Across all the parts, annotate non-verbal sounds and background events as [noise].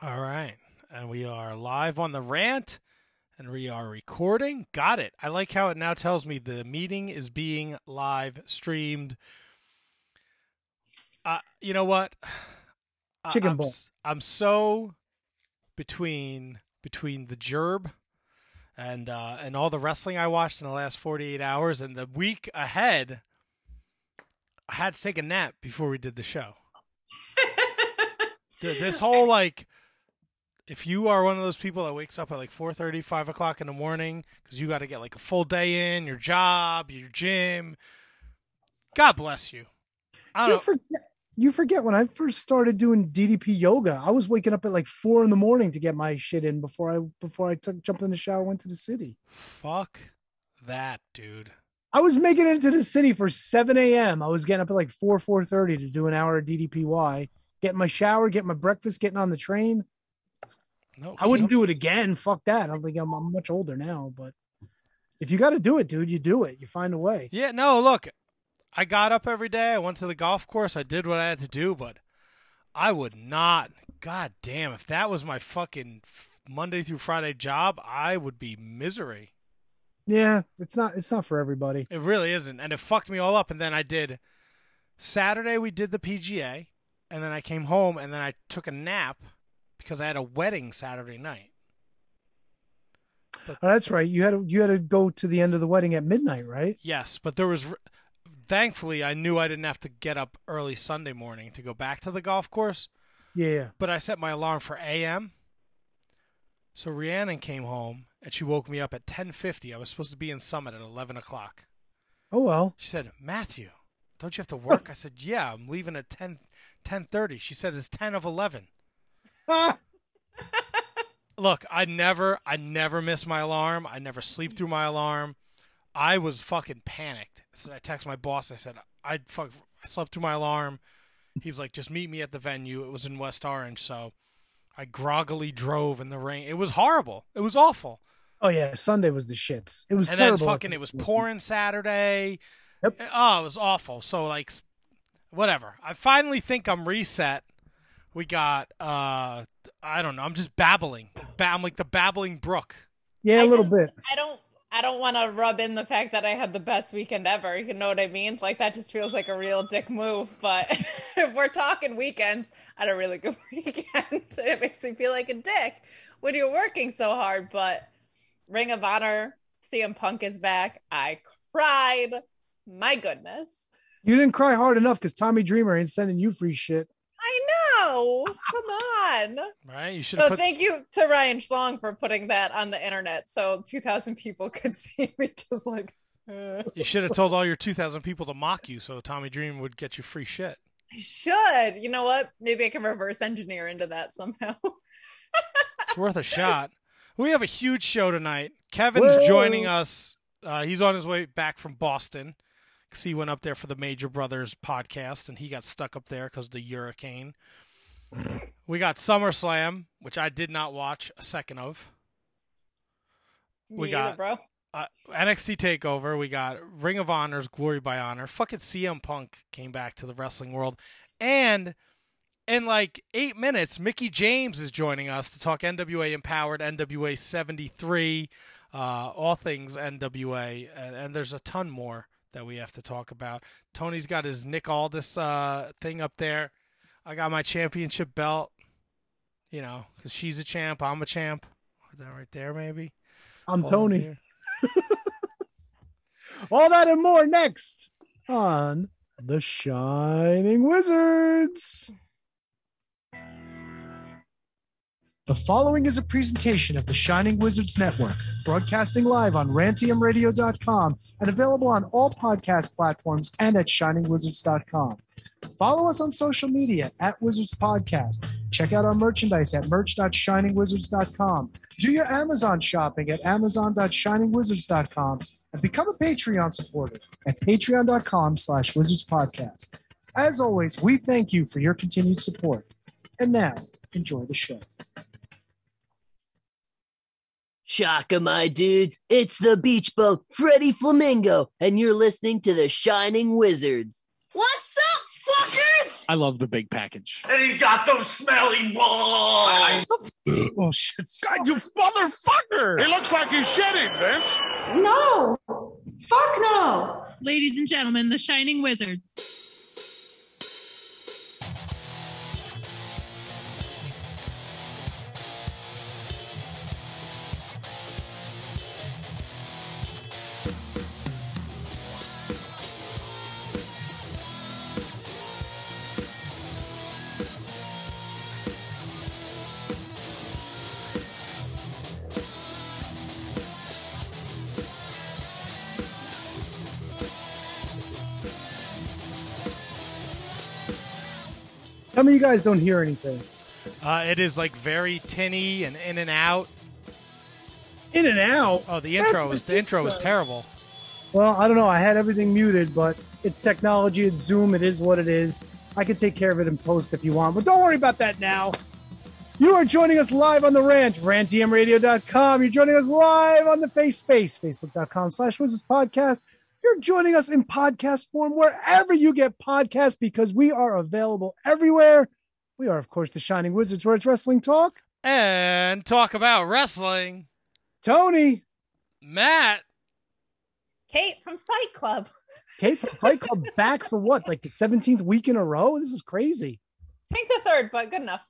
All right. And we are live on the rant and we are recording. Got it. I like how it now tells me the meeting is being live streamed. Uh, you know what? [sighs] I- Chicken I'm, ball. s- I'm so between between the gerb and uh, and all the wrestling I watched in the last 48 hours and the week ahead. I had to take a nap before we did the show. [laughs] Dude, this whole like if you are one of those people that wakes up at like 4 5 o'clock in the morning because you got to get like a full day in your job your gym god bless you i You don't know forget, you forget when I first started doing DDP yoga, I was waking up at like four in the morning to get my shit in before I before I took jumped in the shower, went to the city. fuck that dude I was making it into the city for 7 a.m. I was getting up at like 4, 4:30 to do an hour of DDPY, getting my shower, getting my breakfast, getting on the train. No I wouldn't do it again. Fuck that. I don't think I'm, I'm much older now, but if you got to do it, dude, you do it. You find a way. yeah no look i got up every day i went to the golf course i did what i had to do but i would not god damn if that was my fucking monday through friday job i would be misery Yeah, it's not it's not for everybody. It really isn't, and it fucked me all up. And then I did Saturday. We did the PGA, and then I came home, and then I took a nap because I had a wedding Saturday night. Oh, that's right. You had to you had to go to the end of the wedding at midnight, right? Yes, but there was. Thankfully, I knew I didn't have to get up early Sunday morning to go back to the golf course. Yeah. But I set my alarm for AM. So Rhiannon came home and she woke me up at ten fifty. I was supposed to be in Summit at eleven o'clock. Oh well. She said, Matthew, don't you have to work? I said, Yeah, I'm leaving at 10, 10.30. She said, It's 10 of 11. [laughs] Look, I never, I never miss my alarm. I never sleep through my alarm. I was fucking panicked. So I texted my boss. I said, I fuck, I slept through my alarm. He's like, just meet me at the venue. It was in West Orange. So I groggily drove in the rain. It was horrible. It was awful. Oh yeah, Sunday was the shits. It was and then terrible. fucking it was pouring Saturday. Yep. Oh, it was awful. So like, whatever. I finally think I'm reset. We got uh, I don't know. I'm just babbling. Ba- I'm like the babbling brook. Yeah, a I little just- bit. I don't I don't want to rub in the fact that I had the best weekend ever. You know what I mean? Like that just feels like a real dick move. But [laughs] if we're talking weekends, I had a really good [laughs] weekend. [laughs] it makes me feel like a dick when you're working so hard. But Ring of Honor, CM Punk is back. I cried. My goodness. You didn't cry hard enough because Tommy Dreamer ain't sending you free shit. I know. Come on. Right? You should So put. thank you to Ryan Schlong for putting that on the internet so 2,000 people [laughs] could see me just like. uh. You should have told all your 2,000 people to mock you, so Tommy Dream would get you free shit. I should. You know what? Maybe I can reverse engineer into that somehow. [laughs] It's worth a shot. We have a huge show tonight. Kevin's Whoa. joining us. Uh, he's on his way back from Boston because he went up there for the Major Brothers podcast and he got stuck up there because of the hurricane. we got SummerSlam, which I did not watch a second of. We Me got- either, bro. Uh, NXT Takeover. We got Ring of Honor's Glory by Honor. Fucking CM Punk came back to the wrestling world, and in like eight minutes, Mickie James is joining us to talk NWA Empowered, NWA 73, uh, all things NWA, and, and there's a ton more that we have to talk about. Tony's got his Nick Aldis uh, thing up there. I got my championship belt, you know, because she's a champ, I'm a champ. That right there, maybe. I'm Hold Tony. [laughs] All that and more next on The Shining Wizards. The following is a presentation of the Shining Wizards Network, broadcasting live on rantiumradio.com and available on all podcast platforms and at shiningwizards.com. Follow us on social media at Wizards Podcast. Check out our merchandise at merch.shiningwizards.com. Do your Amazon shopping at amazon.shiningwizards.com and become a Patreon supporter at patreon.com slash wizards podcast. As always, we thank you for your continued support. And now, enjoy the show. Shaka, my dudes. It's the beach boat, Freddy Flamingo, and you're listening to the Shining Wizards. What's up, fuckers? I love the big package. And he's got those smelly balls. oh shit! God, you motherfucker! He looks like he's shitting, Vince. No! Fuck no! Ladies and gentlemen, the Shining Wizards. Tell me you guys don't hear anything. Uh, it is like very tinny and in and out. In and out. Oh, the intro was the intro was terrible. Well, I don't know. I had everything muted, but it's technology. It's Zoom. It is what it is. I can take care of it in post if you want, but don't worry about that now. You are joining us live on the rant, rantdmradio.com. You're joining us live on the face space, facebook.com slash wizards podcast. You're joining us in podcast form wherever you get podcasts because we are available everywhere. We are, of course, the Shining Wizards, where it's wrestling talk. And talk about wrestling. Tony, Matt. Kate from Fight Club. [laughs] Kate from Fight Club back for what, like the 17th week in a row? This is crazy. I think the third, but good enough.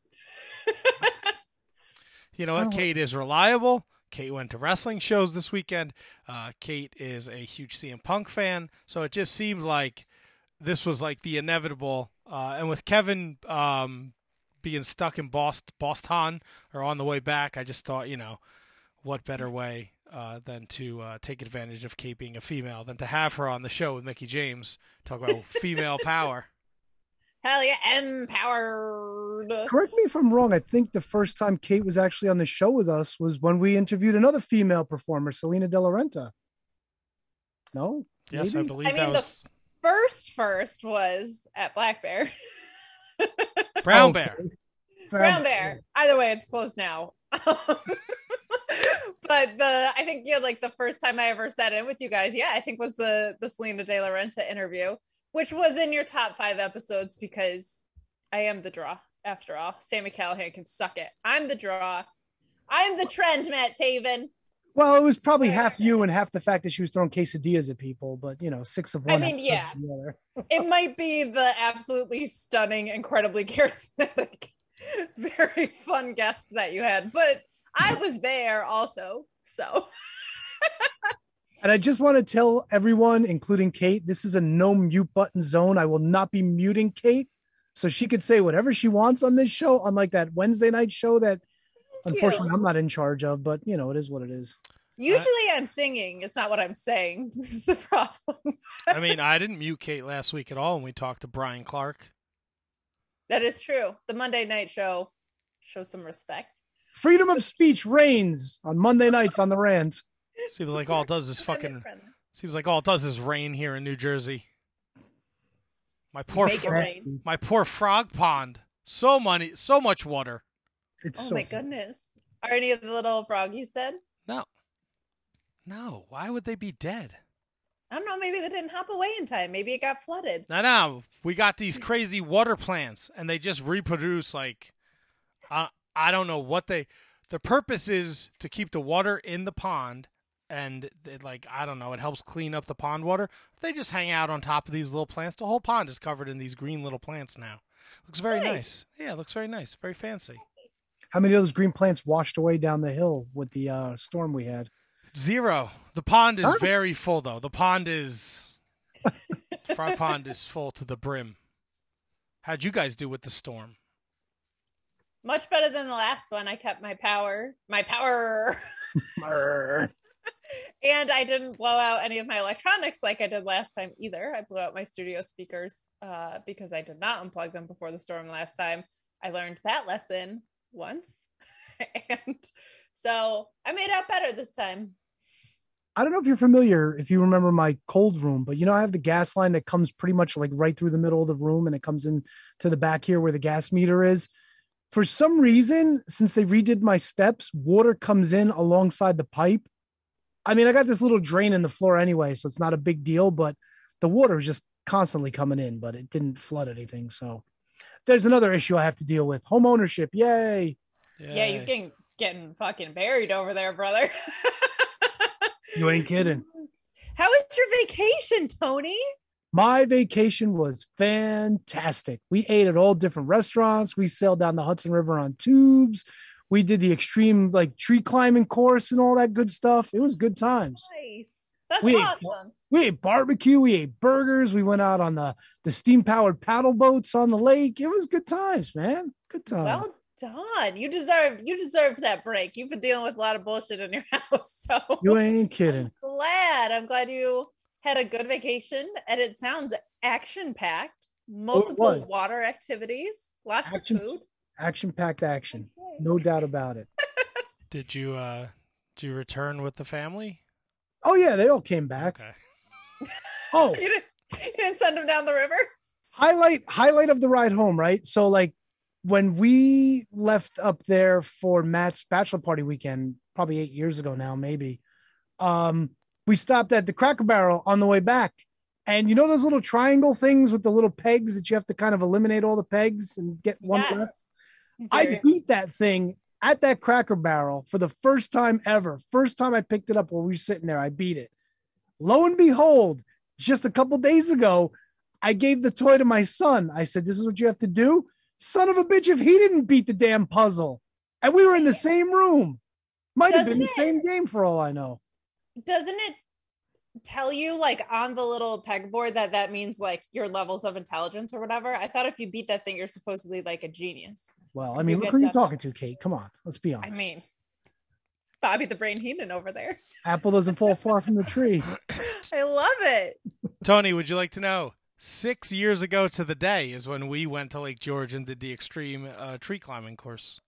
[laughs] You know what? Oh. Kate is reliable. Kate went to wrestling shows this weekend. Uh, Kate is a huge CM Punk fan, so it just seemed like this was like the inevitable. Uh, and with Kevin um, being stuck in Boston, Boston or on the way back, I just thought, you know, what better way uh, than to uh, take advantage of Kate being a female than to have her on the show with Mickey James talk about [laughs] female power. Hell yeah, empowered. Correct me if I'm wrong. I think the first time Kate was actually on the show with us was when we interviewed another female performer, Salina De La Renta. No? Yes, I believe I mean, that the was First, first was at Black Bear. [laughs] Brown Bear. Brown Bear. Either way, it's closed now. [laughs] but the I think yeah, like the first time I ever sat in with you guys, yeah, I think was the the Salina De La Renta interview, which was in your top five episodes because I am the draw after all. Sami Callihan can suck it. I'm the draw. I'm the trend, Matt Taven. Well, it was probably half you and half the fact that she was throwing quesadillas at people, but you know, six of one. I mean, yeah. [laughs] It might be the absolutely stunning, incredibly [laughs] charismatic, very fun guest that you had, but I was there also. So [laughs] And I just want to tell everyone, including Kate, this is a no mute button zone. I will not be muting Kate. So she could say whatever she wants on this show, unlike that Wednesday night show that Thank unfortunately you. I'm not in charge of, but you know, it is what it is. Usually I'm singing. It's not what I'm saying. [laughs] This is the problem. I mean, I didn't mute Kate last week at all when we talked to Brian Clark. That is true. The Monday night show shows some respect. Freedom of speech reigns on Monday nights on the rant. Seems like [laughs] all it does is [laughs] fucking. Seems like all it does is rain here in New Jersey. My poor, fro- my poor frog pond. So money, so much water. It's Oh so my fun. goodness. Are any of the little froggies dead? No, no. Why would they be dead? I don't know. Maybe they didn't hop away in time. Maybe it got flooded. No, no. We got these crazy water plants, and they just reproduce like, I I don't know what they. The purpose is to keep the water in the pond, and it, like I don't know, it helps clean up the pond water. They just hang out on top of these little plants. The whole pond is covered in these green little plants now. Looks very Nice. nice. Yeah, it looks very nice. Very fancy. How many of those green plants washed away down the hill with the uh, storm we had? Zero. The pond is Huh? very full though. The pond is [laughs] Frog Pond is full to the brim. How'd you guys do with the storm? Much better than the last one. I kept my power. My power. [laughs] and I didn't blow out any of my electronics like I did last time either. I blew out my studio speakers uh, because I did not unplug them before the storm last time. I learned that lesson once. [laughs] and so I made out better this time. I don't know if you're familiar, if you remember my cold room, but you know, I have the gas line that comes pretty much like right through the middle of the room and it comes in to the back here where the gas meter is. For some reason, since they redid my steps, water comes in alongside the pipe. I mean, I got this little drain in the floor anyway, so it's not a big deal, but the water is just constantly coming in, but it didn't flood anything. So there's another issue I have to deal with. Home ownership. Yay. Yeah, you getting getting fucking buried over there, brother. [laughs] You ain't kidding. How was your vacation, Tony? My vacation was fantastic. We ate at all different restaurants. We sailed down the Hudson River on tubes. We did the extreme like tree climbing course and all that good stuff. It was good times. Nice. That's We ate- awesome. We ate barbecue, we ate burgers, we went out on the the steam powered paddle boats on the lake. It was good times, man. Good times. Well done. You deserve you deserved that break. You've been dealing with a lot of bullshit in your [laughs] house. So you ain't kidding. glad. I'm glad you had a good vacation. And it sounds action packed. Multiple water activities, lots Action- of food. Action packed action. Okay. No doubt about it. [laughs] Did you uh did you return with the family? Oh yeah, they all came back. Okay. [laughs] Oh, You didn't, you didn't send them down the river? highlight highlight of the ride home, right? So like when we left up there for Matt's bachelor party weekend, probably eight years ago now, maybe. Um, we stopped at the Cracker Barrel on the way back, and you know those little triangle things with the little pegs that you have to kind of eliminate all the pegs and get one Yes. left. I beat that thing at that Cracker Barrel for the first time ever. First time I picked it up while we were sitting there, I beat it. Lo and behold, just a couple days ago, I gave the toy to my son. I said, "This is what you have to do." Son of a bitch! If he didn't beat the damn puzzle, and we were in the same room, might have been the it- same game for all I know. doesn't it tell you like on the little pegboard that that means like your levels of intelligence or whatever i thought if you beat that thing you're supposedly like a genius Well, I mean, You look who you're that. talking to, Kate. Come on, let's be honest. i mean bobby the brain heenan over there Apple doesn't fall far from the tree. [laughs] i love it Tony, would you like to know? Six years ago to the day is when we went to Lake George and did the extreme uh, tree climbing course.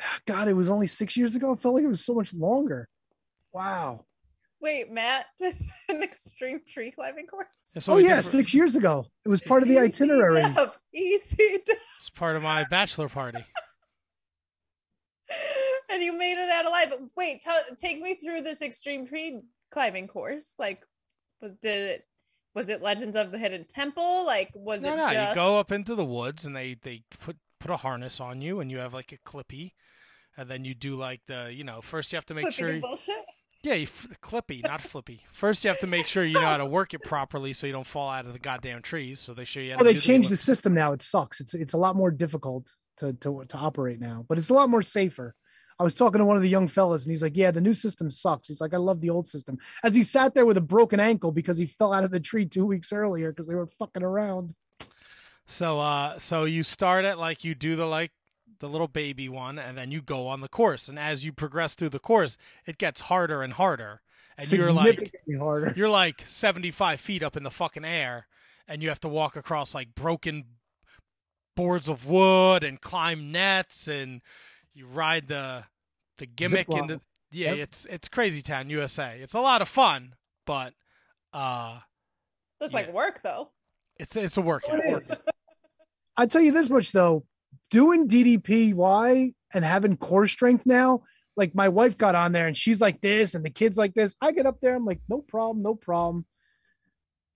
[sighs] God, it was only six years ago. I felt like it was so much longer. Wow. Wait matt [laughs] did an extreme tree climbing course Oh yeah, for- six years ago. It was part of the itinerary. easy dub. [laughs] It's part of my bachelor party. and you made it out alive wait tell take me through this extreme tree climbing course like was did it was it legends of the hidden temple like was no, it no, just you go up into the woods and they they put put a harness on you and you have like a clippy, and then you do like the you know first you have to make flipping sure and bullshit yeah you f- clippy not flippy. First you have to make sure you know how to work it properly so you don't fall out of the goddamn trees. So they show you. How Oh, to they changed the system now. It sucks. It's it's a lot more difficult to to to operate now, but it's a lot more safer. I was talking to one of the young fellas, and he's like, "Yeah, the new system sucks." He's like, "I love the old system." As he sat there with a broken ankle because he fell out of the tree two weeks earlier because they were fucking around. So uh so you start at like you do the like the little baby one and then you go on the course and as you progress through the course it gets harder and harder and you're like Significantly harder. you're like 75 feet up in the fucking air and you have to walk across like broken boards of wood and climb nets and you ride the the gimmick Zip into lines. yeah Yep. it's it's crazy town usa it's a lot of fun but uh that's Yeah. like work though it's it's a workout It is. I tell you this much though, doing DDPY and having core strength now, like my wife got on there and she's like this, and the kids like this. I get up there, I'm like, no problem, no problem.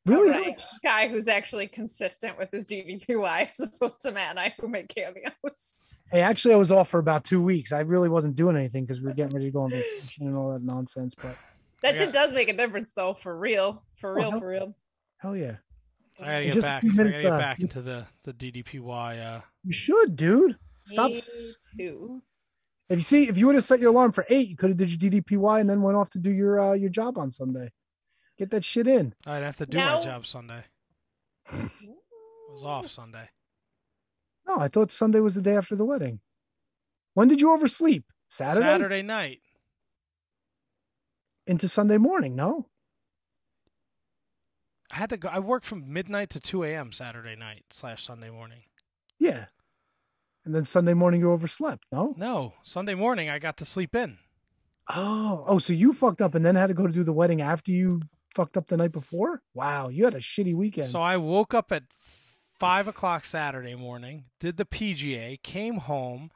Really Right. guy who's actually consistent with his DDPY [laughs] as opposed to Matt and I who make cameos. Hey, actually, I was off for about two weeks. I really wasn't doing anything because we were getting ready to go on vacation and all that nonsense. But That I shit does make a difference though, for real. For Oh, real, hell- for real. hell yeah, I gotta get just a back. few I gotta get uh, back into the the DDPY. Uh, you should, dude. Stop. Me too. If you see, if you would have set your alarm for eight, you could have did your DDPY and then went off to do your uh, your job on Sunday. Get that shit in. I'd have to do Now- my job Sunday. [laughs] I was off Sunday. No, I thought Sunday was the day after the wedding. When did you oversleep? Saturday, Saturday night. into Sunday morning. No, I had to go. I worked from midnight to two a.m. Saturday night slash Sunday morning. yeah, and then Sunday morning you overslept. No, No, Sunday morning I got to sleep in. oh, oh, so you fucked up and then had to go to do the wedding after you fucked up the night before. Wow, you had a shitty weekend. So I woke up at five o'clock Saturday morning, did the PGA, came home,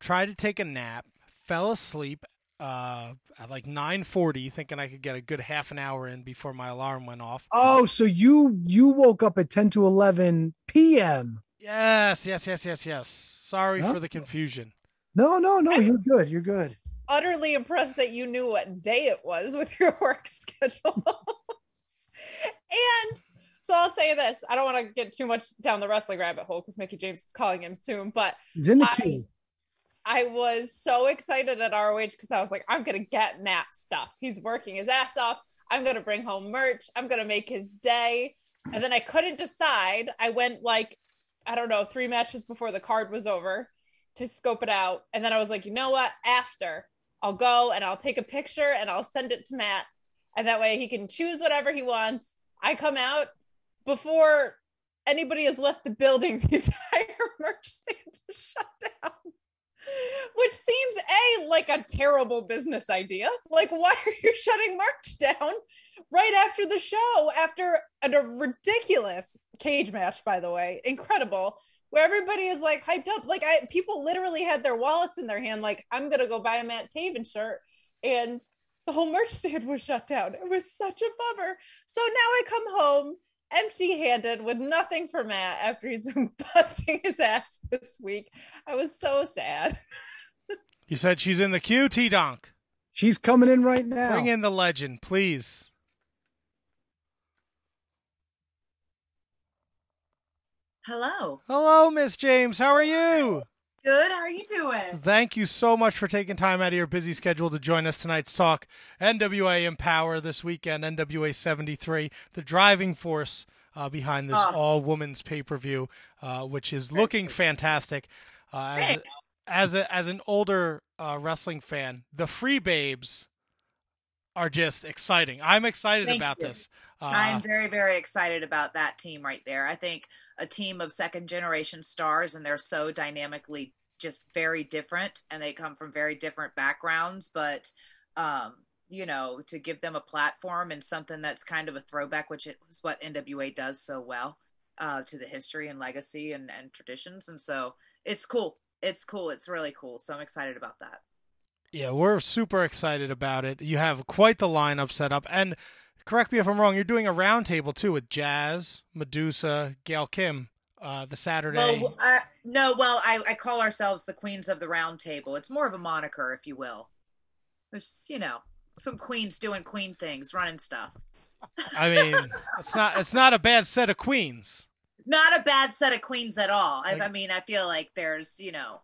tried to take a nap, fell asleep uh, at like nine forty, thinking I could get a good half an hour in before my alarm went off. oh, so you you woke up at ten to eleven p.m. Yes, yes, yes, yes, yes. Sorry Huh? for the confusion. No, no, no. You're good. You're good. Utterly impressed that you knew what day it was with your [laughs] work schedule. and so I'll say this I don't want to get too much down the wrestling rabbit hole because Mickie James is calling him soon, but He's in the I- queue. I was so excited at ROH because I was like, I'm gonna get Matt stuff. He's working his ass off. I'm gonna bring home merch. I'm gonna make his day. And then I couldn't decide. I went like, I don't know, three matches before the card was over to scope it out. And then I was like, you know what? After I'll go and I'll take a picture and I'll send it to Matt. And that way he can choose whatever he wants. I come out before anybody has left the building, [laughs] the entire merch stand is [laughs] shut down which seems a like a terrible business idea. Like why are you shutting merch down right after the show after a ridiculous cage match by the way incredible where everybody is like hyped up. Like i people literally had their wallets in their hand like i'm gonna go buy a matt taven shirt and the whole merch stand was shut down. It was such a bummer. So now i come home empty handed with nothing for Matt after he's been [laughs] busting his ass this week. I was so sad. You said she's in the queue, T Donk. She's coming in right now. Bring in the legend, please. Hello. Hello, Miss James. How are you? Good. How are you doing? Thank you so much for taking time out of your busy schedule to join us tonight's talk. NWA Empower this weekend, NWA 73, the driving force uh, behind this Oh. all women's pay per view, uh, which is looking fantastic. Uh, as, Thanks. as, a, as an older uh, wrestling fan, the Free Babes are just exciting. I'm excited Thank about you. this. Uh, I'm very, very excited about that team right there. I think a team of second generation stars, and they're so dynamically just very different, and they come from very different backgrounds. But, um, you know, to give them a platform and something that's kind of a throwback, which is what NWA does so well uh, to the history and legacy and, and traditions. And so it's cool. It's cool. It's really cool. So I'm excited about that. Yeah, we're super excited about it. You have quite the lineup set up. And correct me if I'm wrong, you're doing a roundtable too with Jazz, Madusa, Gail Kim, uh, the Saturday. Well, uh, no, well, I, I call ourselves the queens of the round table. It's more of a moniker, if you will. There's, you know, some queens doing queen things, running stuff. I mean, [laughs] it's not it's not a bad set of queens. Not a bad set of queens at all. I, I mean, I feel like there's, you know,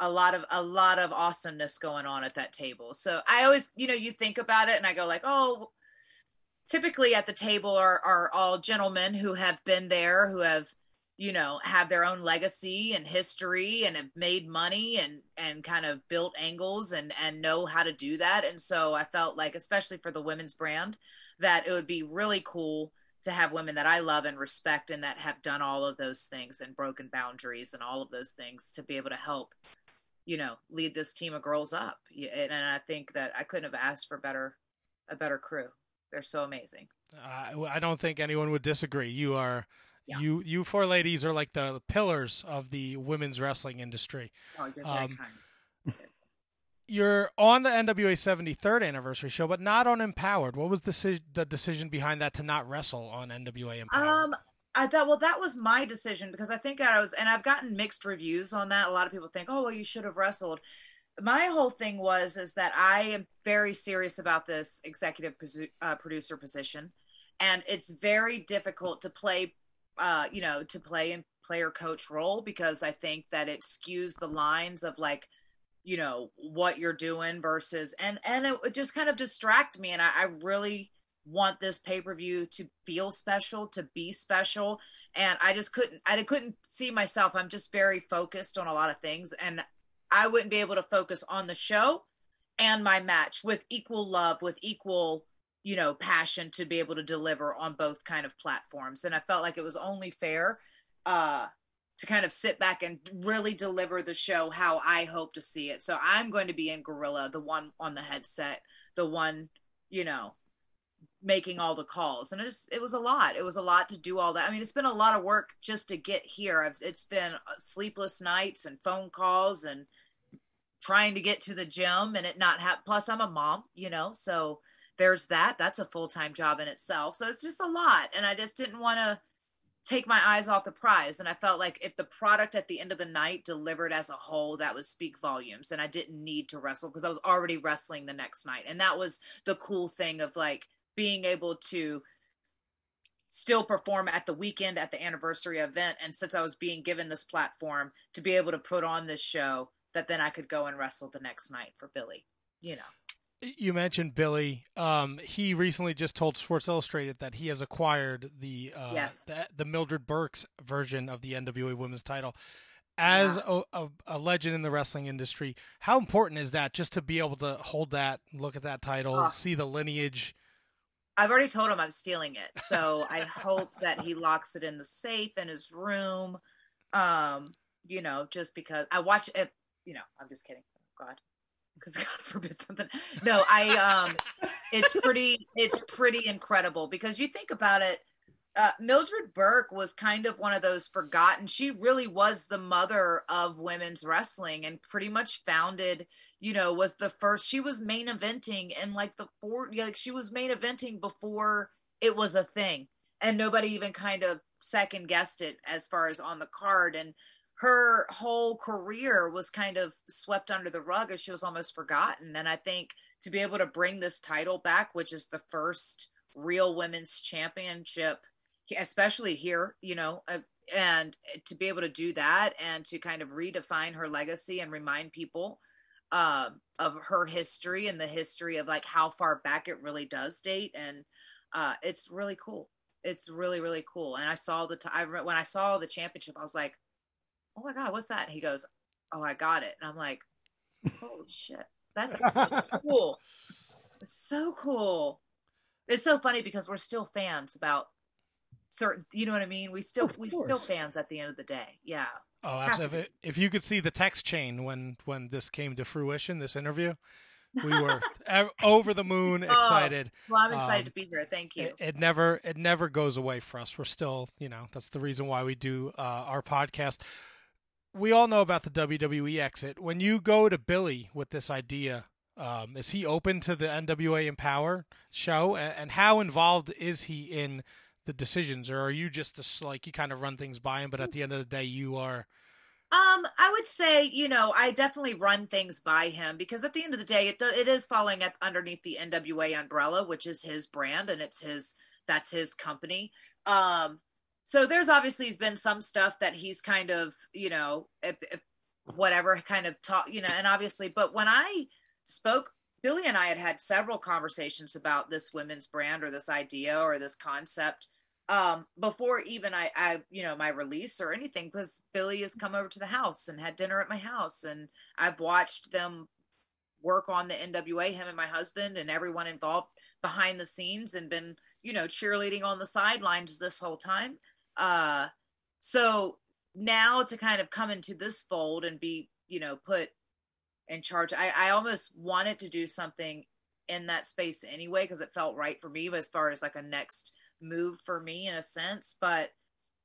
a lot of a lot of awesomeness going on at that table. So I always, you know, you think about it, and I go like, oh, typically at the table are are all gentlemen who have been there, who have you know have their own legacy and history and have made money and and kind of built angles and and know how to do that and so i felt like especially for the women's brand that it would be really cool to have women that i love and respect and that have done all of those things and broken boundaries and all of those things to be able to help you know lead this team of girls up and, and i think that i couldn't have asked for better a better crew they're so amazing Uh, I don't think anyone would disagree. You are Yeah. you you four ladies are like the pillars of the women's wrestling industry. oh you're very Um, kind You're on the NWA 73rd anniversary show, but not on Empowered. What was the the decision behind that to not wrestle on NWA Empowered? Um, I thought, well, that was my decision because I think I was, and I've gotten mixed reviews on that. A lot of people think, oh, well, you should have wrestled. My whole thing was is that I am very serious about this executive uh, producer position, and it's very difficult to play, uh, you know, to play in player coach role because I think that it skews the lines of like you know what you're doing versus and and it just kind of distract me and i, I really want this pay-per-view to feel special to be special. And i just couldn't i couldn't see myself. I'm just very focused on a lot of things and i wouldn't be able to focus on the show and my match with equal love with equal you know passion to be able to deliver on both kind of platforms. And i felt like it was only fair uh to kind of sit back and really deliver the show how I hope to see it. So I'm going to be in Gorilla, the one on the headset, the one, you know, making all the calls. And it just it was a lot. It was a lot to do all that. I mean, it's been a lot of work just to get here. I've, it's been uh, sleepless nights and phone calls and trying to get to the gym and it not have plus I'm a mom, you know. So there's that. That's a full-time job in itself. So it's just a lot and I just didn't want to take my eyes off the prize. And I felt like if the product at the end of the night delivered as a whole, that would speak volumes. And I didn't need to wrestle because I was already wrestling the next night. And that was the cool thing of like being able to still perform at the weekend at the anniversary event. And since I was being given this platform to be able to put on this show, that then I could go and wrestle the next night for Billy, you know. You mentioned Billy. Um, he recently just told Sports Illustrated that he has acquired the uh, Yes. the, the Mildred Burke's version of the NWA Women's Title. As a, a, a legend in the wrestling industry, how important is that just to be able to hold that, look at that title, see the lineage? I've already told him I'm stealing it. So I hope that he locks it in the safe in his room. Um, you know, just because I watch it, you know, I'm just kidding. God. Because God [laughs] forbid something. No, I um it's pretty it's pretty incredible because you think about it, uh, Mildred Burke was kind of one of those forgotten. She really was the mother of women's wrestling and pretty much founded, you know, was the first. She was main eventing and like the four, like she was main eventing before it was a thing, and nobody even kind of second guessed it as far as on the card. And her whole career was kind of swept under the rug as she was almost forgotten. And I think to be able to bring this title back, which is the first real women's championship especially here, you know, uh, and to be able to do that and to kind of redefine her legacy and remind people uh, of her history and the history of like how far back it really does date, and uh, it's really cool. It's really really cool. And I saw the t- I re- when I saw the championship, I was like, "Oh my god, what's that?" And he goes, "Oh, I got it," and I'm like, oh [laughs] shit, that's so cool! It's so cool." It's so funny because we're still fans about certain you know what i mean we still we still fans at the end of the day yeah Oh, absolutely! If, if you could see the text chain when when this came to fruition, this interview, we were [laughs] over the moon, Oh, excited. well i'm excited Um, to be here thank you It, it never it never goes away for us. We're still, you know, that's the reason why we do uh, our podcast. We all know about the WWE exit. When you go to Billy with this idea, um, is he open to the NWA Empower show, and, and how involved is he in the decisions, or are you just this, like you kind of run things by him, but at the end of the day, you are um i would say you know i definitely run things by him because at the end of the day it, it is falling at, underneath the nwa umbrella which is his brand and it's his that's his company. Um so there's obviously been some stuff that he's kind of you know if, if whatever kind of talk you know and obviously but when i spoke billy and i had had several conversations about this women's brand or this idea or this concept um before even I, I you know my release or anything because billy has come over to the house and had dinner at my house and i've watched them work on the nwa him and my husband and everyone involved behind the scenes and been you know cheerleading on the sidelines this whole time. Uh so now to kind of come into this fold and be you know put in charge i i almost wanted to do something in that space anyway because it felt right for me as far as like a next move for me in a sense but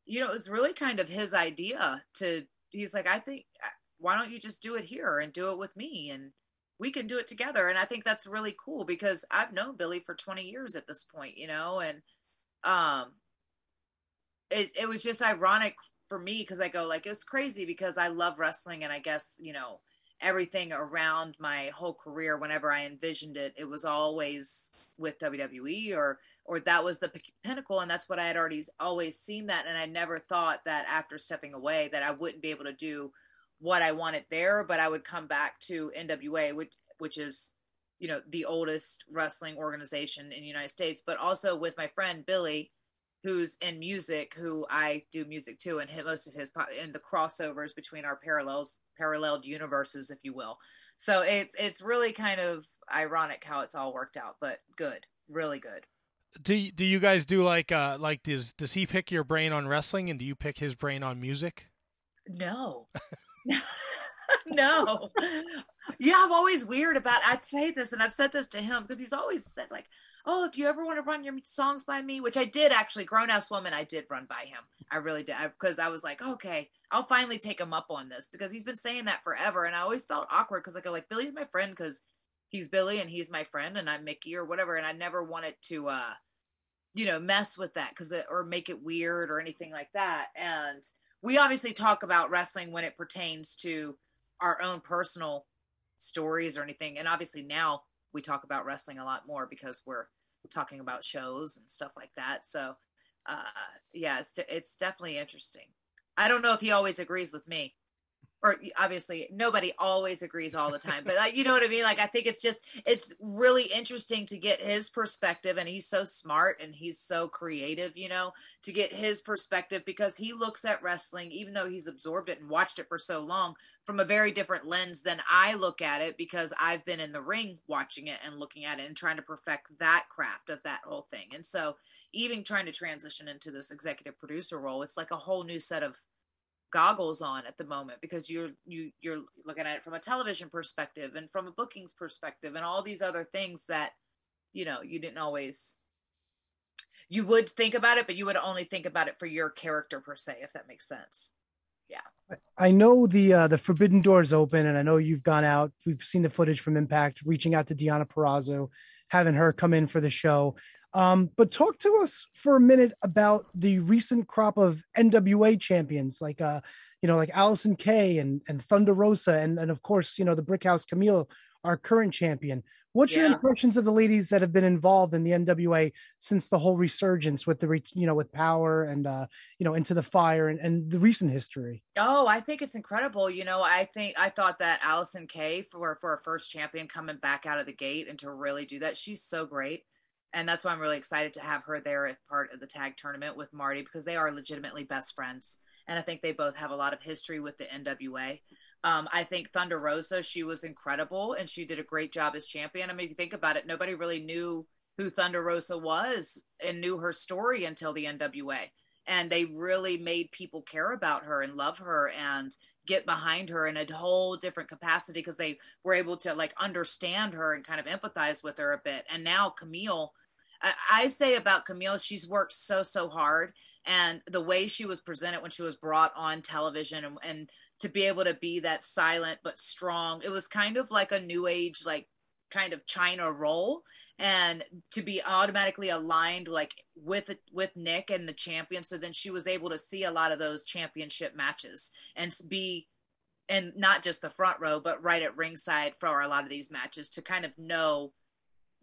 you know it was really kind of his idea to he's like i think uh, why don't you just do it here and do it with me and we can do it together. And i think that's really cool because i've known billy for 20 years at this point you know and um it, it was just ironic for me because i go like it's crazy because i love wrestling and i guess you know everything around my whole career whenever i envisioned it it was always with wwe or or that was the pinnacle and that's what i had already always seen that and i never thought that after stepping away that i wouldn't be able to do what i wanted there but i would come back to nwa which which is you know the oldest wrestling organization in the united states but also with my friend billy who's in music who i do music too and hit most of his and the crossovers between our parallels paralleled universes if you will. So it's it's really kind of ironic how it's all worked out but good really good do do you guys do like uh like does does he pick your brain on wrestling and do you pick his brain on music? No. [laughs] [laughs] no. Yeah, I'm always weird about I'd say this and I've said this to him because he's always said like, "Oh, if you ever want to run your songs by me," which I did actually, grown ass woman, I did run by him. I really did because I, was like, "Okay, I'll finally take him up on this" because he's been saying that forever and I always felt awkward because I go like, "Billy's my friend because he's Billy and he's my friend and I'm Mickie or whatever," and I never wanted to uh you know, mess with that because or make it weird or anything like that. And we obviously talk about wrestling when it pertains to our own personal stories or anything. And obviously now we talk about wrestling a lot more because we're talking about shows and stuff like that. So, uh, yeah, it's it's definitely interesting. I don't know if he always agrees with me or obviously nobody always agrees all the time but like, you know what i mean? Like i think it's just it's really interesting to get his perspective and he's so smart and he's so creative you know to get his perspective because he looks at wrestling even though he's absorbed it and watched it for so long from a very different lens than i look at it because i've been in the ring watching it and looking at it and trying to perfect that craft of that whole thing. And so even trying to transition into this executive producer role it's like a whole new set of goggles on at the moment because you're you you're looking at it from a television perspective and from a bookings perspective and all these other things that you know you didn't always you would think about it but you would only think about it for your character per se if that makes sense yeah I know the uh, the forbidden doors open, and I know you've gone out. We've seen the footage from Impact, reaching out to Deonna Purrazzo, having her come in for the show. Um, but talk to us for a minute about the recent crop of NWA champions, like uh, you know, like Allysin Kay and and Thunder Rosa, and and of course, you know, the Brickhouse Kamille, our current champion. What's your impressions of the ladies that have been involved in the NWA since the whole resurgence with the you know with Power and uh, you know Into the Fire and, and the recent history? Oh, I think it's incredible. You know, I think I thought that Allysin Kay for for a first champion coming back out of the gate and to really do that, she's so great. And that's why I'm really excited to have her there as part of the tag tournament with Marti because they are legitimately best friends. And I think they both have a lot of history with the NWA. Um, I think Thunder Rosa, she was incredible and she did a great job as champion. I mean, if you think about it, nobody really knew who Thunder Rosa was and knew her story until the NWA. And they really made people care about her and love her and get behind her in a whole different capacity because they were able to like understand her and kind of empathize with her a bit. And now Kamille, I, I say about Kamille, she's worked so, so hard. And the way she was presented when she was brought on television and, and to be able to be that silent but strong, it was kind of like a new age, like kind of Chyna role and to be automatically aligned like with with Nick and the champion so then she was able to see a lot of those championship matches and be and not just the front row but right at ringside for a lot of these matches to kind of know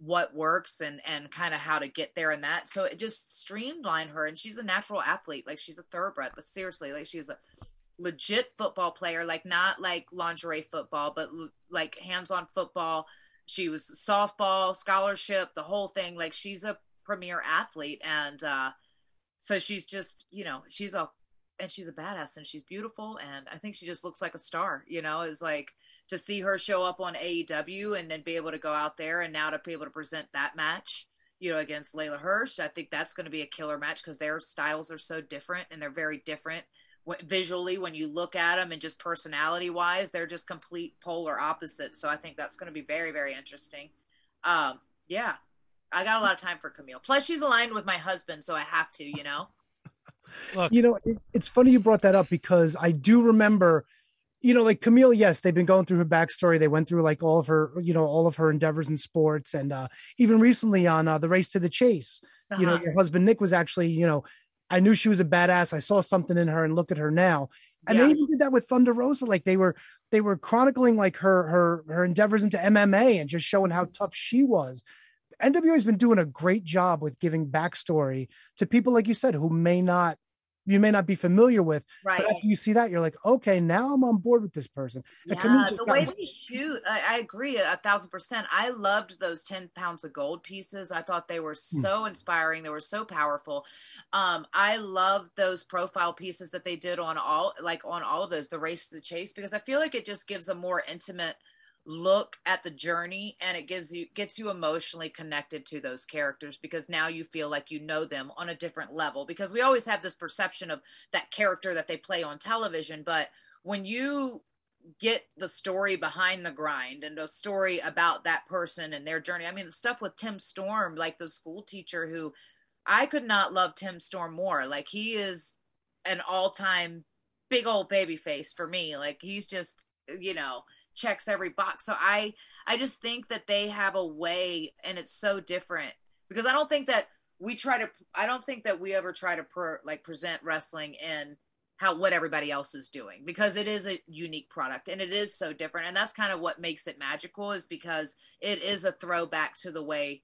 what works and and kind of how to get there and that. So it just streamlined her and she's a natural athlete like she's a thoroughbred but seriously like she's a legit football player like not like lingerie football but like hands-on football. She was softball scholarship the whole thing like she's a premier athlete and uh so she's just you know she's a and she's a badass and she's beautiful and i think she just looks like a star you know? It's like to see her show up on aew and then be able to go out there and now to be able to present that match you know against leyla hirsch i think that's going to be a killer match because their styles are so different and they're very different visually when you look at them and just personality wise they're just complete polar opposites so i think that's going to be very very interesting. Um yeah i got a lot of time for kamille. Plus she's aligned with my husband so i have to you know? [laughs] Look, You know, it, it's funny you brought that up because I do remember, you know, like Kamille. Yes, they've been going through her backstory. They went through like all of her, you know, all of her endeavors in sports, and uh, even recently on uh, the Race to the Chase. You know, Uh-huh. your husband Nick was actually, you know, I knew she was a badass. I saw something in her, and look at her now. And Yeah. they even did that with Thunder Rosa. Like they were, they were chronicling like her her her endeavors into MMA and just showing how tough she was. NWA has been doing a great job with giving backstory to people like you said who may not you may not be familiar with right but after you see that you're like okay now i'm on board with this person And Yeah, the way they shoot, I, I agree a thousand percent. I loved those ten pounds of gold pieces. I thought they were Hmm. so inspiring. They were so powerful. Um, I loved those profile pieces that they did on all, like on all of those, the race to the chase, because I feel like it just gives a more intimate look at the journey and it gives you gets you emotionally connected to those characters because now you feel like you know them on a different level because we always have this perception of that character that they play on television but when you get the story behind the grind and the story about that person and their journey. I mean, the stuff with Tim Storm, like the school teacher who I could not love Tim Storm more. Like he is an all-time big old baby face for me. Like he's just, you know, checks every box. So I I just think that they have a way and it's so different because I don't think that we try to i don't think that we ever try to per, like present wrestling in how what everybody else is doing because it is a unique product and it is so different and that's kind of what makes it magical is because it is a throwback to the way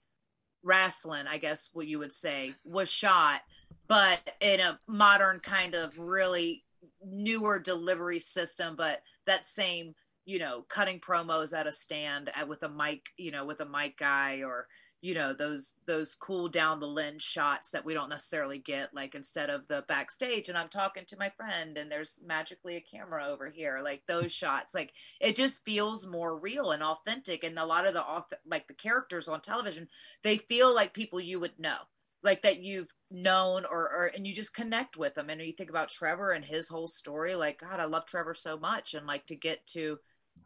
wrestling i guess what you would say was shot but in a modern kind of really newer delivery system but that same you know cutting promos at a stand at, with a mic you know with a mic guy or you know those those cool down the lens shots that we don't necessarily get like instead of the backstage and i'm talking to my friend and there's magically a camera over here like those [laughs] shots like it just feels more real and authentic. And a lot of the off like the characters on television they feel like people you would know like that you've known or, or and you just connect with them. And you think about trevor and his whole story like god i love trevor so much. And like to get to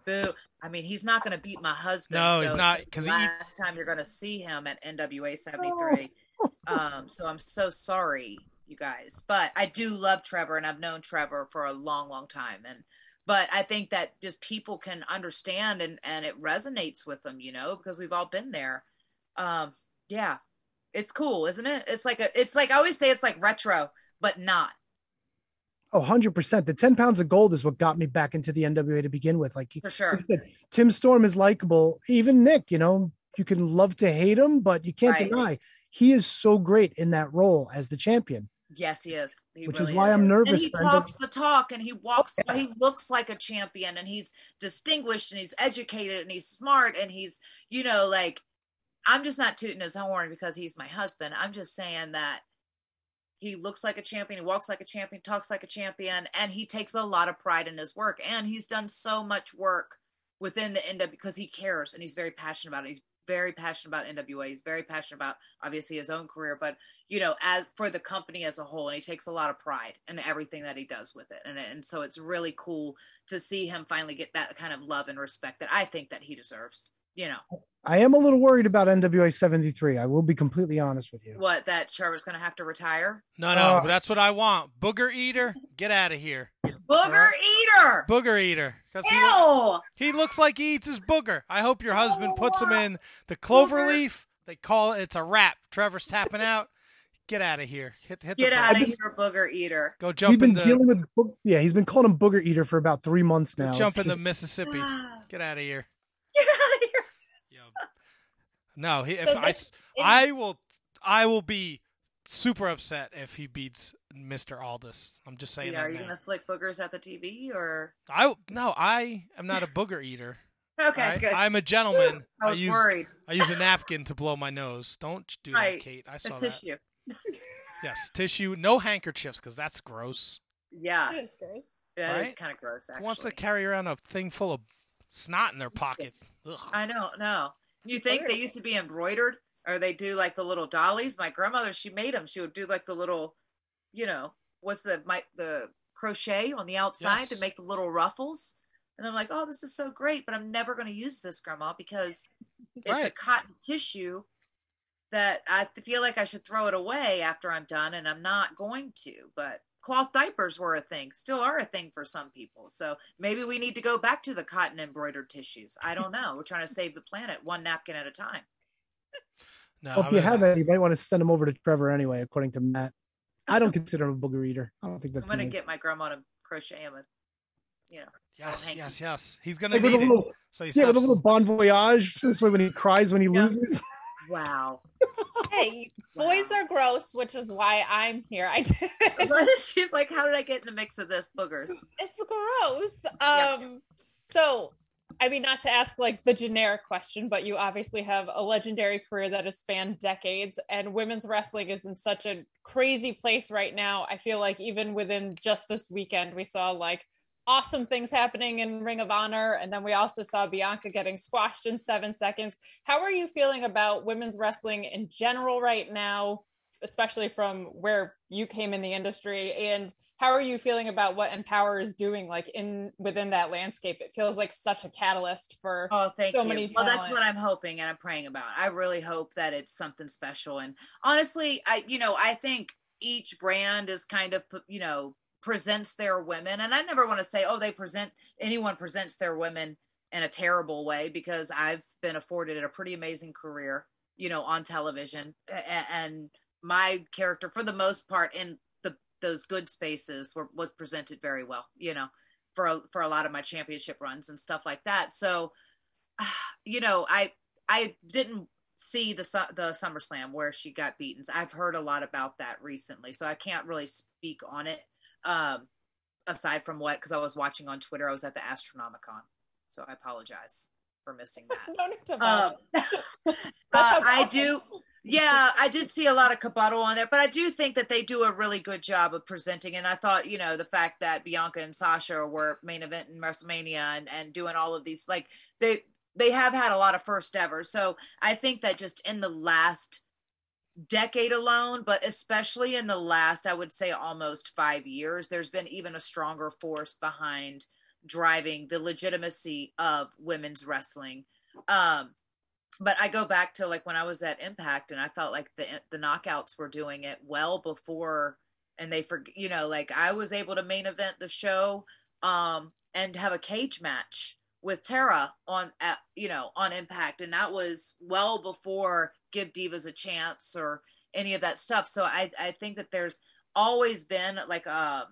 boo I mean, he's not going to beat my husband. No, so he's not because he last time you're going to see him at NWA '73. [laughs] um, so I'm so sorry, you guys. But I do love Trevor, and I've known Trevor for a long, long time. And but I think that just people can understand and and it resonates with them, you know, because we've all been there. Um, yeah, it's cool, isn't it? It's like a, it's like I always say, it's like retro, but not. Oh, 100%. The 10 pounds of gold is what got me back into the NWA to begin with. Like, For sure. like said, Tim Storm is likable. Even Nick, you know, you can love to hate him, but you can't Right. deny he is so great in that role as the champion. Yes, he is. He Which is really why I'm nervous And he to- talks the talk, and he walks. yeah. He looks like a champion, and he's distinguished, and he's educated, and he's smart, and he's you know like. I'm just not tooting his horn because he's my husband. I'm just saying that he looks like a champion, he walks like a champion, talks like a champion, and he takes a lot of pride in his work. And he's done so much work within the NW because he cares and he's very passionate about it. He's very passionate about NWA. He's very passionate about obviously his own career, but you know, as for the company as a whole, and he takes a lot of pride in everything that he does with it. And and so it's really cool to see him finally get that kind of love and respect that I think that he deserves. You know, I am a little worried about NWA 73. I will be completely honest with you. what that Trevor's going to have to retire. No, no, Uh, but that's what I want. Booger eater, get out of here. Booger eater. Booger eater. 'Cause he, Ew. he looks like he eats his booger. I hope your husband puts him in the clover Booger. leaf. They call it. It's a wrap. Trevor's tapping out. Get out of here. Hit hit Get out of here, booger eater. Go We've jump been in the dealing with, Boog- yeah, he's been calling him Booger Eater for about three months now. jump It's in the Mississippi. Ah. Get out of here. Get out of here. No, he, if So I, this- s- I will, I will be super upset if he beats Mr. Aldis. I'm just saying Yeah, that are you now. going to flick boogers at the TV or? I no, I am not a booger eater. [laughs] Okay, I, good. I'm a gentleman. [laughs] I was use worried. I use a napkin to blow my nose. Don't do Right. that, Kate. I The saw that. tissue. [laughs] Yes, tissue. No handkerchiefs because that's gross. Yeah, That is gross. that is Right? kind of gross. Actually, Who wants to carry around a thing full of snot in their pocket? Ugh. I don't know. You think they used to be embroidered, or they do like the little dollies? My grandmother, she made them. She would do like the little, you know, what's the my the crochet on the outside to make the little ruffles. And I'm like, oh, this is so great, but I'm never going to use this, grandma, because it's a cotton tissue that I feel like I should throw it away after I'm done, and I'm not going to. But cloth diapers were a thing, still are a thing for some people. So maybe we need to go back to the cotton embroidered tissues. I don't know. We're trying to save the planet one napkin at a time. [laughs] No, Well, if I'm you have it, you might want to send them over to Trevor anyway, according to Matt. I don't [laughs] consider him a Booger Eater. I don't think that's. I'm gonna get my grandma to crochet him a, you know. yes, yes, yes. He's gonna Like with need a it. little, So he yeah, with a little bon voyage. This way, when he cries when he Yeah. loses, [laughs] Wow. Hey, boys are gross, which is why I'm here. I [laughs] She's like, how did I get in the mix of this boogers? it's gross. [laughs] Um, so I mean, not to ask like the generic question, but you obviously have a legendary career that has spanned decades, and women's wrestling is in such a crazy place right now. I feel like even within just this weekend, we saw like awesome things happening in Ring of Honor, and then we also saw Bianca getting squashed in seven seconds. How are you feeling about women's wrestling in general right now, especially from where you came in the industry? And how are you feeling about what Empower is doing, like in within that landscape? It feels like such a catalyst for Oh, thank so you. many well, that's what I'm hoping and I'm praying about. I really hope that it's something special. And honestly, I, you know, I think each brand is kind of, you know, presents their women. And I never want to say, oh, they present, anyone presents their women in a terrible way because I've been afforded a pretty amazing career, you know, on television. And my character for the most part in the those good spaces were was presented very well. You know, for a, for a lot of my championship runs and stuff like that. So, [sighs] you know, I I didn't see the the SummerSlam where she got beaten. I've heard a lot about that recently, so I can't really speak on it. Um, aside from what, because I was watching on Twitter, I was at the Astronomicon, so I apologize for missing that. [laughs] no need to Um, [laughs] [laughs] uh, I do. Yeah, I did see a lot of Kabuttle on there, but I do think that they do a really good job of presenting. And I thought, you know, the fact that Bianca and Sasha were main event in WrestleMania and, and doing all of these, like they they have had a lot of first ever. So I think that just in the last decade alone, but especially in the last, I would say almost five years, there's been even a stronger force behind driving the legitimacy of women's wrestling. Um, but I go back to like when I was at Impact, and I felt like the the knockouts were doing it well before, and they for you know like I was able to main event the show, um, and have a cage match with Tara on at you know on Impact, and that was well before Give Divas a Chance or any of that stuff. So I I think that there's always been like a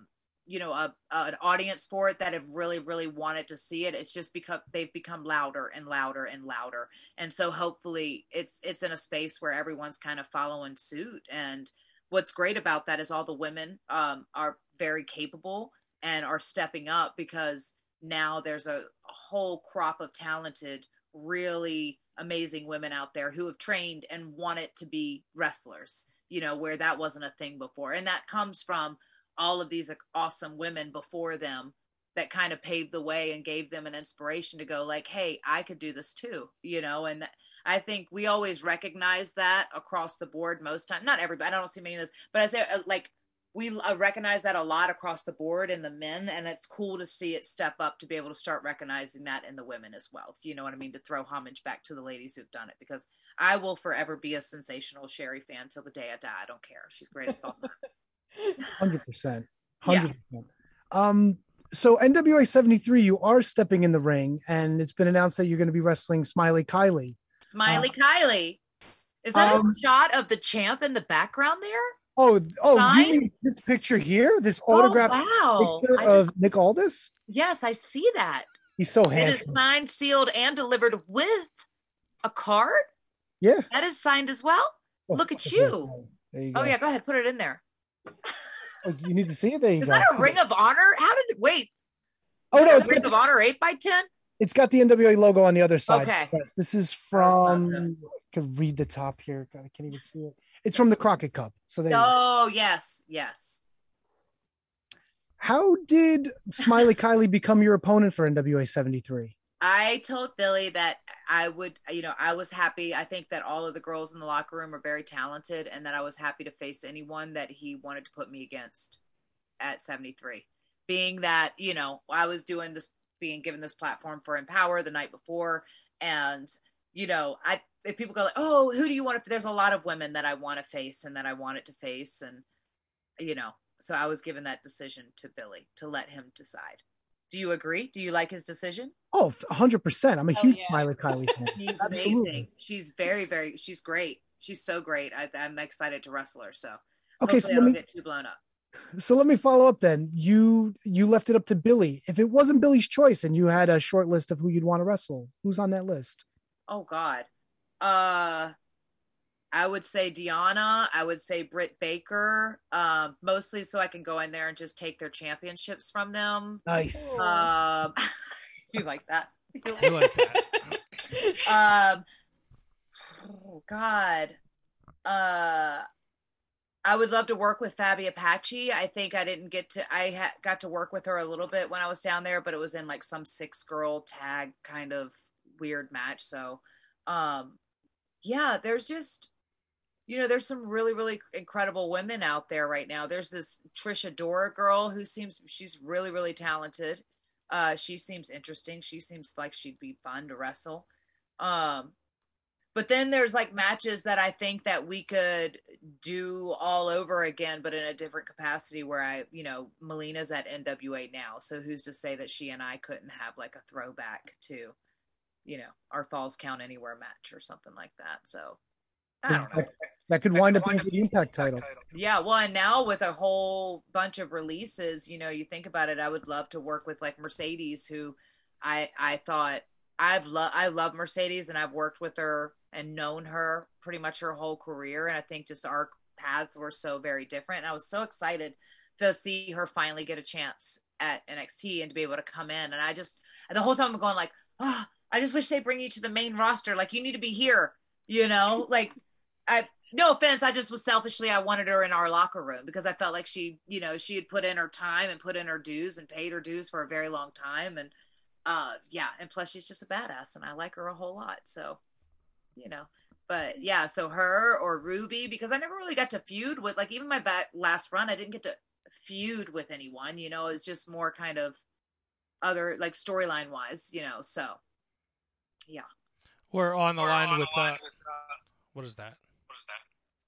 you know a, an audience for it that have really really wanted to see it. It's just because they've become louder and louder and louder. And so hopefully it's it's in a space where everyone's kind of following suit. And what's great about that is all the women um, are very capable and are stepping up because now there's a, a whole crop of talented really amazing women out there who have trained and wanted to be wrestlers you know where that wasn't a thing before. And that comes from all of these awesome women before them that kind of paved the way and gave them an inspiration to go like hey i could do this too you know? And i think we always recognize that across the board most time not everybody i don't see many of this but i say uh, like we uh, recognize that a lot across the board in the men and it's cool to see it step up to be able to start recognizing that in the women as well. You know what i mean? To throw homage back to the ladies who've done it because i will forever be a sensational sherri fan till the day i die. I don't care. She's great as fuck. [laughs] Hundred percent, hundred percent. Um, so NWA seventy three, you are stepping in the ring, and it's been announced that you're going to be wrestling Smiley Kylie. Smiley uh, Kylie, is that um, a shot of the champ in the background there? Oh, oh, you mean this picture here? This autograph Oh, wow. picture I of just- Nick Aldis? Yes, I see that. He's so It handsome. is signed, sealed, and delivered with a card. Yeah. That is signed as well. Oh, Look at you. There you Oh yeah, go ahead, put it in there. [laughs] Oh, you need to see it. There you Is go. that a Ring of Honor? How did wait? Oh no, it's a Ring of Honor eight by ten. it's got the NWA logo on the other side. Okay. Yes, this is from. I can read the top here. God, I can't even see it. It's from the Crockett Cup. So there. you. Oh yes, yes. How did Smiley Kylie become your opponent for NWA seventy three? I told Billy that I would, you know, I was happy. I think that all of the girls in the locker room are very talented and that I was happy to face anyone that he wanted to put me against at 73. Being that, you know, I was doing this, being given this platform for Empower the night before. And, you know, I, if people go like, oh, who do you want to, there's a lot of women that I want to face and that I wanted to face. And, you know, so I was given that decision to Billy to let him decide. Do you agree? Do you like his decision? Oh, 100 percent. I'm a Hell huge yeah. Smiley Kylie fan. [laughs] She's amazing. She's very, very. She's great. She's so great. I, I'm excited to wrestle her. So Okay, so I let don't me get too blown up. so let me follow up then. You you left it up to Billy. If it wasn't Billy's choice and you had a short list of who you'd want to wrestle, who's on that list? Oh God. Uh, I would say Deonna. I would say Britt Baker. Um, mostly so I can go in there and just take their championships from them. Nice. Um, [laughs] you like that? You like that? [laughs] um oh god uh i would love to work with faby apache i think i didn't get to i ha- got to work with her a little bit when i was down there but it was in like some six girl tag kind of weird match so um yeah there's just you know there's some really really incredible women out there right now. There's this trisha dora girl who seems she's really really talented. Uh she seems interesting. She seems like she'd be fun to wrestle. Um but then there's like matches that i think that we could do all over again but in a different capacity where i you know melina's at nwa now. So who's to say that she and i couldn't have like a throwback to you know our falls count anywhere match or something like that so i don't know That could wind up being the Impact title. Yeah, well, and now with a whole bunch of releases, you know, you think about it, I would love to work with like Mercedes, who I I thought I've loved I love Mercedes and I've worked with her and known her pretty much her whole career, and I think just our paths were so very different. And I was so excited to see her finally get a chance at NXT and to be able to come in. And I just and the whole time I'm going like, oh, I just wish they bring you to the main roster. Like you need to be here, you know, [laughs] like I no offense, I just was selfishly I wanted her in our locker room because I felt like she, you know, she had put in her time and put in her dues and paid her dues for a very long time and uh yeah, and plus she's just a badass and I like her a whole lot. So, you know, but yeah, so her or Ruby because I never really got to feud with like even my back last run I didn't get to feud with anyone, you know, it's just more kind of other like storyline wise, you know. So, yeah. We're on the line with uh, what is that?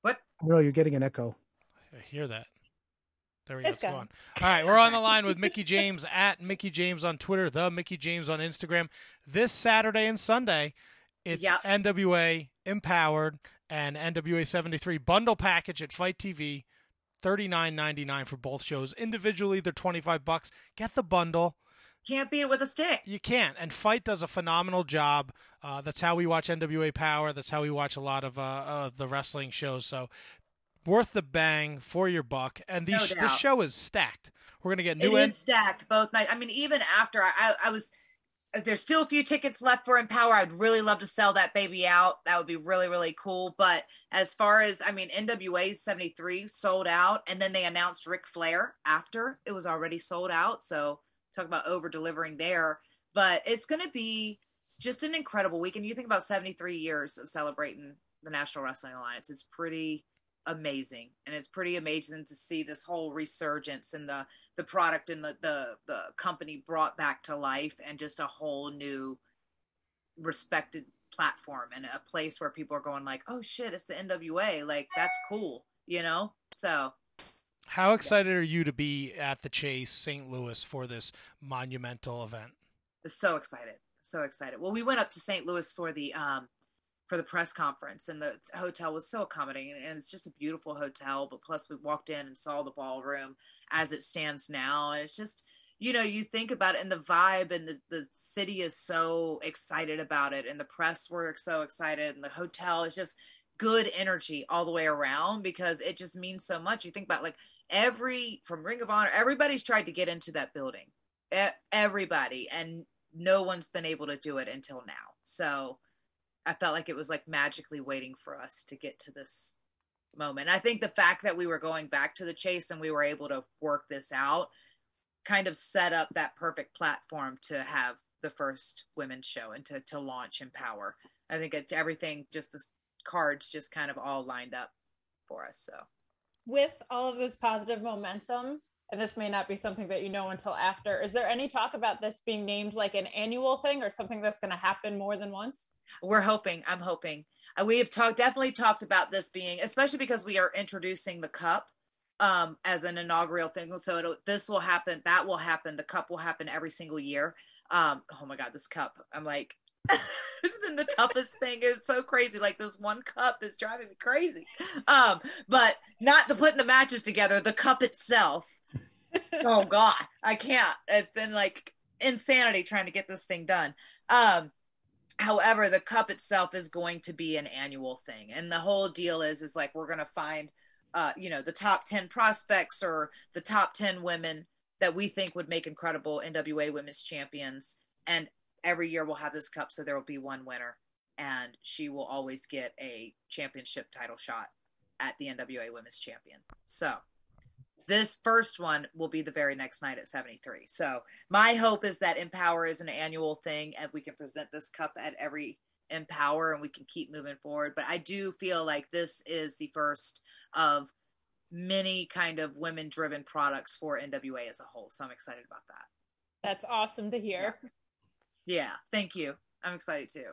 What? No, you're getting an echo. I hear that. There we go. It's It's gone. gone. All right, we're on the line with Mickie James [laughs] at Mickie James on Twitter, the Mickie James on Instagram. This Saturday and Sunday, it's Yep. NWA Empowered and NWA 73 bundle package at FITE TV. Thirty nine ninety nine for both shows. Individually, they're twenty five bucks. Get the bundle. Can't beat it with a stick. You can't. And FITE does a phenomenal job. Uh, that's how we watch NWA Power. That's how we watch a lot of uh, of the wrestling shows. So worth the bang for your buck. And No these this show is stacked. We're gonna get It new. is stacked both nights. I mean, even after I, I, I was, if there's still a few tickets left for Empower. I'd really love to sell that baby out. That would be really, really cool. But as far as, I mean, NWA 73 sold out, and then they announced Ric Flair after it was already sold out. So talk about over delivering there. But it's going to be just an incredible weekend. You think about 73 years of celebrating the National Wrestling Alliance. It's pretty amazing and it's pretty amazing to see this whole resurgence and the the product and the the the company brought back to life and just a whole new respected platform and a place where people are going like oh shit it's the NWA like that's cool you know so How excited are you to be at the Chase St. Louis for this monumental event? so excited so excited well we went up to st louis for the um for the press conference and the hotel was so accommodating and it's just a beautiful hotel but plus we walked in and saw the ballroom as it stands now and it's just you know you think about it and the vibe and the, the city is so excited about it and the press were so excited and the hotel is just good energy all the way around because it just means so much you think about like every from ring of honor everybody's tried to get into that building. Everybody and no one's been able to do it until now. So i felt like it was like magically waiting for us to get to this moment. I think the fact that we were going back to the chase and we were able to work this out kind of set up that perfect platform to have the first women's show and to, to launch empower i think it, everything just the cards just kind of all lined up for us so with all of this positive momentum, and this may not be something that you know until after, is there any talk about this being named like an annual thing or something that's going to happen more than once? we're hoping i'm hoping. Uh, we have talked definitely talked about this being especially because we are introducing the cup um as an inaugural thing. So this will happen that will happen the cup will happen every single year. Um oh my god this cup i'm like [laughs] it's been the toughest thing. It's so crazy. Like this one cup is driving me crazy. Um but not the putting the matches together the cup itself. [laughs] Oh god. I can't. It's been like insanity trying to get this thing done. Um however the cup itself is going to be an annual thing. And the whole deal is is like we're going to find uh you know the top 10 prospects or the top 10 women that we think would make incredible nwa women's champions. And every year we'll have this cup so there will be one winner and she will always get a championship title shot at the nwa women's champion. So this first one will be the very next night at 73 so my hope is that empower is an annual thing and we can present this cup at every empower and we can keep moving forward. But i do feel like this is the first of many kind of women driven products for nwa as a whole so i'm excited about that. That's awesome to hear. yeah thank you i'm excited too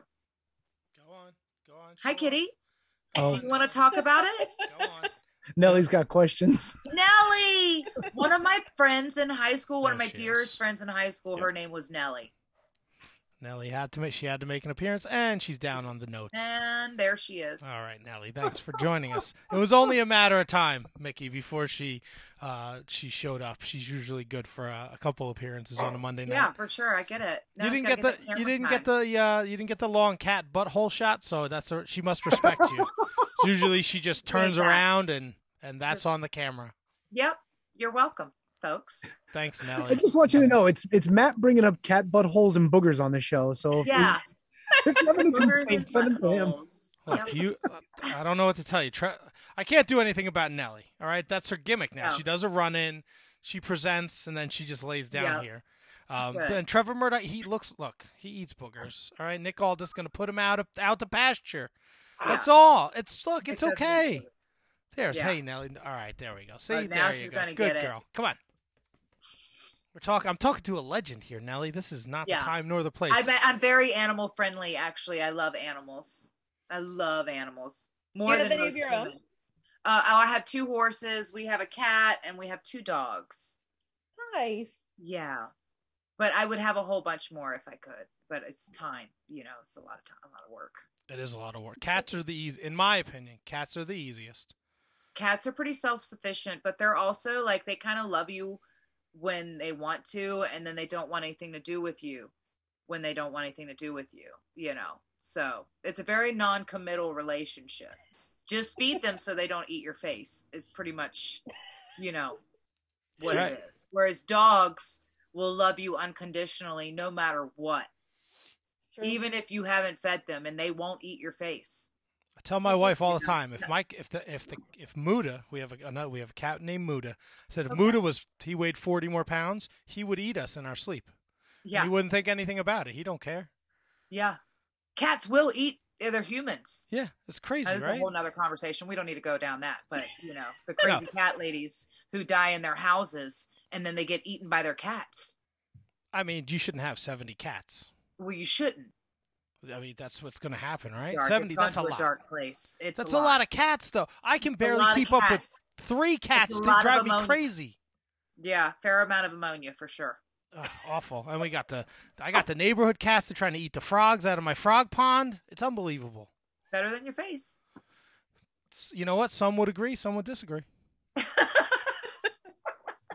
Go on, go on. hi show kitty Oh. do you want to oh. talk about it off. [laughs] Go on. Nellie's got questions. nellie one of my friends in high school one of my dearest is. friends in high school her name was nellie Nelly had to make she had to make an appearance, and she's down on the notes. And there she is. All right, Nellie, thanks for joining us. It was only a matter of time, Mickie, before she uh, she showed up. She's usually good for a, a couple appearances on a Monday night. Yeah, for sure. I get it. Now you didn't just get gotta the you didn't time. get the uh, you didn't get the long cat butthole shot, so that's a, she must respect you. [laughs] Usually she just turns around and and that's Just- on the camera. Yep. You're welcome, folks. Thanks, Nelly. I just want you to know it's it's Matt bringing up cat buttholes and boogers on the show. So Yeah. if you have any Boogers and complaints, send them to him. Look, you, I don't know what to tell you. Tre- I can't do anything about Nelly. All right, that's her gimmick now. No. She does a run in, she presents, and then she just lays down Yeah. here. Um, Good. then Trevor Murdoch, he looks, look, he eats boogers. All right, Nick Aldis going to put him out of, out to pasture. That's all. It's look, it's Because okay. There's Yeah. hey Nelly. All right, there we go. See, Oh, now there you she's go. gonna Good get it. girl. Come on. We're talking. I'm talking to a legend here, Nelly. This is not Yeah. the time nor the place. I bet I'm very animal friendly. Actually, I love animals. I love animals more have than any of most your own? humans. Uh, I have two horses. We have a cat, and we have two dogs. Nice. Yeah, but I would have a whole bunch more if I could. But it's time. You know, it's a lot of time, a lot of work. it is a lot of work. Cats are the easy, in my opinion. Cats are the easiest. Cats are pretty self sufficient, but they're also like they kind of love you when they want to, and then they don't want anything to do with you when they don't want anything to do with you. You know, so it's a very non committal relationship. Just feed them so they don't eat your face. It's pretty much, you know, what Right. it is. Whereas dogs will love you unconditionally no matter what, even if you haven't fed them, and they won't eat your face. I tell my wife all the time if Mike if the if the if Muda we have a another, we have a cat named Muda. I said if Muda was he weighed forty more pounds, he would eat us in our sleep. Yeah, He wouldn't think anything about it. He don't care. yeah. Cats will eat other humans. Yeah, it's crazy, That's right? a whole nother conversation. We don't need to go down that, but you know, the [laughs] crazy cat ladies who die in their houses and then they get eaten by their cats. I mean, you shouldn't have seventy cats. Well, you shouldn't. I mean, that's what's going to happen, right? Dark. Seventy. It's gone That's a to lot. dark place. It's That's a lot. of cats, though. I can It's barely keep up with three cats. They drive me crazy. Yeah, fair amount of ammonia for sure. Ugh, awful. And we got the I got the neighborhood cats. They're trying to eat the frogs out of my frog pond. It's unbelievable. Better than your face. You know what? Some would agree. Some would disagree. [laughs]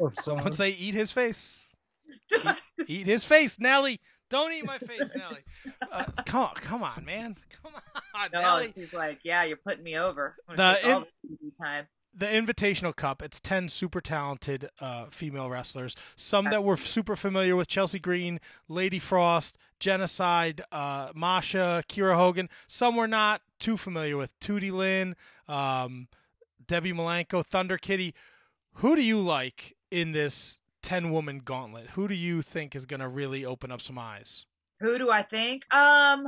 Or Some would say, "Eat his face. [laughs] Eat his face, Nelly. Don't eat my face, Nelly. Uh, come on, come on, man. Come on, no, Nelly." she's like, yeah, you're putting me over. The- gonna take all if- the time. the Invitational Cup. It's ten super talented uh, female wrestlers. Some that we're super familiar with: Chelsea Green, Lady Frost, Genocide, uh, Masha, Kiera Hogan. Some we're not too familiar with: Tootie Lynn, um, Debbie Malenko, Thunder Kitty. Who do you like in this ten-woman gauntlet? Who do you think is going to really open up some eyes? Who do I think? Um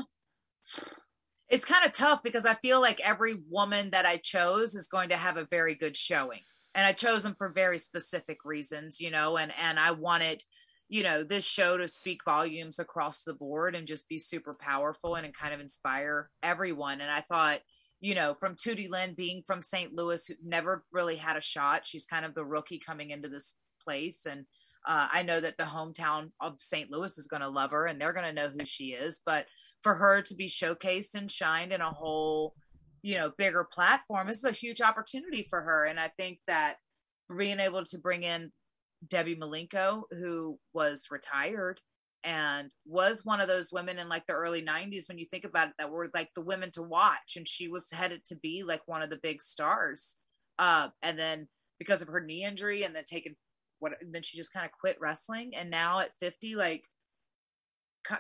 it's kind of tough because I feel like every woman that I chose is going to have a very good showing. And I chose them for very specific reasons, you know, and and I wanted, you know, this show to speak volumes across the board and just be super powerful and, and kind of inspire everyone. And I thought, you know, from Tootie Lynn being from St. Louis, who never really had a shot, she's kind of the rookie coming into this place and uh, I know that the hometown of St. Louis is going to love her and they're going to know who she is. But for her to be showcased and shined in a whole, you know, bigger platform, this is a huge opportunity for her. And I think that being able to bring in Debbie Malenko, who was retired and was one of those women in like the early 90s, when you think about it, that were like the women to watch. And she was headed to be like one of the big stars. Uh, and then because of her knee injury and then taking what then she just kind of quit wrestling and now at 50 like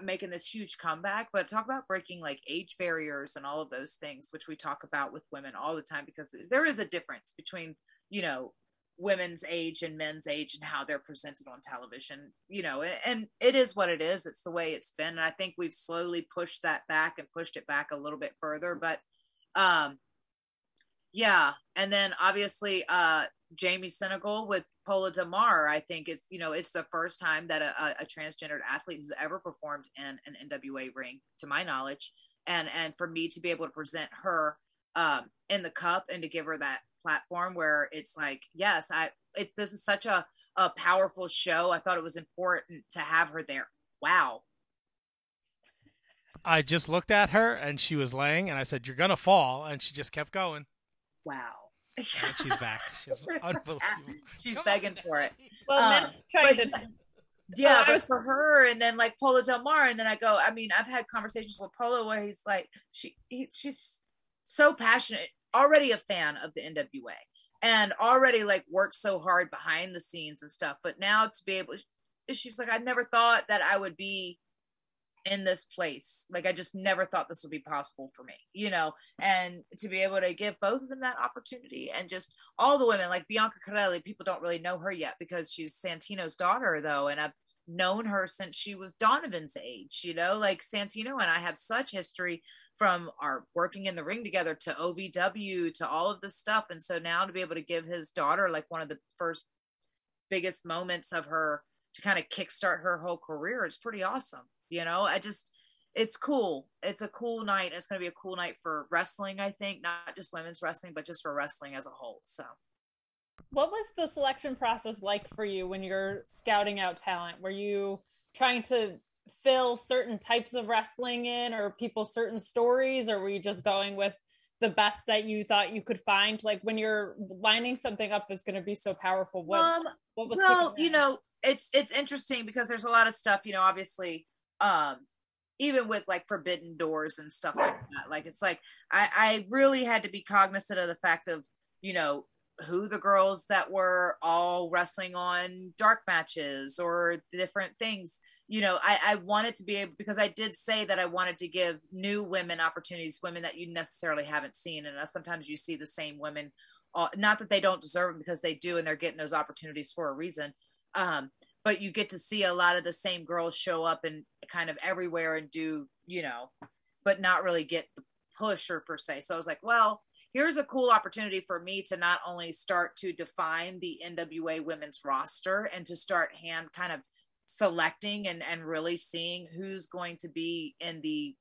making this huge comeback. But talk about breaking like age barriers and all of those things which we talk about with women all the time because there is a difference between you know women's age and men's age and how they're presented on television you know and it is what it is. It's the way it's been and i think we've slowly pushed that back and pushed it back a little bit further but um yeah. And then obviously uh Jamie Senegal with Paula Damar. I think it's you know it's the first time that a, a, a transgendered athlete has ever performed in an NWA ring, to my knowledge, and and for me to be able to present her um, in the cup and to give her that platform where it's like, yes, I it, this is such a a powerful show. I thought it was important to have her there. Wow, I just looked at her and she was laying, and I said, "You're gonna fall," and she just kept going. Wow. [laughs] And she's back. [laughs] She's unbelievable. [laughs] She's Come begging on. for it. Well, Uh, Matt's trying but- to. Yeah, Oh, I was- for her, and then like Polo Del Mar, and then I go. I mean, I've had conversations with Polo where he's like, she, he, she's so passionate, already a fan of the NWA, and already like worked so hard behind the scenes and stuff. But now to be able, she's like, I never thought that I would be in this place. Like I just never thought this would be possible for me, you know. And to be able to give both of them that opportunity, and just all the women like Bianca Carelli, people don't really know her yet because she's Santino's daughter, though, and I've known her since she was Donovan's age, you know. Like Santino and I have such history from our working in the ring together to OVW to all of this stuff, and so now to be able to give his daughter like one of the first biggest moments of her to kind of kickstart her whole career, it's pretty awesome. You know, I just it's cool. It's a cool night. It's going to be a cool night for wrestling, I think, not just women's wrestling, but just for wrestling as a whole. So, What was the selection process like for you when you're scouting out talent? Were you trying to fill certain types of wrestling in or people certain stories, or were you just going with the best that you thought you could find? Like when you're lining something up that's going to be so powerful, what um, what was well, you know, it's it's interesting because there's a lot of stuff, you know, obviously, um, even with like forbidden doors and stuff like that. Like it's like I, I really had to be cognizant of the fact of, you know, who the girls that were all wrestling on dark matches or different things. You know, I, I wanted to be able because I did say that I wanted to give new women opportunities, women that you necessarily haven't seen. And uh, sometimes you see the same women, uh, not that they don't deserve them because they do, and they're getting those opportunities for a reason. Um, but you get to see a lot of the same girls show up and kind of everywhere and do, you know, but not really get the pusher per se. So I was like, well, here's a cool opportunity for me to not only start to define the NWA women's roster and to start hand kind of selecting and, and really seeing who's going to be in the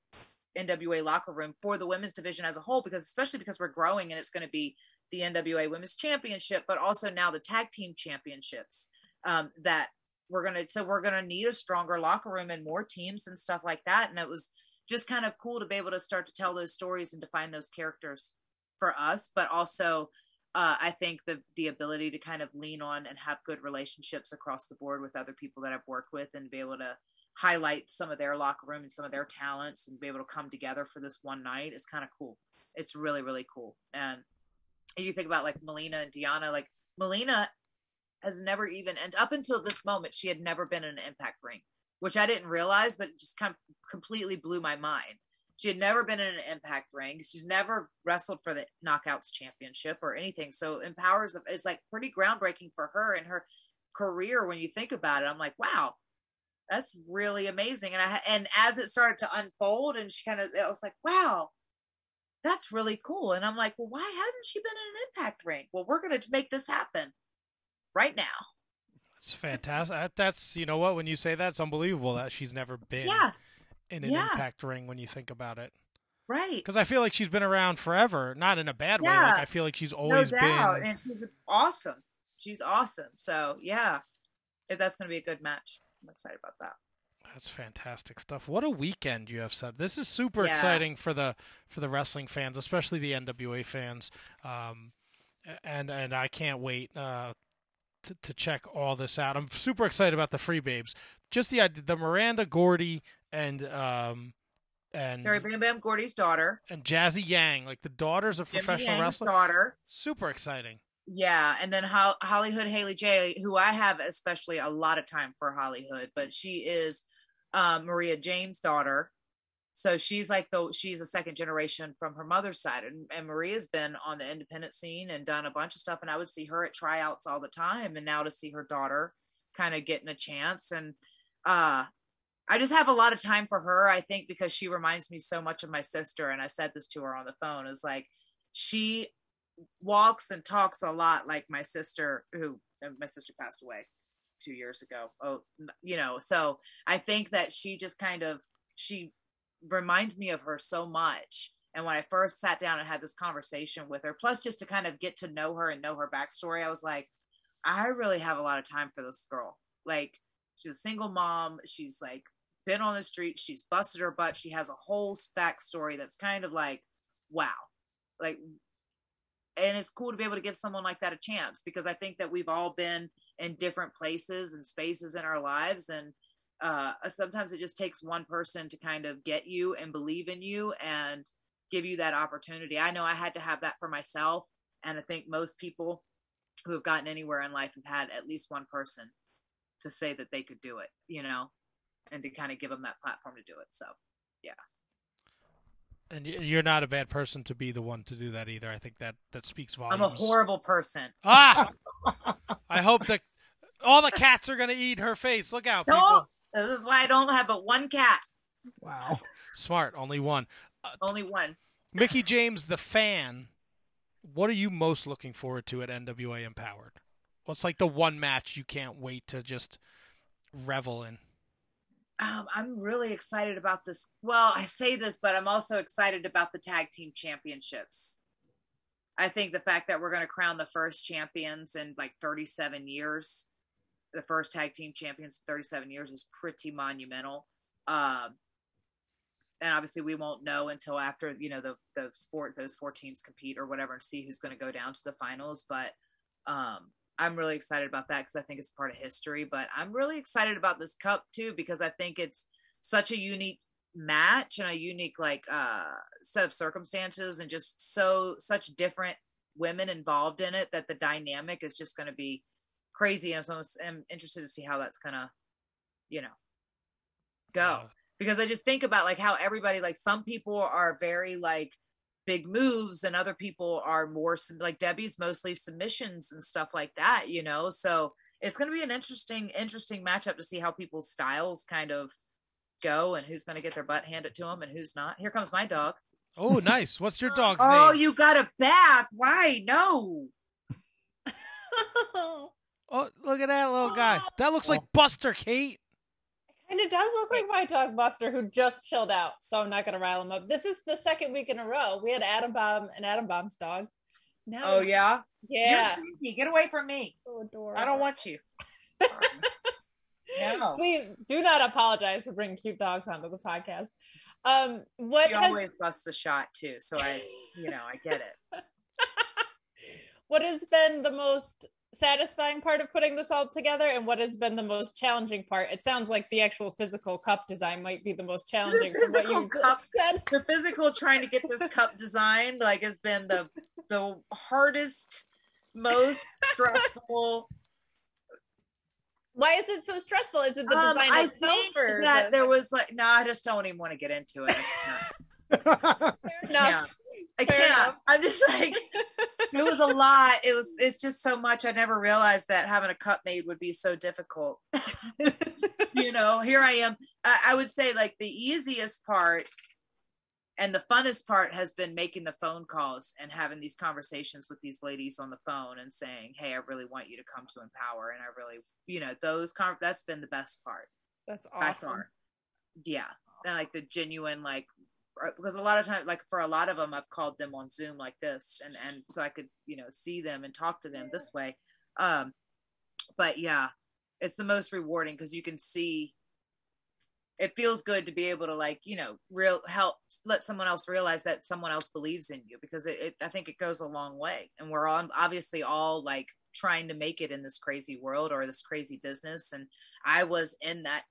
NWA locker room for the women's division as a whole, because especially because we're growing and it's going to be the NWA women's championship, but also now the tag team championships um, that we're going to, so we're going to need a stronger locker room and more teams and stuff like that. And it was just kind of cool to be able to start to tell those stories and define those characters for us, but also uh, I think the the ability to kind of lean on and have good relationships across the board with other people that I've worked with and be able to highlight some of their locker room and some of their talents and be able to come together for this one night is kind of cool. It's really really cool. And you think about like Melina and Deonna, like Melina has never even and up until this moment she had never been in an impact ring, which I didn't realize, but just of completely blew my mind. She had never been in an impact ring. She's never wrestled for the Knockouts Championship or anything. So empowers is like pretty groundbreaking for her and her career when you think about it. I'm like, wow, that's really amazing. And I and as it started to unfold, and she kind of, I was like, wow, that's really cool. And I'm like, well, why hasn't she been in an impact ring? Well, we're gonna make this happen right now. It's fantastic. That's you know what when you say that, it's unbelievable that she's never been Yeah, in an Yeah. impact ring when you think about it. right. Because I feel like she's been around forever, not in a bad way. Yeah. Like I feel like she's always no doubt. been. And she's awesome. She's awesome. So yeah, if that's gonna be a good match, I'm excited about that. That's fantastic stuff. What a weekend you have set. This is super Yeah. exciting for the for the wrestling fans, especially the NWA fans. Um, and and I can't wait uh, to to check all this out. I'm super excited about the free babes. Just the idea- the Miranda Gordy and um and Terry Bam Bam Gordy's daughter, and Jazzy Yang, like the daughters of Jimmy professional Yang's wrestling. daughter. Super exciting. Yeah, and then Ho- Hollywood Haley J, who I have especially a lot of time for Hollywood, but she is um, Maria James' daughter. So she's like the she's a second generation from her mother's side, and, and Maria's been on the independent scene and done a bunch of stuff. And I would see her at tryouts all the time, and now to see her daughter kind of getting a chance, and uh, I just have a lot of time for her. I think because she reminds me so much of my sister, and I said this to her on the phone. Is like she walks and talks a lot like my sister who uh, my sister passed away two years ago oh you know so i think that she just kind of she reminds me of her so much. And when i first sat down and had this conversation with her plus just to kind of get to know her and know her backstory i was like i really have a lot of time for this girl. Like she's a single mom. She's like been on the street. She's busted her butt. She has a whole backstory that's kind of like, wow, like, and it's cool to be able to give someone like that a chance because I think that we've all been in different places and spaces in our lives, and uh, sometimes it just takes one person to kind of get you and believe in you and give you that opportunity. I know I had to have that for myself, and I think most people who have gotten anywhere in life have had at least one person to say that they could do it, you know, and to kind of give them that platform to do it. So, yeah. And you're not a bad person to be the one to do that either. I think that that speaks volumes. I'm a horrible person. Ah! [laughs] I hope that all the cats are gonna eat her face. Look out, people. This is why I don't have but one cat. Wow. Smart, only one. Only one. Mickie James, the fan. What are you most looking forward to at NWA Empowered? What's like the one match you can't wait to just revel in? Um, I'm really excited about this. Well, I say this, but I'm also excited about the tag team championships. I think the fact that we're going to crown the first champions in like 37 years, the first tag team champions in 37 years is pretty monumental. Um, and obviously we won't know until after you know the those four those four teams compete or whatever and see who's going to go down to the finals. But um, I'm really excited about that because I think it's part of history. But I'm really excited about this cup too because I think it's such a unique match and a unique like uh set of circumstances and just so such different women involved in it that the dynamic is just going to be crazy and so I'm interested to see how that's going to you know go because I just think about like how everybody like some people are very like big moves and other people are more like Debbie's mostly submissions and stuff like that, you know. So it's going to be an interesting interesting matchup to see how people's styles kind of go and who's going to get their butt handed to them and who's not. Here comes my dog. Oh, nice. What's your [laughs] dog's Oh, name? you got a bath. Why? No. [laughs] Oh, look at that little guy. That looks like Buster, Kate. And it does look like my dog Buster, who just chilled out. So I'm not gonna rile him up. This is the second week in a row. We had Adam Bomb and Adam Bomb's dog. Now, Oh yeah. yeah. You're sneaky. Get away from me. So adorable. I don't want you. [laughs] no. Please do not apologize for bringing cute dogs onto the podcast. Um, what You has always bust the shot too, so I, you know, I get it. [laughs] what has been the most satisfying part of putting this all together, and what has been the most challenging part? It sounds like the actual physical cup design might be the most challenging. what physical you cup, the physical trying to get this cup [laughs] designed like has been the the hardest, most stressful. Why is it so stressful? Is it the Um, design I itself, think or that the- there was like no, I just don't even want to get into it. [laughs] Fair enough. I Fair can't. enough. I'm just like [laughs] it was a lot. It was it's just so much. I never realized that having a cup made would be so difficult. [laughs] you know, here I am. I, I would say like the easiest part and the funnest part has been making the phone calls and having these conversations with these ladies on the phone and saying, "Hey, I really want you to come to Empower," and I really, you know, those con- that's been the best part That's awesome. Yeah, and like the genuine like because a lot of times like for a lot of them I've called them on Zoom like this and and so I could you know see them and talk to them this way. Um, but yeah, it's the most rewarding because you can see. It feels good to be able to like you know real help let someone else realize that someone else believes in you because it, it I think it goes a long way and we're all obviously all like trying to make it in this crazy world or this crazy business and I was in that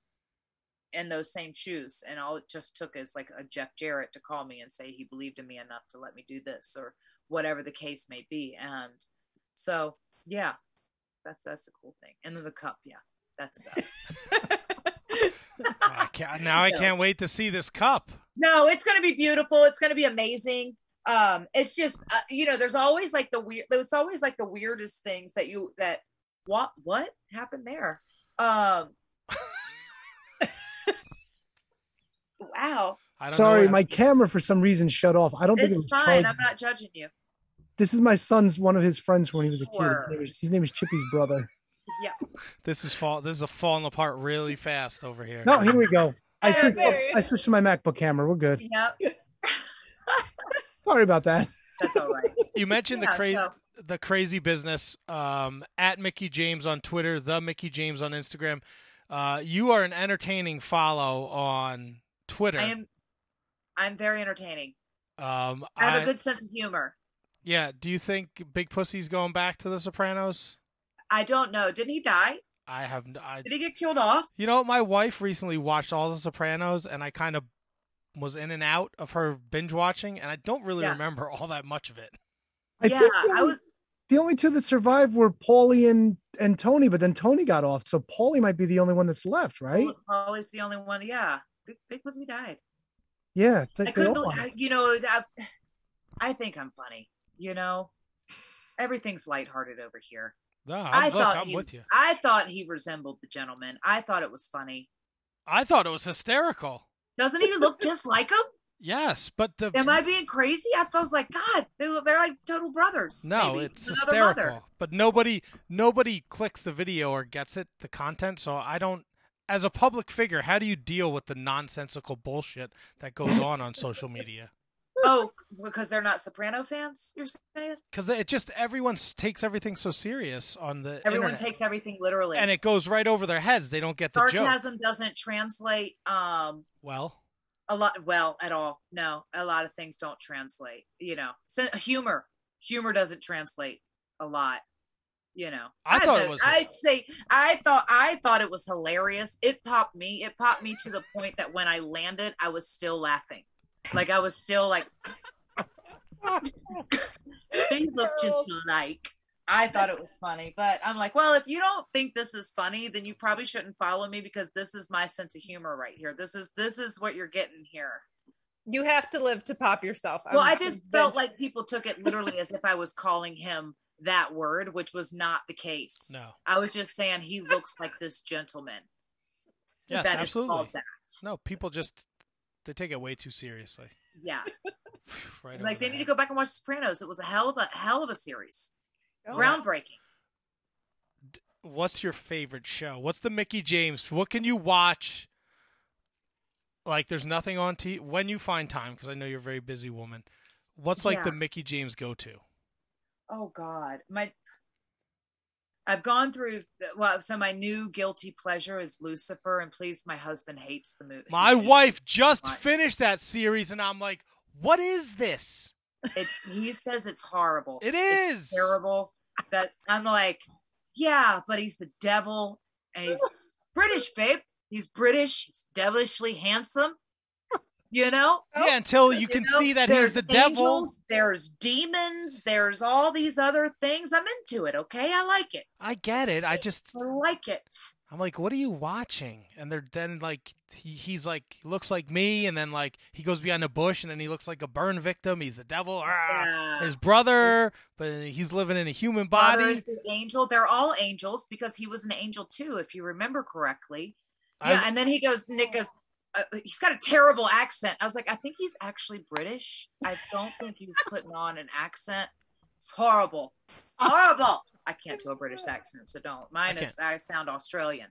in those same shoes and all it just took is like a jeff jarrett to call me and say he believed in me enough to let me do this or whatever the case may be and so yeah that's that's a cool thing and then the cup yeah that's that [laughs] [laughs] I can't, now I can't wait to see this cup. no it's gonna be beautiful it's gonna be amazing um it's just uh, you know there's always like the weird there's always like the weirdest things that you that what what happened there um [laughs] wow I don't Sorry, know. my camera for some reason shut off. I don't think it's was fine charged. i'm not judging you This is my son's one of his friends when he was a kid. Sure. His name is, his name is Chippy's brother. yeah This is fall. This is falling apart really fast over here. No, here we go. I switched. I switched to my MacBook camera. We're good. yeah Sorry about that. that's all right [laughs] You mentioned Yeah, the crazy so- the crazy business um, at Mickie James on Twitter, the Mickie James on Instagram. Uh, you are an entertaining follow on Twitter. I am. I'm very entertaining. Um, I have a good sense of humor. Yeah. Do you think Big Pussy's going back to The Sopranos? I don't know. Didn't he die? I have. n- I, Did he get killed off? you know, my wife recently watched all The Sopranos, and I kind of was in and out of her binge watching, and I don't really Yeah. remember all that much of it. I yeah, think I was. the only two that survived were Paulie and and Tony, but then Tony got off, so Paulie might be the only one that's left, right? Paulie's the only one. Yeah, Big, Big Pussy died. Yeah, I I couldn't. believe- I, you know, I, I think I'm funny. You know, everything's lighthearted over here. No, I'm, I look, thought I'm he, with you. I thought he resembled the gentleman. I thought it was funny. I thought it was hysterical. Doesn't he look just like him? Yes, but the Am I being crazy? I thought I was like, God, they look, they're like total brothers. no, maybe, it's another hysterical. mother. But nobody nobody clicks the video or gets it, the content. So I don't. As a public figure, how do you deal with the nonsensical bullshit that goes on on social media? Oh, because they're not Soprano fans. You're saying Because it just everyone takes everything so serious on the everyone internet, takes everything literally, and it goes right over their heads. They don't get the joke. sarcasm doesn't translate. Um, Well, a lot well at all. No, a lot of things don't translate. You know, humor, humor doesn't translate a lot. You know, I thought it was- I'd say I thought I thought it was hilarious. It popped me. It popped me to the point that when I landed, I was still laughing. Like I was still like, they look just oh. like I thought it was funny, but I'm like, well, if you don't think this is funny, then you probably shouldn't follow me because this is my sense of humor right here. This is this is what you're getting here. You have to live to pop yourself. Well, I'm I just felt like people took it literally as if I was calling him that word, which was not the case. no. I was just saying he looks like this gentleman. Yes, that is absolutely. called that. No, people just they take it way too seriously. Yeah, right. like they their need to go back and watch Sopranos. It was a hell of a hell of a series, Oh. groundbreaking. What's your favorite show? What's the Mickie James? What can you watch? Like, there's nothing on T when you find time because I know you're a very busy woman. What's like the Mickie James go to? Oh God, my. I've gone through well, so my new guilty pleasure is Lucifer, and please, my husband hates the movie. My wife just much. finished that series, and I'm like, what is this? It's he says it's horrible. It It's terrible. That I'm like, yeah, but he's the devil and he's [laughs] British, babe. He's British. He's devilishly handsome. You know? Yeah, until you You can know, see that he's there's the devil. angels, There's demons. There's all these other things. I'm into it. Okay, I like it. I get it. I just, I like it. I'm like, what are you watching? And they're then like, he, he's like, looks like me, and then like he goes behind a bush, and then he looks like a burn victim. He's the devil. Ah. Yeah. His brother, but he's living in a human body. is the angel. They're all angels because he was an angel too, if you remember correctly. Yeah, and then he goes, Nick goes, uh, he's got a terrible accent. I was like, I think he's actually British. I don't think he's putting on an accent. It's horrible, horrible. I can't do a British accent, so don't. Mine is I sound Australian.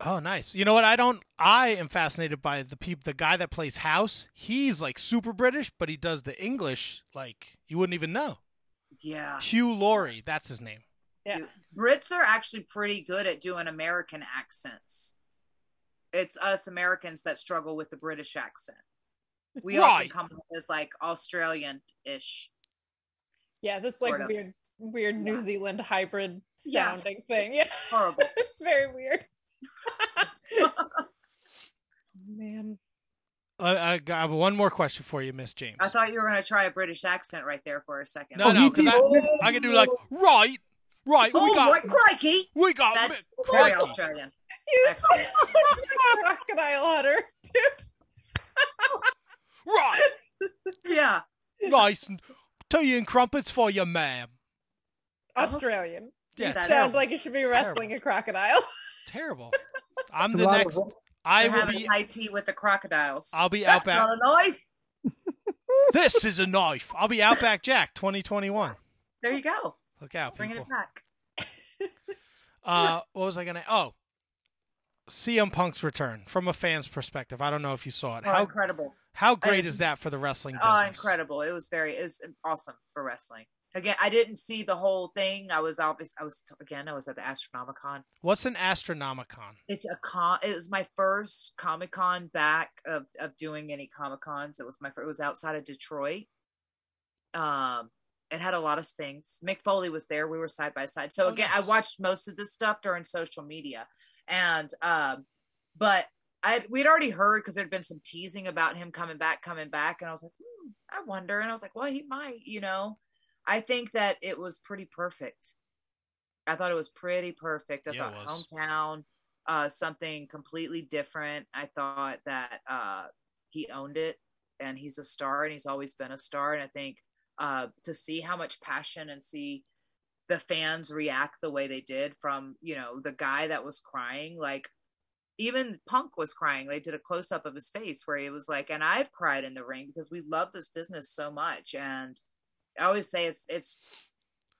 Oh, nice. You know what? I don't. I am fascinated by the peop The guy that plays House. He's like super British, but he does the English like you wouldn't even know. Yeah, Hugh Laurie, that's his name. Yeah. Brits are actually pretty good at doing American accents. It's us Americans that struggle with the British accent. We often come up as like Australian-ish. Yeah, this like Sort of. weird, weird New Yeah. Zealand hybrid Yeah. sounding thing. Yeah, [laughs] Horrible. it's very weird. [laughs] Man, I, I have one more question for you, Miss James. I thought you were going to try a British accent right there for a second. no, Oh, no, because I, I can do like right, right. Oh, we got, right, crikey! we got. That's mi- very crikey. Australian. You Excellent. sound [laughs] like a crocodile hunter, dude. Right, Yeah. nice. and Tea and crumpets for you, ma'am. Australian. Yeah, you That- sound like you should be wrestling a crocodile. [laughs] terrible. I'm the next. of- I They're will be. high tea with the crocodiles. I'll be That's Outback. not a knife. [laughs] this is a knife. I'll be Outback Jack 2021. There you go. Look out, Bringing people. it back. Uh, what was I gonna? Oh, CM Punk's return from a fan's perspective. I don't know if you saw it. Oh, How incredible. how great is that for the wrestling Oh, business? incredible. It was very, it was awesome for wrestling. again, I didn't see the whole thing. I was obvious. I was again. I was at the Astronomicon. What's an Astronomicon? It's a con. It was my first Comic Con back of of doing any Comic Cons. It was my. fir- It was outside of Detroit. Um, it had a lot of things. Mick Foley was there. We were side by side. So Oh, again. I watched most of this stuff during social media, and um, but I we'd already heard because there'd been some teasing about him coming back, coming back, and I was like, hmm, I wonder, and I was like, well, he might, you know. I think that it was pretty perfect. I thought it was pretty perfect. I Yeah, thought hometown, uh, something completely different. I thought that uh, he owned it, and he's a star, and he's always been a star. And I think uh, to see how much passion and see the fans react the way they did from you know the guy that was crying, like even Punk was crying. They did a close up of his face where he was like, "And I've cried in the ring because we love this business so much." And I always say it's it's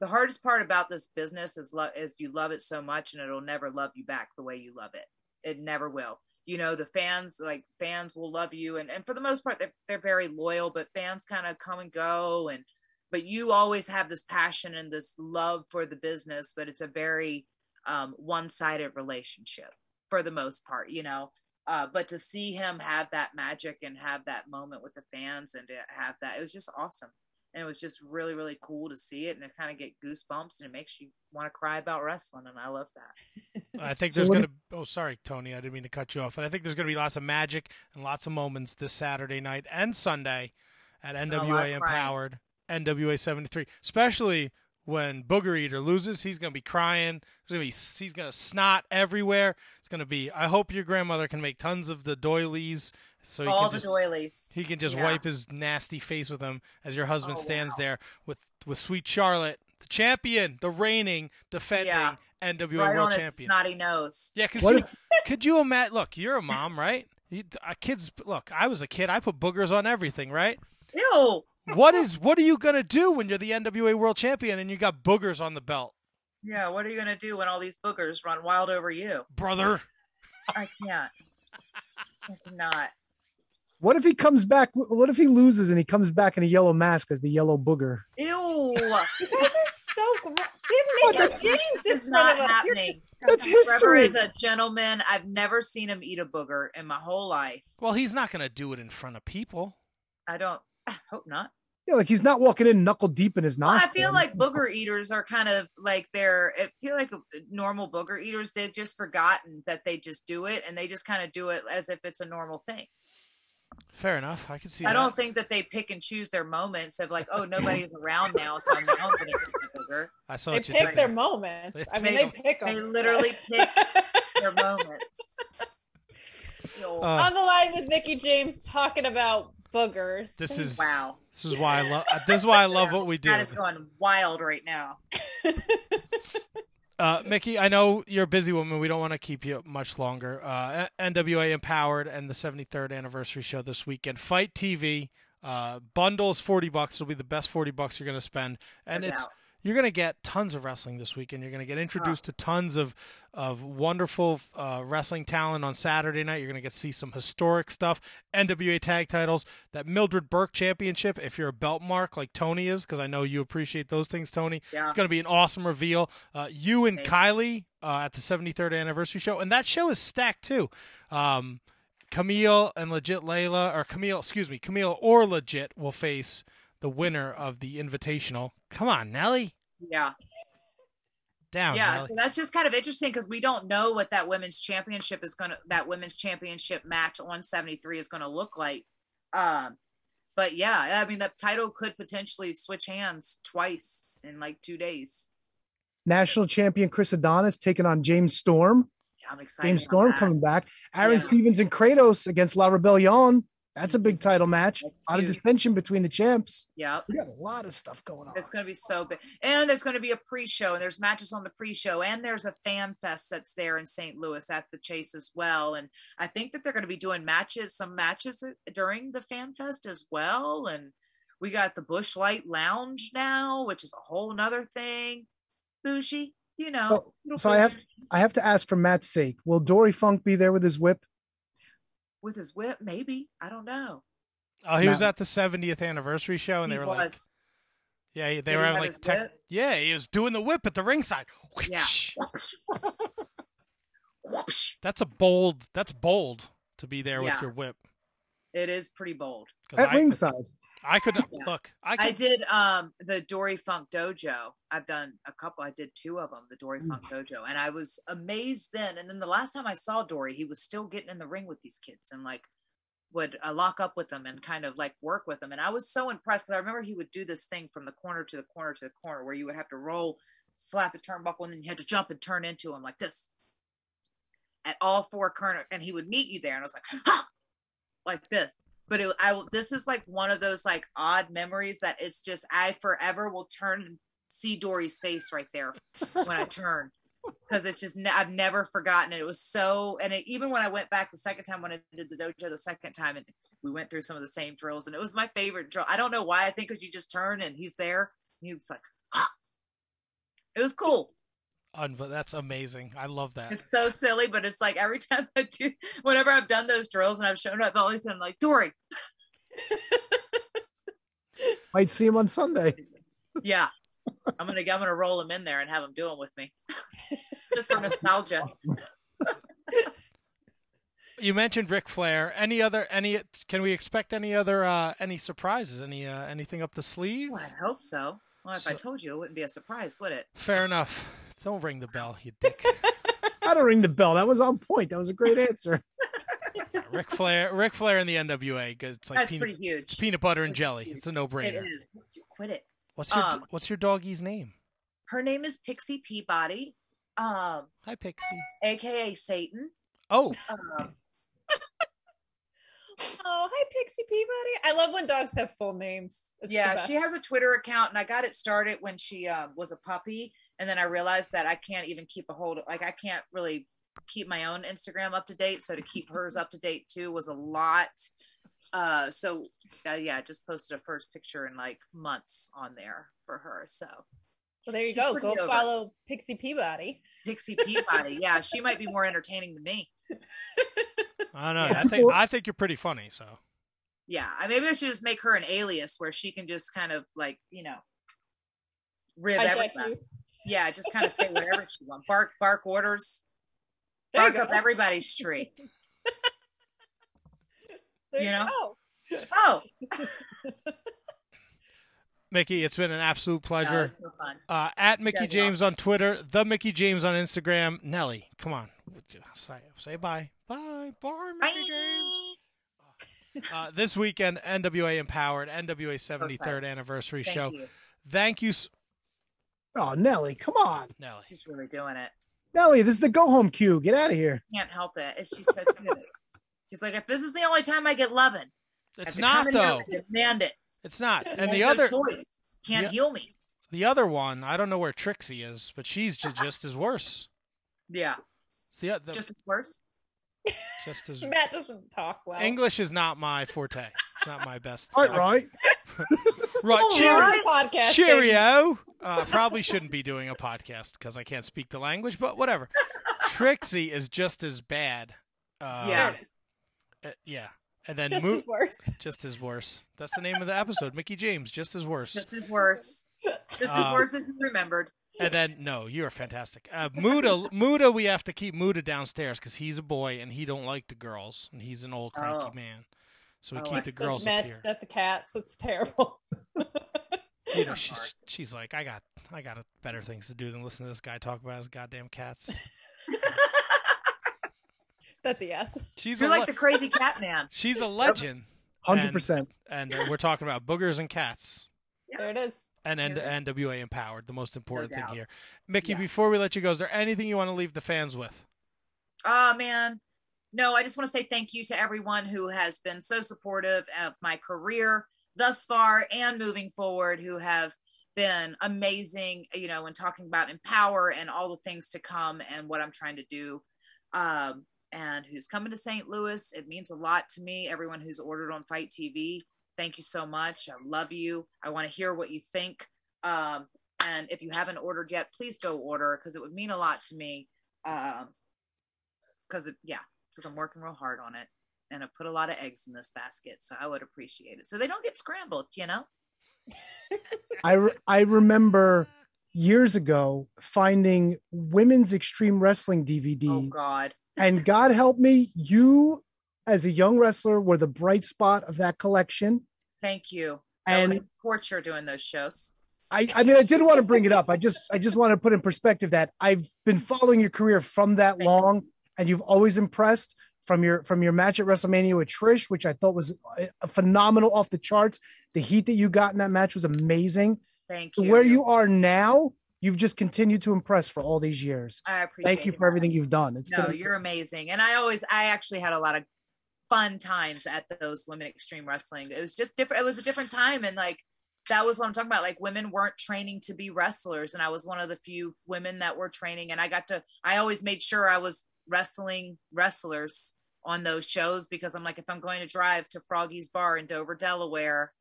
the hardest part about this business is lo- is you love it so much and it'll never love you back the way you love it. It never will. You know, the fans like fans will love you and, and for the most part they're they're very loyal, but fans kind of come and go and but you always have this passion and this love for the business, but it's a very um, one-sided relationship for the most part, you know. Uh, but to see him have that magic and have that moment with the fans and to have that, it was just awesome. And it was just really, really cool to see it and to kind of get goosebumps and it makes you want to cry about wrestling. And I love that. I [laughs] think there's going to. Oh, sorry, Tony. I didn't mean to cut you off, but I think there's going to be lots of magic and lots of moments this Saturday night and Sunday at lot of NWA crying. Empowered, NWA 73, especially when Booger Eater loses. He's going to be crying. There's going to be he's going to snot everywhere. It's going to be. I hope your grandmother can make tons of the doilies so he All can the just doilies. he can just Yeah. wipe his nasty face with them as your husband Oh, stands wow. there with with sweet Charlotte, the champion, the reigning, defending Yeah. NWA right World on his Champion. snotty nose. Yeah, because What [laughs] could you imagine? Look, you're a mom, right? You, kids, look, I was a kid. I put boogers on everything, right? Ew. What is? What are you gonna do when you're the NWA World Champion and you got boogers on the belt, Yeah. What are you going to do when all these boogers run wild over you? brother? I can't. I cannot. What if he comes back? What if he loses and he comes back in a yellow mask as the yellow booger? Ew. You guys are so gross. What Give the- Mickie James in It's front not of us. You're happening. just That's Trevor history. is a gentleman. I've never seen him eat a booger in my whole life. Well, he's not gonna do it in front of people. I don't. I hope not. Yeah, like he's not walking in knuckle deep in his Well, I feel like booger eaters are kind of like they're. I feel like normal booger eaters. They've just forgotten that they just do it, and they just kind of do it as if it's a normal thing. Fair enough. I can see. I that. don't think that they pick and choose their moments of like, oh, nobody's around now, so I'm now going to eat a booger. I saw They what you pick their there. moments. I mean, They- they, pick them. They literally pick [laughs] their moments. Uh, On the line with Mickie James talking about boogers. This is wow, This is why I love. This is why I love what we do. that is going wild right now. [laughs] Uh, Mickie, I know you're a busy woman. We don't want to keep you much longer. Uh, NWA Empowered and the 73rd anniversary show this weekend. FITE TV uh, bundles forty bucks. It'll be the best forty bucks you're going to spend, and No it's doubt. You're going to get tons of wrestling this weekend. You're going to get introduced to tons of of wonderful uh, wrestling talent on Saturday night. You're going to get to see some historic stuff, NWA tag titles, that Mildred Burke Championship. If you're a belt mark like Tony is, because I know you appreciate those things, Tony. Yeah. It's going to be an awesome reveal. Uh, you and Thank Kylie uh, at the 73rd anniversary show, and that show is stacked too. Um, Kamille and Legit Leyla, or Kamille, excuse me, Kamille or Legit will face the winner of the Invitational. Come on, Nelly, Yeah. down. yeah Nelly. so that's just kind of interesting because we don't know what that women's championship is going to that women's championship match on 73 is going to look like um but yeah i mean the title could potentially switch hands twice in like two days National champion Chris Adonis taking on James Storm. yeah i'm excited James Storm that. coming back. Aaron Yeah. Stevens and Kratos against La Rebellion. That's a big title match. That's A lot of dissension between the champs. Yeah. We got a lot of stuff going on. it's going to be so big and there's going to be a pre-show and there's matches on the pre-show and there's a fan fest that's there in st louis at the chase as well and i think that they're going to be doing matches some matches uh, during the fan fest as well and we got the Busch Light lounge now which is a whole nother thing bougie you know So- so I have- I have to ask for Matt's sake. Will Dory Funk be there with his whip? With his whip maybe i don't know Oh, he was at the 70th anniversary show, and he they were was like, Yeah, they Did were he having like tech- whip? yeah, he was doing the whip at the ringside. Yeah. [laughs] That's a bold. That's bold to be there with your whip. It is pretty bold At I, ringside. I could not Yeah. look. I could. I did um the Dory Funk Dojo. I've done a couple. I did two of them, the Dory Funk Dojo, and I was amazed then. And then the last time I saw Dory, he was still getting in the ring with these kids and like would uh, lock up with them and kind of like work with them. And I was so impressed because I remember he would do this thing from the corner to the corner to the corner where you would have to roll, slap the turnbuckle, and then you had to jump and turn into him like this at all four corner, and he would meet you there. And I was like, ha! [laughs] like this. But it, I will- this is like one of those like odd memories that it's just I forever will turn and see Dory's face right there when I turn [laughs] because it's just I've never forgotten it. It was so, and it, even when I went back the second time when I did the dojo the second time, and we went through some of the same drills, and it was my favorite drill. I don't know why. I think because you just turn and he's there, and he's like, ah. [gasps] it was cool. Unbe- that's amazing. I love that. It's so silly, but it's like every [laughs] time I do, whenever I've done those drills and I've shown up, always I'm like, Dory, [laughs] Might see him on Sunday. yeah, I'm gonna I'm gonna roll him in there and have him do them with me, [laughs] just for nostalgia. You mentioned Ric Flair. Any other? Any? Can we expect any other? Uh, any surprises? Any? Uh, anything up the sleeve? Well, I hope so. Well, if I told you, it wouldn't be a surprise, would it? Fair enough. Don't ring the bell, you dick. [laughs] I don't ring the bell. That was on point. That was a great answer. [laughs] Ric Flair. Ric Flair in the NWA. 'cause It's like That's peanut, pretty huge. it's peanut butter and It's jelly. huge. It's a no-brainer. It is. Quit it. What's your Um, What's your doggy's name? Her name is Pixie Peabody, um, Hi, Pixie. aka Satan. Oh, Um, Oh, hi, Pixie Peabody. I love when dogs have full names. It's yeah, she has a Twitter account, and I got it started when she um, was a puppy, and then I realized that I can't even keep a hold of, like, I can't really keep my own Instagram up to date. So to keep hers up to date too was a lot. Uh, so uh, yeah, I just posted a first picture in like months on there for her. So Well, there you go. Go over. follow Pixie Peabody. Pixie Peabody, yeah, she might be more entertaining than me. [laughs] I don't know. Yeah. I think I think you're pretty funny. So Yeah, I maybe I should just make her an alias where she can just kind of like you know rib Hijack everybody. Yeah, just kind of say whatever she wants. Bark, bark orders. There Bark up everybody's tree. [laughs] There you know? go. Oh, [laughs] Mickie, it's been an absolute pleasure. it's so fun. Uh, at Mickie guys are James on Twitter, the Mickie James on Instagram. Nelly, come on, say say bye, bye, bye, Mickie James. Uh, this weekend, NWA Empowered, NWA 73rd anniversary Thank show. you. Thank you, s- Oh, Nelly, come on. Nelly. She's really doing it. Nelly, this is the go home cue. Get out of here. Can't help it. It's she's so good. [laughs] She's like, if this is the only time I get loving, It's not come in here though. Demand it. It's not. And There's the no other, choice can't Yeah. heal me. the other one, I don't know where Trixie is, but she's ju- just as worse. Yeah, It's the, the, just as worse. just as [laughs] Matt doesn't talk well. English is not my forte. It's not my best. All right, right. [laughs] Right. Oh, Cheerio. here's podcast. Cheerio. Uh, probably shouldn't be doing a podcast because I can't speak the language, but whatever. [laughs] Trixie is just as bad. Uh, Yeah. uh, yeah. And then Just Mo- as worse. [laughs] just as worse. That's the name of the episode. Mickie James, just as worse. Just as worse. Just as Um, worse as you remembered. And then no, you are fantastic. Uh, Muda, Muda, we have to keep Muda downstairs because he's a boy and he don't like the girls, and he's an old cranky Oh. man. So we Oh, keep that's- the That's girls up messed here. at the cats. It's terrible. [laughs] You know, she, she's like, I got, I got better things to do than listen to this guy talk about his goddamn cats. [laughs] That's a yes. She's You're a like le- the crazy cat man. [laughs] she's a legend. 100%. and uh, we're talking about boogers and cats There it is. and, and Yeah. NWA empowered the most important thing here mickie Yeah. before we let you go is there anything you want to leave the fans with Oh man. No, I just want to say thank you to everyone who has been so supportive of my career thus far and moving forward, who have been amazing, you know, when talking about empower and all the things to come and what I'm trying to do. Um, and who's coming to St. Louis. It means a lot to me. Everyone who's ordered on FITE TV, thank you so much. I love you. I want to hear what you think. Um, and if you haven't ordered yet, please go order because it would mean a lot to me. Um, because yeah, because I'm working real hard on it and I put a lot of eggs in this basket, so I would appreciate it. So they don't get scrambled, you know. [laughs] I re- I remember years ago finding women's extreme wrestling DVD, Oh God. And God help me, you as a young wrestler were the bright spot of that collection. Thank you. That And was torture doing those shows. I, I mean, I didn't want to bring it up. I just, I just want to put in perspective that I've been following your career from that Thank you. long, and you've always impressed from your from your match at WrestleMania with Trish, which I thought was a phenomenal, off the charts. The heat that you got in that match was amazing. Thank you. where you are now, you've just continued to impress for all these years. I appreciate Thank you for everything you've done. It's No, been you're amazing. And I always, I actually had a lot of fun times at those women extreme wrestling. It was just different. It was a different time. And like, that was what I'm talking about. Like, women weren't training to be wrestlers. And I was one of the few women that were training. And I got to, I always made sure I was wrestling wrestlers on those shows because I'm like, if I'm going to drive to Froggy's Bar in Dover, Delaware,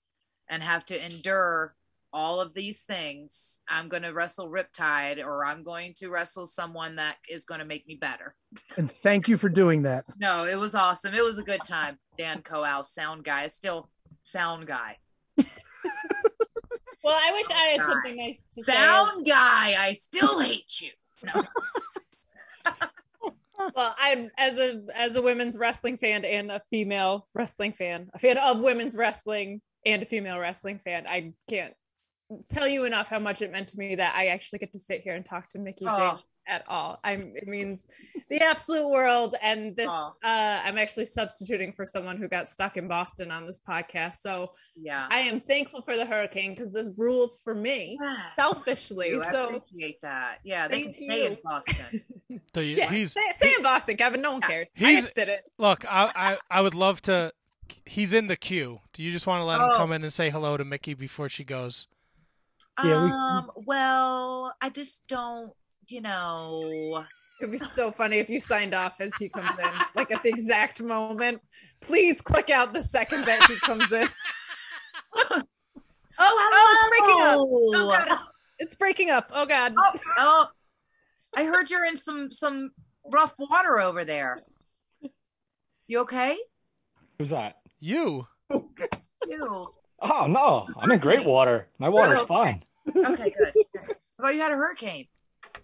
and have to endure all of these things, I'm going to wrestle Riptide or I'm going to wrestle someone that is going to make me better. and thank you for doing that. No, it was awesome. It was a good time. Dan Coal, sound guy, is still sound guy. [laughs] Well, I wish I had God. something nice to say. Sound guy, I still hate you. No. [laughs] [laughs] Well, I as a as a women's wrestling fan and a female wrestling fan, a fan of women's wrestling and a female wrestling fan, I can't tell you enough how much it meant to me that I actually get to sit here and talk to Mickie Oh. James at all. I'm it means the absolute world and this Oh. uh I'm actually substituting for someone who got stuck in Boston on this podcast. So Yeah. I am thankful for the hurricane because this rules for me Yes. selfishly. You. I So appreciate that. Yeah, they Thank can stay in. Boston. [laughs] So yeah, he's stay, stay in Boston, Kevin. No one Yeah. cares. I He's- just did it. look. I, I I would love to. He's in the queue. Do you just want to let him Oh. come in and say hello to Mickie before she goes? Yeah, we- um, well, I just don't, you know. It'd be so funny if you signed off as he comes in, [laughs] like at the exact moment. Please click out the second that he comes in. [laughs] Oh, Oh, it's breaking up. Oh god, it's it's breaking up. Oh god. Oh, oh, I heard you're in some some rough water over there. You okay? Who's that? You. You. Oh no, I'm in great water. My water's okay. fine. Okay, good. [laughs] I thought you had a hurricane.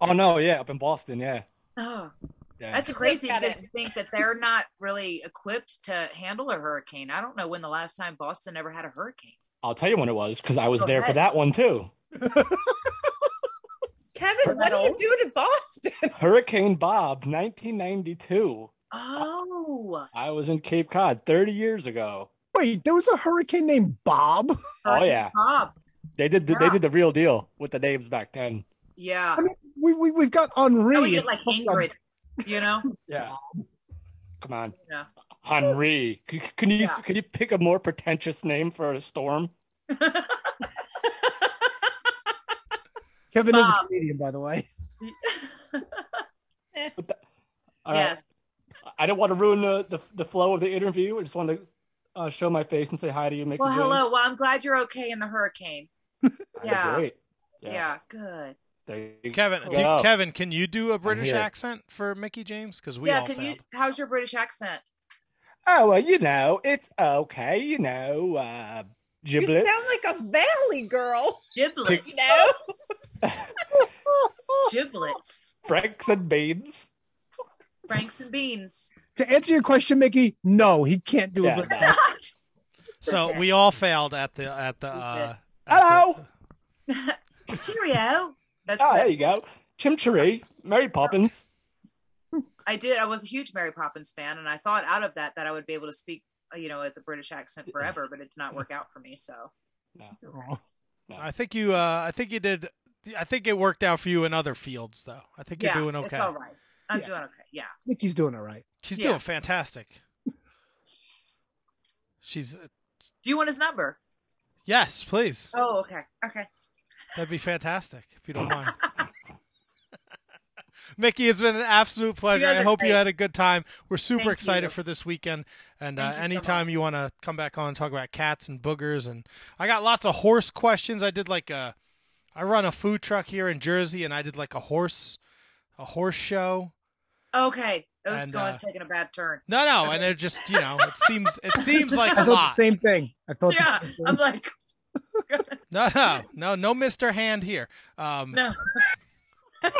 Oh no, yeah, up in Boston, yeah. Oh, Yeah. that's crazy got to think that they're not really equipped to handle a hurricane. I don't know when the last time Boston ever had a hurricane. I'll tell you when it was because I was Go there for that one too. [laughs] Kevin, what do you do to Boston? [laughs] Hurricane Bob, 1992. Oh, I was in Cape Cod 30 years ago. Wait, there was a hurricane named Bob. Oh yeah, Bob. They did the, they did the real deal with the names back then. Yeah. I mean, we, we we've got Henri. Oh, we get like Ingrid, you know? [laughs] Yeah. Come on, Yeah. Henri. Can, can you Yeah. can you pick a more pretentious name for a storm? [laughs] Kevin is a comedian, by the way. [laughs] All right. yes. I don't want to ruin the, the the flow of the interview. I just want to uh, show my face and say hi to you, Mickie Well, James. hello. Well, I'm glad you're okay in the hurricane. [laughs] You're yeah. Great. Yeah. good. Kevin, do. Kevin, can you do a British accent for Mickie James? Because we yeah, all can failed. you how's your British accent? Oh, well, you know, it's okay. You know, uh, You sound like a valley girl. Giblet. You know? [laughs] Giblets. Franks and beans. Franks and beans. To answer your question, Mickie, no, he can't do Yeah. a British accent. So Okay. we all failed at the at the. Uh, at Hello. the- [laughs] Cheerio. That's Oh, there you go. Chimchery, Mary Poppins. I did. I was a huge Mary Poppins fan, and I thought out of that that I would be able to speak, uh, you know, with a British accent forever, but it did not work out for me. So No. I think you. Uh, I think you did. I think it worked out for you in other fields, though. I think you're yeah, doing okay. it's all right. I'm Yeah. doing okay. Yeah. Mickie's doing all right. She's Yeah. doing fantastic. She's. Uh, Do you want his number? Yes, please. Oh, okay. Okay. That'd be fantastic if you don't mind. [laughs] [laughs] Mickie, it's been an absolute pleasure. I hope you had a good time. We're super Thank excited you. for this weekend. And uh, you so anytime much. you want to come back on and talk about cats and boogers, and I got lots of horse questions. I did like a, I run a food truck here in Jersey, and I did like a horse, a horse show. Okay. It was And, going uh, taking a bad turn. No, no, and it just you know it seems it seems like I a thought lot. the same thing. I thought Yeah. the same thing. I'm like, [laughs] No, no, no, no, Mister Hand here. Um, No. [laughs]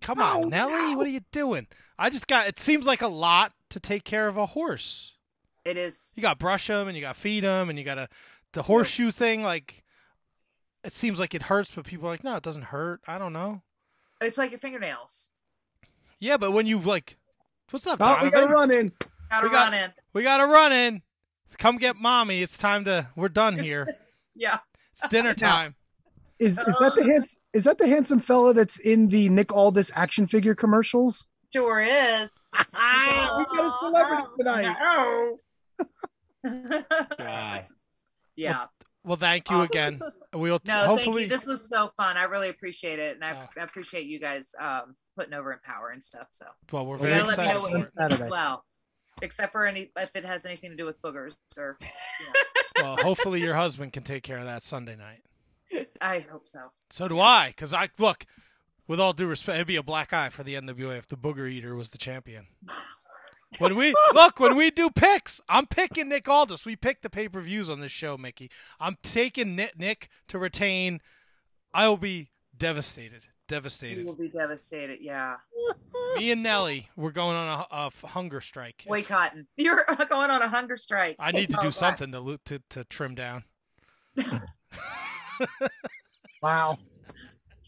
come on, Nelly, what are you doing? I just got. It seems like a lot to take care of a horse. It is. You got to brush them, and you got to feed them, and you got to the horseshoe thing. Like, it seems like it hurts, but people are like, no, it doesn't hurt. I don't know. It's like your fingernails. Yeah, but when you like, what's up, Oh, we gotta run in. Gotta We got- run in. We got to run in. Come get mommy. It's time to. We're done here. [laughs] Yeah. It's dinner [laughs] time. Is is that the hands, is that the handsome fella that's in the Nick Aldis action figure commercials? Sure is. [laughs] we got a celebrity tonight. Guy. yeah. Well, thank you Awesome. again. We'll t- No, thank hopefully. you. This was so fun. I really appreciate it, and I, Oh. I appreciate you guys um, putting over Empower and stuff. So well, we're you very gotta let me know what for you it. think as well, except for any if it has anything to do with boogers or. [laughs] Well, hopefully your husband can take care of that Sunday night. I hope so. So do I, because I look. With all due respect, it'd be a black eye for the NWA if the Booger Eater was the champion. [laughs] When we look, when we do picks, I'm picking Nick Aldis. We pick the pay per views on this show, Mickie. I'm taking Nick, Nick to retain. I will be devastated, You devastated. will be devastated. Yeah. [laughs] Me and Nelly, we're going on a hunger strike. Boycotting. [laughs] You're going on a hunger strike. I need to Oh, do God. something to to to trim down. [laughs] Wow.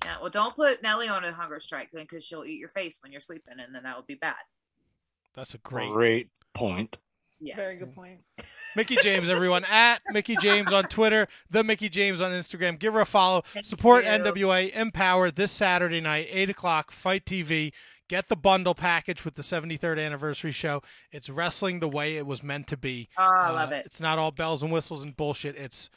Yeah. Well, don't put Nelly on a hunger strike then, because she'll eat your face when you're sleeping, and then that would be bad. That's a great Great point. Yes. Very good point. Mickie James, everyone [laughs] at Mickie James on Twitter, the Mickie James on Instagram. Give her a follow. Support you. NWA Empower this Saturday night, eight o'clock. FITE TV. Get the bundle package with the 73rd anniversary show. It's wrestling the way it was meant to be. Oh, I Uh, love it. It's not all bells and whistles and bullshit. It's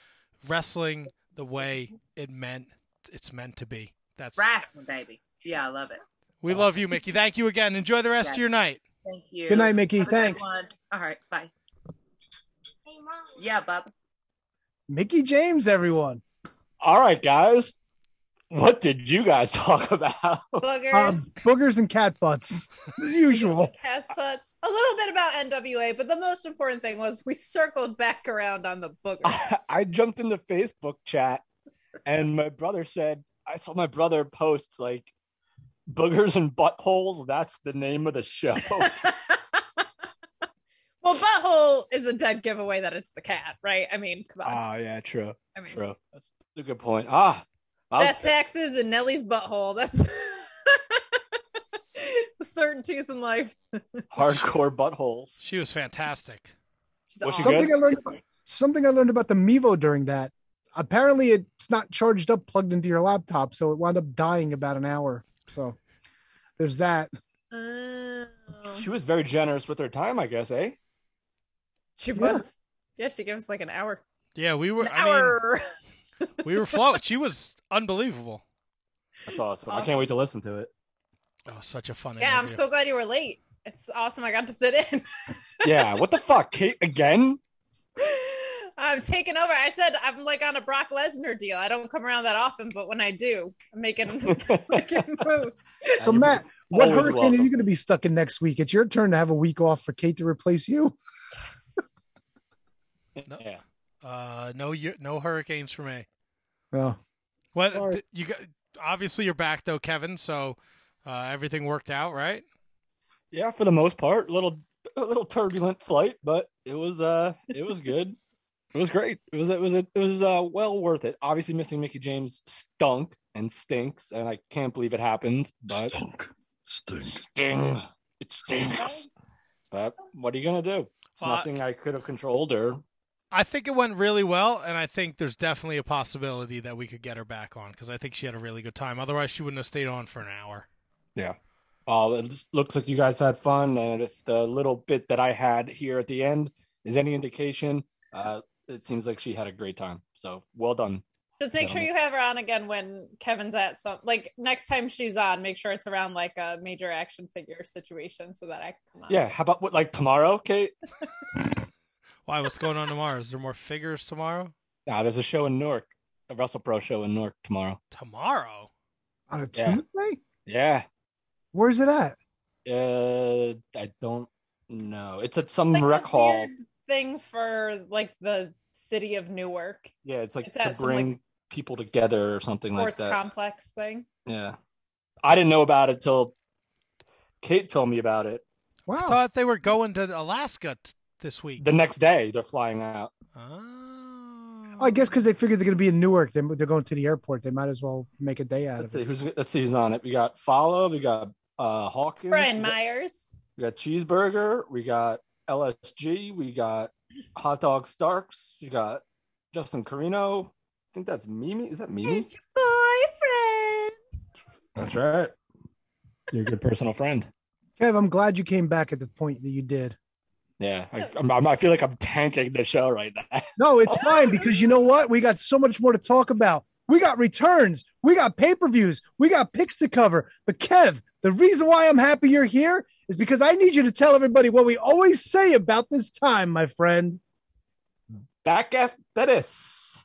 wrestling the way it meant. It's meant to be. That's Wrestling, baby. Yeah, I love it. we love you, Mickie. Thank you again. Enjoy the rest of your night. Thank you. Good night, Mickie. Have Thanks. All right. Bye. Yeah, Bub. Mickie James, everyone. All right, guys. What did you guys [laughs] talk about? Boogers. Um, boogers and cat butts, as usual. Cat butts. A little bit about NWA, but the most important thing was we circled back around on the booger. [laughs] I jumped in the Facebook chat and my brother said, I saw my brother post like boogers and buttholes. That's the name of the show. [laughs] [laughs] well, butthole is a dead giveaway that it's the cat, right? I mean, come on. Ah, yeah, true. I mean, True. That's a good point. Ah, I'll- death taxes and Nellie's butthole. That's the [laughs] certainties in life. hardcore buttholes. She was fantastic. She's Was she awesome. good? Something I learned. About, something I learned about the Mevo during that. Apparently, it's not charged up, plugged into your laptop, so it wound up dying about an hour. So there's that. Oh. She was very generous with her time, I guess, eh? She was. Yeah, she gave us like an hour. Yeah, we were. An I mean, hour. [laughs] we were flowing. She was unbelievable. That's awesome. I can't wait to listen to it. Oh, such a fun yeah, I'm so glad you were late. It's awesome. I got to sit in. Yeah, what the fuck? Kate again? I'm taking over. I said I'm like on a Brock Lesnar deal. I don't come around that often, but when I do, I'm making, [laughs] making moves. So Matt, what always hurricane welcome. are you going to be stuck in next week? It's your turn to have a week off for Kate to replace you. No. Yeah. Uh, no, you, no hurricanes for me. Oh, What Sorry. you got? Obviously, you're back though, Kevin. So uh, everything worked out, right? Yeah, for the most part, a little a little turbulent flight, but it was uh it was good. It was great. It was it was it was uh well worth it. Obviously missing Mickie James stunk and stinks, and I can't believe it happened, but Stunk. Stink. sting. It stinks. But what are you gonna do? It's Well, I- nothing I could have controlled or I think it went really well, and I think there's definitely a possibility that we could get her back on because I think she had a really good time. Otherwise, she wouldn't have stayed on for an hour. Yeah. Oh, it looks like you guys had fun, and if the little bit that I had here at the end is any indication, uh, it seems like she had a great time. So well done. Just make sure you have her on again when Kevin's at some like next time she's on. Make sure it's around like a major action figure situation so that I can come on. Yeah. How about what, like tomorrow, Kate? [laughs] Why? What's going on tomorrow? Is there more figures tomorrow? Nah, there's a show in Newark, a WrestlePro show in Newark tomorrow. Tomorrow? on a Yeah. Tuesday? Yeah. Where's it at? Uh, I don't know. It's at some Like rec hall. weird things for like the City of Newark Yeah, it's like It's to at some, like, bring people together or something like that. sports complex thing. yeah, I didn't know about it till Kate told me about it. I Wow. thought they were going to Alaska t- this week. The next day, they're flying out. Oh. I guess because they figured they're going to be in Newark, they, they're going to the airport. They might as well make a day out Let's of see it. who's let's see who's on it. We got Follow, we got uh Hawkins, Brian Myers. We got Cheeseburger. We got LSG. We got Hot Dog Starks. You got Justin Carino. I think that's Mimi. Is that Mimi? Your boyfriend. That's right. You're a good personal friend. Kev, I'm glad you came back at the point that you did. Yeah, I, I'm, I'm- I feel like I'm tanking the show right now. No, it's fine because you know what? We got so much more to talk about. We got returns, we got pay per views, we got picks to cover. But Kev, the reason why I'm happy you're here is because I need you to tell everybody what we always say about this time, my friend. Back after this.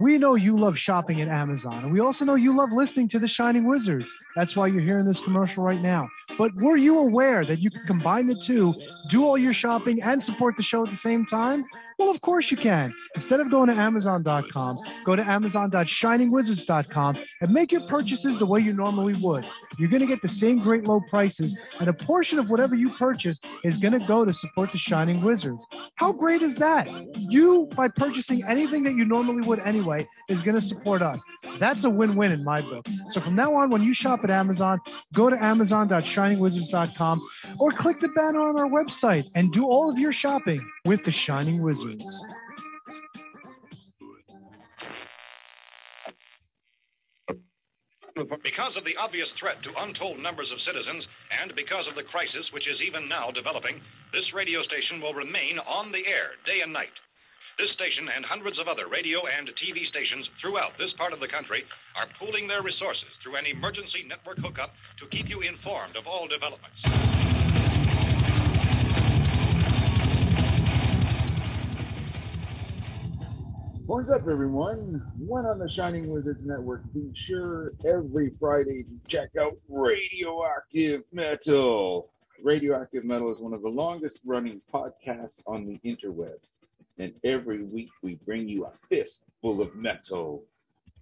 We know you love shopping at Amazon, and we also know you love listening to the Shining Wizards. That's why you're hearing this commercial right now. But were you aware that you can combine the two, do all your shopping, and support the show at the same time? Well, of course you can. Instead of going to Amazon.com, go to Amazon.shiningwizards.com and make your purchases the way you normally would. You're going to get the same great low prices, and a portion of whatever you purchase is going to go to support the Shining Wizards. How great is that? You, by purchasing anything that you normally would anyway, is going to support us. That's a win win in my book. So from now on, when you shop at Amazon, go to Amazon.shiningwizards.com or click the banner on our website and do all of your shopping with the Shining Wizards. Because of the obvious threat to untold numbers of citizens and because of the crisis which is even now developing, this radio station will remain on the air day and night. This station and hundreds of other radio and TV stations throughout this part of the country are pooling their resources through an emergency network hookup to keep you informed of all developments. Horns up, everyone. One on the Shining Wizards Network. Be sure every Friday to check out Radioactive Metal. Radioactive Metal is one of the longest running podcasts on the interweb. And every week we bring you a fist full of metal,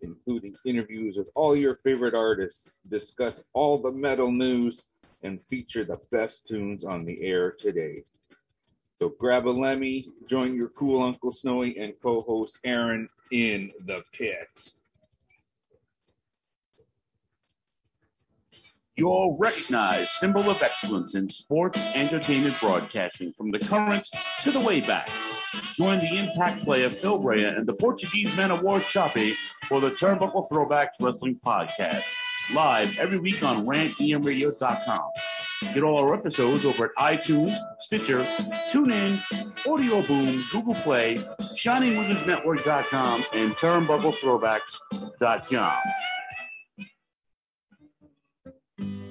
including interviews with all your favorite artists, discuss all the metal news, and feature the best tunes on the air today. So grab a Lemmy, join your cool Uncle Snowy and co-host Aaron in the pit. Your recognized symbol of excellence in sports entertainment broadcasting from the current to the way back. Join the impact player Phil Rea and the Portuguese man of war Choppy for the Turnbuckle Throwbacks Wrestling Podcast. Live every week on rantemradio.com. Get all our episodes over at iTunes, Stitcher, TuneIn, Audio Boom, Google Play, ShiningWizardsNetwork.com, and TurnbuckleThrowbacks.com.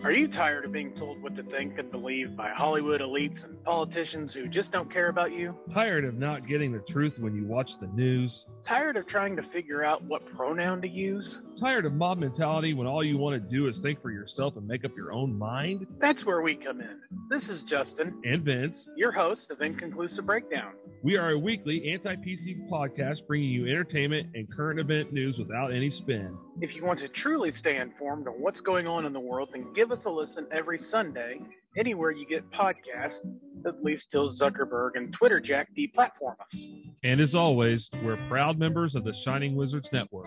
Are you tired of being told what to think and believe by Hollywood elites and politicians who just don't care about you? Tired of not getting the truth when you watch the news? Tired of trying to figure out what pronoun to use? Tired of mob mentality when all you want to do is think for yourself and make up your own mind? That's where we come in. This is Justin, And Vince, your host of Inconclusive Breakdown. We are a weekly anti PC podcast bringing you entertainment and current event news without any spin. If you want to truly stay informed on what's going on in the world, then give us a listen every Sunday, anywhere you get podcasts, at least till Zuckerberg and Twitter Jack deplatform us. And as always, we're proud members of the Shining Wizards Network.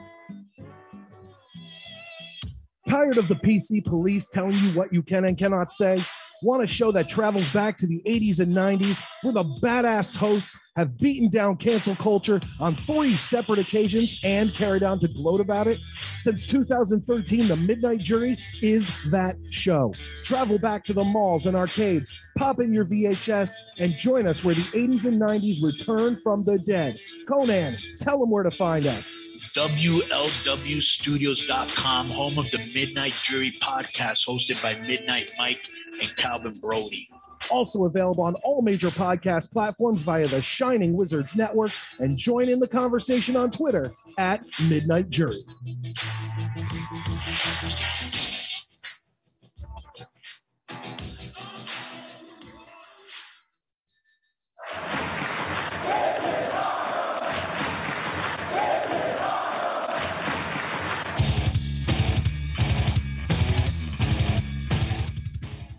Tired of the PC police telling you what you can and cannot say? Want a show that travels back to the 80s and 90s where the badass hosts have beaten down cancel culture on three separate occasions and carried on to gloat about it? Since 2013, The Midnight Jury is that show. Travel back to the malls and arcades, pop in your VHS, and join us where the 80s and 90s return from the dead. Conan, tell them where to find us. WLWstudios.com, home of the Midnight Jury podcast hosted by Midnight Mike and Calvin Brody. Also available on all major podcast platforms via the Shining Wizards Network, and join in the conversation on Twitter at Midnight Jury.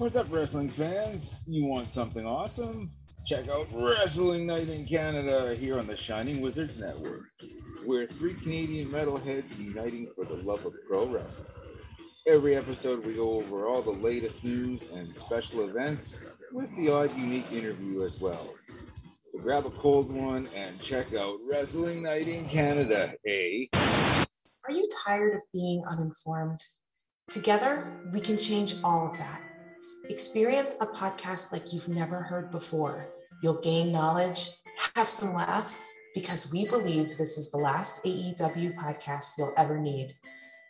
What's up, wrestling fans? You want something awesome? Check out Wrestling Night in Canada here on the Shining Wizards Network. We're three Canadian metalheads uniting for the love of pro wrestling. Every episode, we go over all the latest news and special events with the odd unique interview as well. So grab a cold one and check out Wrestling Night in Canada, eh? Are you tired of being uninformed? Together, we can change all of that. Experience a podcast like you've never heard before. You'll gain knowledge, have some laughs, because we believe this is the last AEW podcast you'll ever need.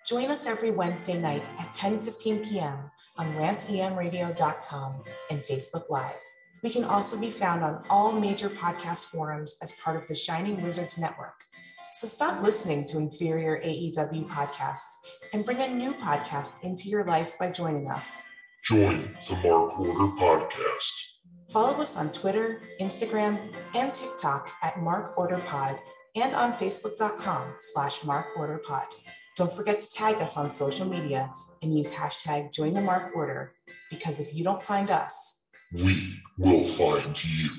Join us every Wednesday night at 10:15 p.m. on rantemradio.com and Facebook Live. We can also be found on all major podcast forums as part of the Shining Wizards Network. So stop listening to inferior AEW podcasts and bring a new podcast into your life by joining us. Join the Mark Order Podcast. Follow us on Twitter, Instagram, and TikTok at Mark Order Pod and on Facebook.com slash Mark Order Pod. Don't forget to tag us on social media and use hashtag join the Mark Order because if you don't find us, we will find you.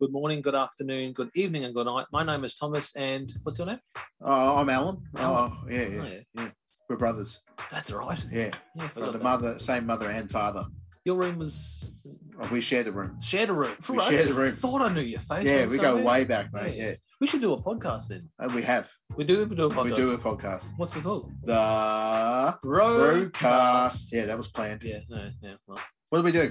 Good morning, good afternoon, good evening, and good night. My name is Thomas, and what's your name? Oh, I'm Alan. Alan. Oh, yeah, yeah, Oh, yeah. yeah. We're brothers. That's right. Yeah. Yeah, the that. mother, same mother and father. Your room was Oh, we share the room. shared a room. We Right. share the room. Thought I knew your face. Yeah, we go way back, mate. Yeah. We should do a podcast then. Uh, we have. We do. We do a podcast. We do a podcast. What's it called? The Broadcast. broadcast. Yeah, that was planned. Yeah. No. Yeah. Well. What do we do?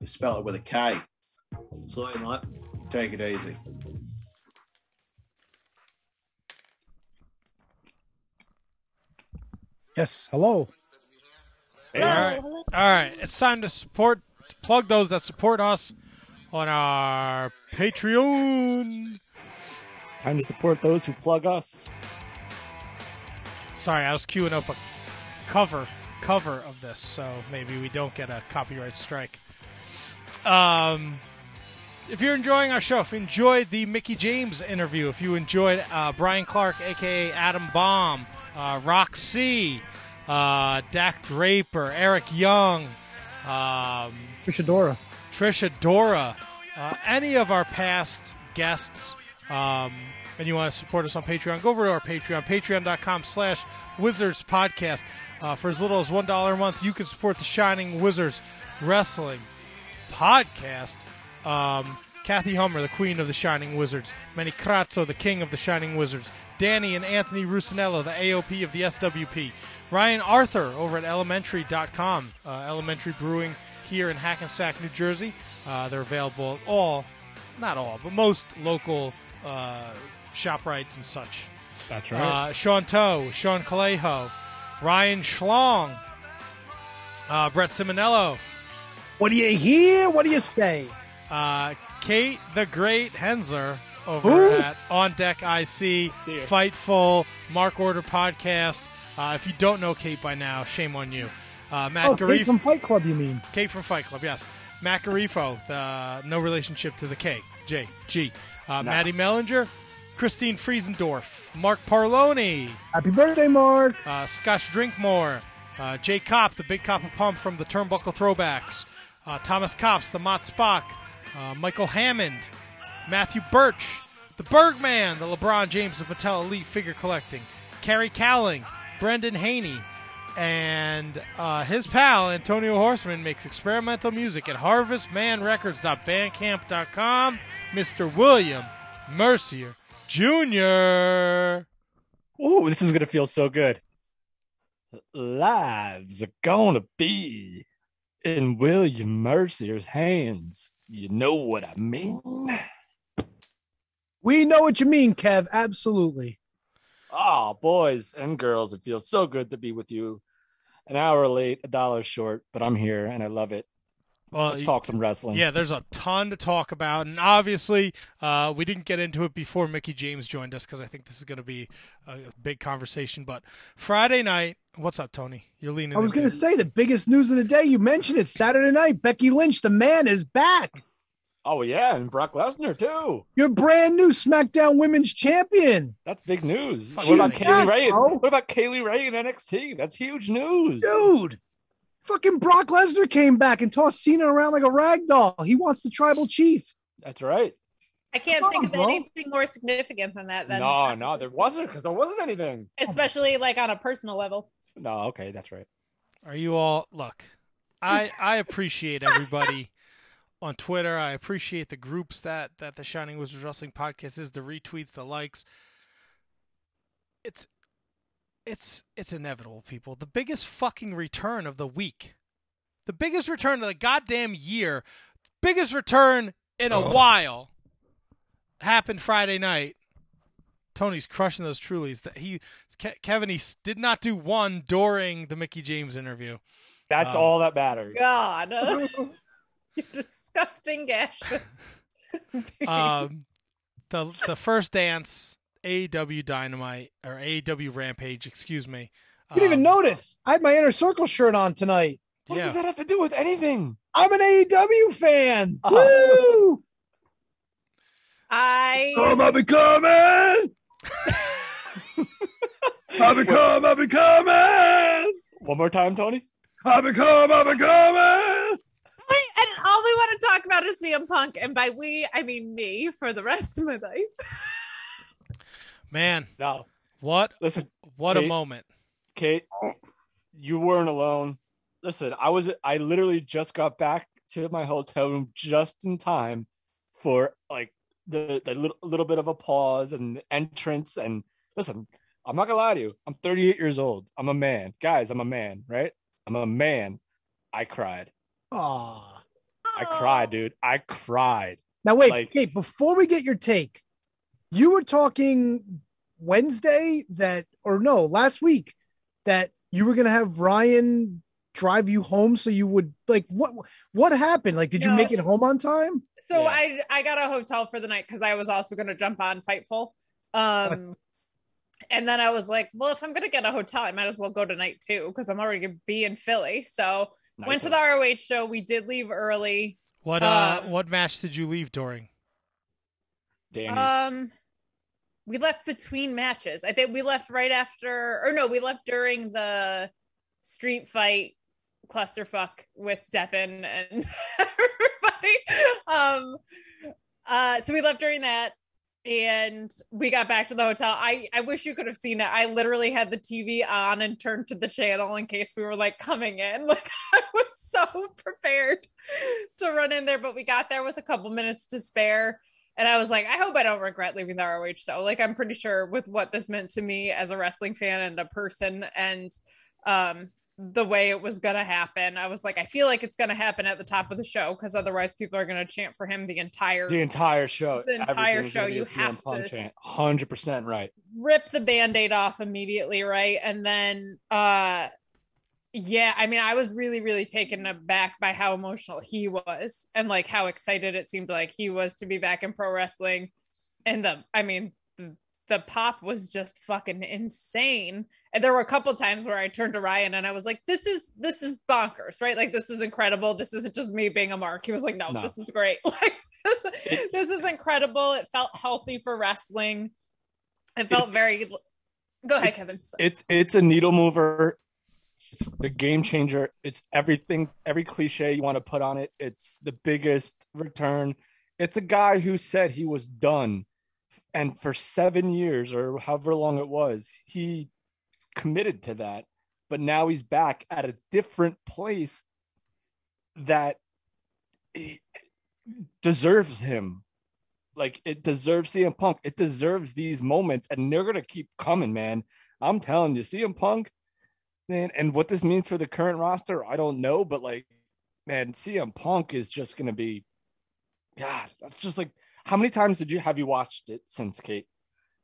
We spell it with a K. Sorry, mate. Take it easy. Yes. Hello. All right. All right. It's time to support, to plug those that support us on our Patreon. It's time to support those who plug us. Sorry, I was queuing up a cover cover of this, so maybe we don't get a copyright strike. Um, if you're enjoying our show, if you enjoyed the Mickie James interview, if you enjoyed uh, Brian Clark, aka Adam Bomb, uh, Roxy, uh, Dak Draper, Eric Young, um, Trish Adora. Trish Adora, uh, any of our past guests, um, and you want to support us on Patreon, go over to our Patreon, patreon.com slash wizards podcast. Uh, for as little as $1 a month, you can support the Shining Wizards Wrestling podcast. Um, Kathy Hummer, the queen of the Shining Wizards. Manny Crazzo, the king of the Shining Wizards. Danny and Anthony Rusinello, the AOP of the SWP. Ryan Arthur over at alementary.com. Uh, Alementary Brewing here in Hackensack, New Jersey. Uh, they're available at all, not all, but most local uh, ShopRites and such. That's right. Uh, Sean Toe, Sean Calejo, Ryan Schlong, uh, Brett Simonello. What do you hear? What do you say? Uh, Kate the Great Hensler over Who? at On Deck IC, Fightful, Mark Order Podcast. Uh, if you don't know Kate by now, shame on you. Uh, Matt oh, Garif- Kate from Fight Club, you mean? Kate from Fight Club, yes. Matt Garifo, the, no relationship to the K, J, G. Uh, Nah. Maddie Mellinger, Christine Friesendorf, Mark Parloni, Happy birthday, Mark. uh, Scotch Drinkmore, uh, Jay Kopp, the Big Copper Pump from the Turnbuckle Throwbacks, uh, Thomas Kops, the Mott Spock, uh, Michael Hammond, Matthew Birch, the Bergman, the LeBron James of Mattel Elite Figure Collecting, Carrie Cowling, Brendan Haney, and uh, his pal Antonio Horseman makes experimental music at harvestmanrecords.bandcamp.com. Mr. William Mercier Jr. Ooh, this is gonna feel so good. Lives are gonna be in William Mercier's hands. You know what I mean? We know what you mean, Kev. Absolutely. Oh, boys and girls, it feels so good to be with you. An hour late, a dollar short, but I'm here and I love it. Well, Let's talk some wrestling. Yeah, there's a ton to talk about, and obviously, uh, we didn't get into it before Mickie James joined us because I think this is going to be a big conversation. But Friday night, what's up, Tony? You're leaning. I was going to say the biggest news of the day. You mentioned it Saturday night. Becky Lynch, the man, is back. Oh yeah, and Brock Lesnar too. Your brand new SmackDown Women's Champion. That's big news. Fuck What about. Kay Lee Ray? bro. What about Kay Lee Ray in NXT? That's huge news. Dude, fucking Brock Lesnar came back and tossed Cena around like a rag doll. He wants the tribal chief. That's right. I can't Come think on, of bro. anything more significant than that. Then No, no, there wasn't because there wasn't anything. especially like on a personal level. No, okay, that's right. Are you all look? I I appreciate everybody [laughs] on Twitter. I appreciate the groups that that the Shining Wizards Wrestling podcast is, the retweets, the likes. It's it's it's inevitable, people. The biggest fucking return of the week. The biggest return of the goddamn year. Biggest return in a while happened Friday night. Tony's crushing those Trulies. That he Ke- Kevin he did not do one during the Mickie James interview. That's Um, all that matters. God, [laughs] [laughs] you disgusting gaseous. [laughs] um, the the first dance, AEW Dynamite or AEW Rampage, excuse me. You didn't even um, notice. I had my inner circle shirt on tonight. What Yeah. does that have to do with anything? I'm an AEW fan. Oh. Woo! I I be coming. I be coming. I be coming. One more time, Tony. I be coming. I be coming. And all we want to talk about is CM Punk, and by we I mean me for the rest of my life. [laughs] Man, No, what listen, what a moment. Kate, you weren't alone. Listen, I was I literally just got back to my hotel room just in time for like the the little, little bit of a pause and entrance and listen, I'm not gonna lie to you. I'm 38 years old. I'm a man. Guys, I'm a man, right? I'm a man. I cried. Aw. I cried, dude. I cried. Now wait, Like- Kate. Before we get your take, you were talking Wednesday that, or no, last week that you were gonna have Ryan drive you home so you would like what what happened? Like, did you make it home on time? So Yeah. I I got a hotel for the night because I was also going to jump on Fightful. Um, and then I was like, well, if I'm going to get a hotel, I might as well go tonight too because I'm already going to be in Philly. So went to the ROH show. We did leave early. What uh Um, what match did you leave during? Danny's. Um, we left between matches. I think we left right after, or no, we left during the street fight clusterfuck with Deppen and [laughs] everybody. Um, uh, so we left during that, and we got back to the hotel. I I wish you could have seen it. I literally had the TV on and turned to the channel in case we were like coming in. [laughs] Like I was so prepared to run in there, but we got there with a couple minutes to spare. And I was like, I hope I don't regret leaving the ROH show. Like, I'm pretty sure with what this meant to me as a wrestling fan and a person and um, the way it was going to happen, I was like, I feel like it's going to happen at the top of the show because otherwise people are going to chant for him the entire the entire show. The entire show, gonna be a you have to- chant. 100% right. rip the band-aid off immediately right and then uh yeah i mean i was really really taken aback by how emotional he was and like how excited it seemed like he was to be back in pro wrestling. And the i mean the, the pop was just fucking insane. And there were a couple times where i turned to ryan and i was like this is this is bonkers right? Like this is incredible. This isn't just me being a mark. He was like no, No. this is great. [laughs] Like this, this is incredible. It felt healthy for wrestling. It felt very go ahead it's- kevin. It's it's a needle mover. It's the game changer. It's everything, every cliche you want to put on it. It's the biggest return. It's a guy who said he was done, and for seven years or however long it was, he committed to that. But now he's back at a different place that deserves him. Like it deserves CM Punk. It deserves these moments, and they're gonna keep coming, man. I'm telling you, CM Punk, man, and what this means for the current roster, I don't know, but like, man, CM Punk is just gonna be, God, that's just like, how many times did you have you watched it since Kate?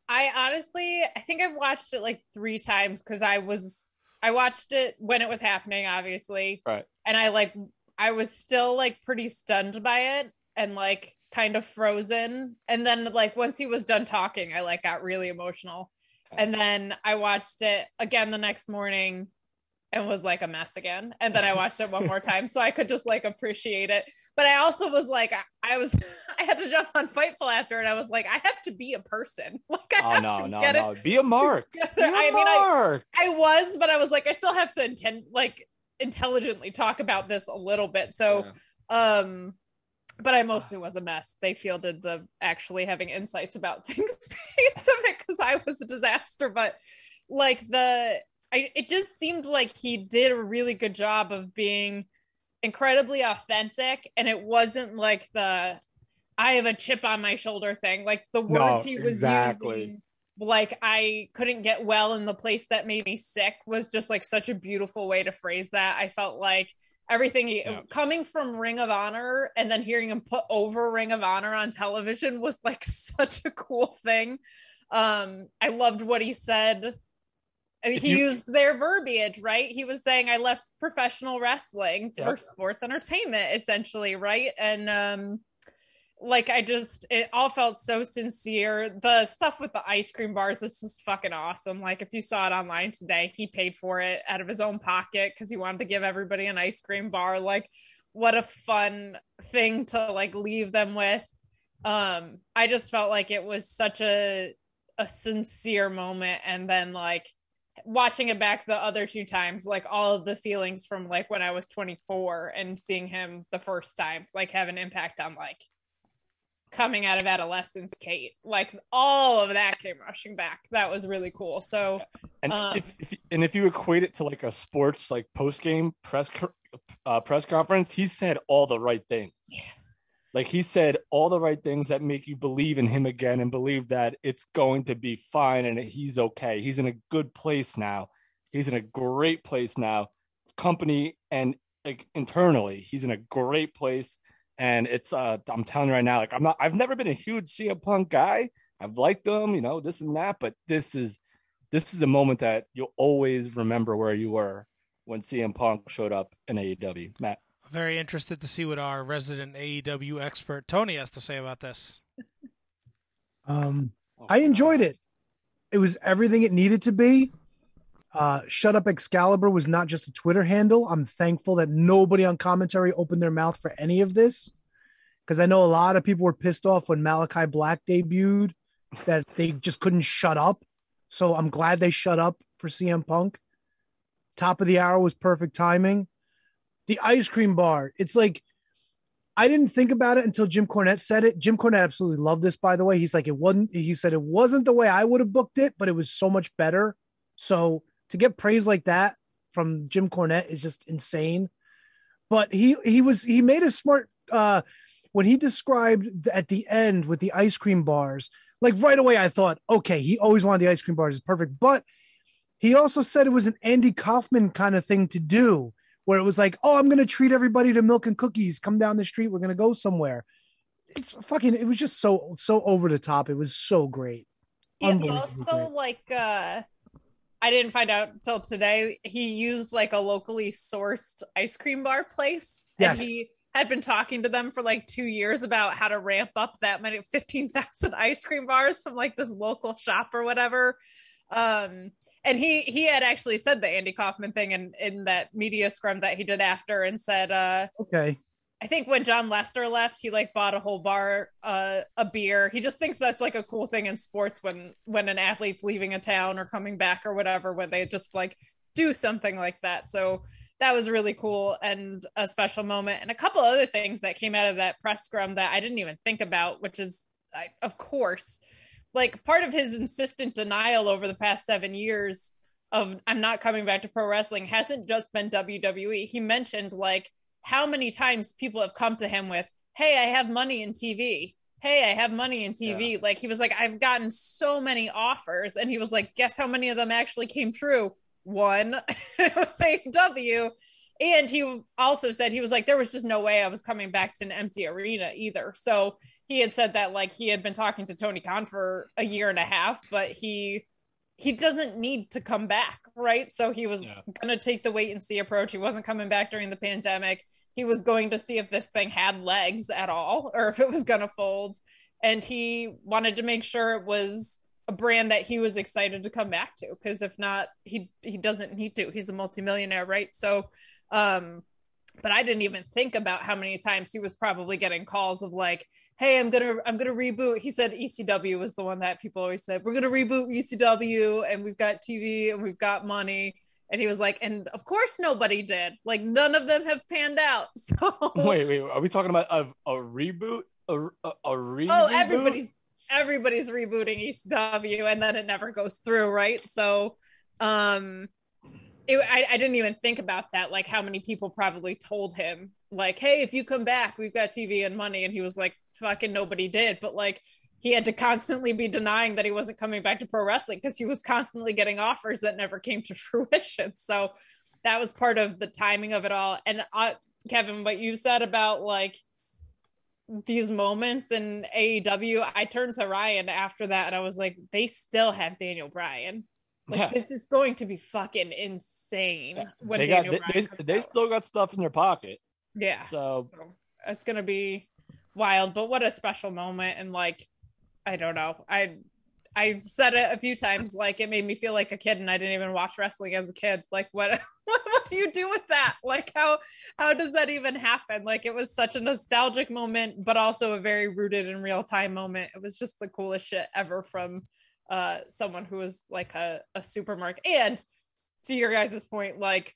I honestly, I think I've watched it like three times because I was, I watched it when it was happening, obviously, Right. and I like, I was still like pretty stunned by it and like kind of frozen. And then like once he was done talking, I like got really emotional. And then I watched it again the next morning and was like a mess again. And then I watched it one more [laughs] time so I could just like appreciate it. But I also was like, I, I was, [laughs] I had to jump on Fightful after and I was like, I have to be a person. [laughs] Like, I Oh have no, to no, get no. it. Be a mark. Be a I mean, I, mark. I was, but I was like, I still have to intend, like, intelligently talk about this a little bit. So, um, but I mostly was a mess. They fielded the actually having insights about [laughs] things piece of it because I was a disaster. But like the, I, it just seemed like he did a really good job of being incredibly authentic, and it wasn't like the I have a chip on my shoulder thing. Like the No, words he was exactly. using, like I couldn't get well in the place that made me sick was just like such a beautiful way to phrase that. I felt like everything he, coming from Ring of Honor and then hearing him put over Ring of Honor on television was like [laughs] such a cool thing. Um, I loved what he said. I mean, If he you- used their verbiage, right? He was saying, I left professional wrestling for Yep. sports entertainment, essentially, right? And um, like I just it all felt so sincere. The stuff with the ice cream bars is just fucking awesome. Like if you saw it online today, he paid for it out of his own pocket because he wanted to give everybody an ice cream bar. Like what a fun thing to like leave them with. Um, I just felt like it was such a a sincere moment and then like watching it back the other two times like all of the feelings from like when I was 24 and seeing him the first time like have an impact on like coming out of adolescence Kate like all of that came rushing back that was really cool so And um, if, if and if you equate it to like a sports like post game press uh, press conference, he said all the right things. yeah. Like he said all the right things that make you believe in him again and believe that it's going to be fine and he's okay. He's in a good place now. He's in a great place now, company and like internally. He's in a great place. And it's uh I'm telling you right now, like I'm not I've never been a huge CM Punk guy. I've liked them, you know, this and that, but this is this is a moment that you'll always remember where you were when CM Punk showed up in AEW. Matt. Very interested to see what our resident AEW expert Tony has to say about this. Um, I enjoyed it. It was everything it needed to be. Uh, Shut Up Excalibur was not just a Twitter handle. I'm thankful that nobody on commentary opened their mouth for any of this because I know a lot of people were pissed off when Malakai Black debuted that they just couldn't shut up. So I'm glad they shut up for CM Punk. Top of the hour was perfect timing. The ice cream bar, it's like I didn't think about it until Jim Cornette said it. Jim Cornette absolutely loved this, by the way. He's like, it wasn't, he said it wasn't the way I would have booked it, but it was so much better. So to get praise like that from Jim Cornette is just insane. But he he was he made a smart uh when he described at the end with the ice cream bars, like right away I thought, okay, he always wanted the ice cream bars, it's perfect. But he also said it was an Andy Kaufman kind of thing to do, where it was like, oh, I'm gonna treat everybody to milk and cookies. Come down the street, we're gonna go somewhere. It's fucking. It was just so so over the top. It was so great. Unbelievably also like uh I didn't find out till today. He used like a locally sourced ice cream bar place. Yes. And he had been talking to them for like two years about how to ramp up that many 15,000 [laughs] ice cream bars from like this local shop or whatever. Um and he he had actually said the Andy Kaufman thing in in that media scrum that he did after and said uh Okay. I think when Jon Lester left, he like bought a whole bar, uh, a beer. He just thinks that's like a cool thing in sports when when an athlete's leaving a town or coming back or whatever, when they just like do something like that. So that was really cool and a special moment. And a couple other things that came out of that press scrum that I didn't even think about, which is, I, of course, like part of his insistent denial over the past seven years of I'm not coming back to pro wrestling hasn't just been WWE. He mentioned like how many times people have come to him with, Hey, I have money in TV. Hey, I have money in TV. Like he was like, I've gotten so many offers. And he was like, guess how many of them actually came true? One [laughs] it was AEW. And he also said he was like, there was just no way I was coming back to an empty arena either. So he had said that like he had been talking to Tony Khan for a year and a half, but he he doesn't need to come back, right? So he was gonna take the wait and see approach. He wasn't coming back during the pandemic. he was going to see if this thing had legs at all [laughs] or if it was going to fold. And he wanted to make sure it was a brand that he was excited to come back to because if not he he doesn't need to he's a multimillionaire right so um but i didn't even think about how many times he was probably getting calls of like hey i'm gonna i'm gonna reboot he said ecw was the one that people always said we're gonna reboot ecw and we've got tv and we've got money and he was like and of course nobody did like none of them have panned out [laughs] so Wait, wait, are we talking about a, a reboot? A, a, a reboot? oh everybody's everybody's rebooting ECW and then it never goes through, right? So um it, I, I didn't even think about that, like how many people probably told him, like, hey, if you come back, we've got TV and money. And he was like, fucking nobody did. But like he had to constantly be denying that he wasn't coming back to pro wrestling because he was constantly getting offers that never came to [laughs] fruition. So that was part of the timing of it all. And I, Kevin, what you said about like these moments in AEW, I turned to Ryan after that and I was like, they still have Daniel Bryan. Like Yeah. this is going to be fucking insane when they got Daniel they, Bryan they, they still got stuff in their pocket. Yeah. So- it's gonna be wild, but what a special moment and like I don't know. I I said it a few times, like it made me feel like a kid and I didn't even watch wrestling as a kid. Like what what, [laughs] what do you do with that? Like how how does that even happen? Like it was such a nostalgic moment, but also a very rooted in real time moment. It was just the coolest shit ever from uh someone who was like a, a supermarket. And to your guys' point, like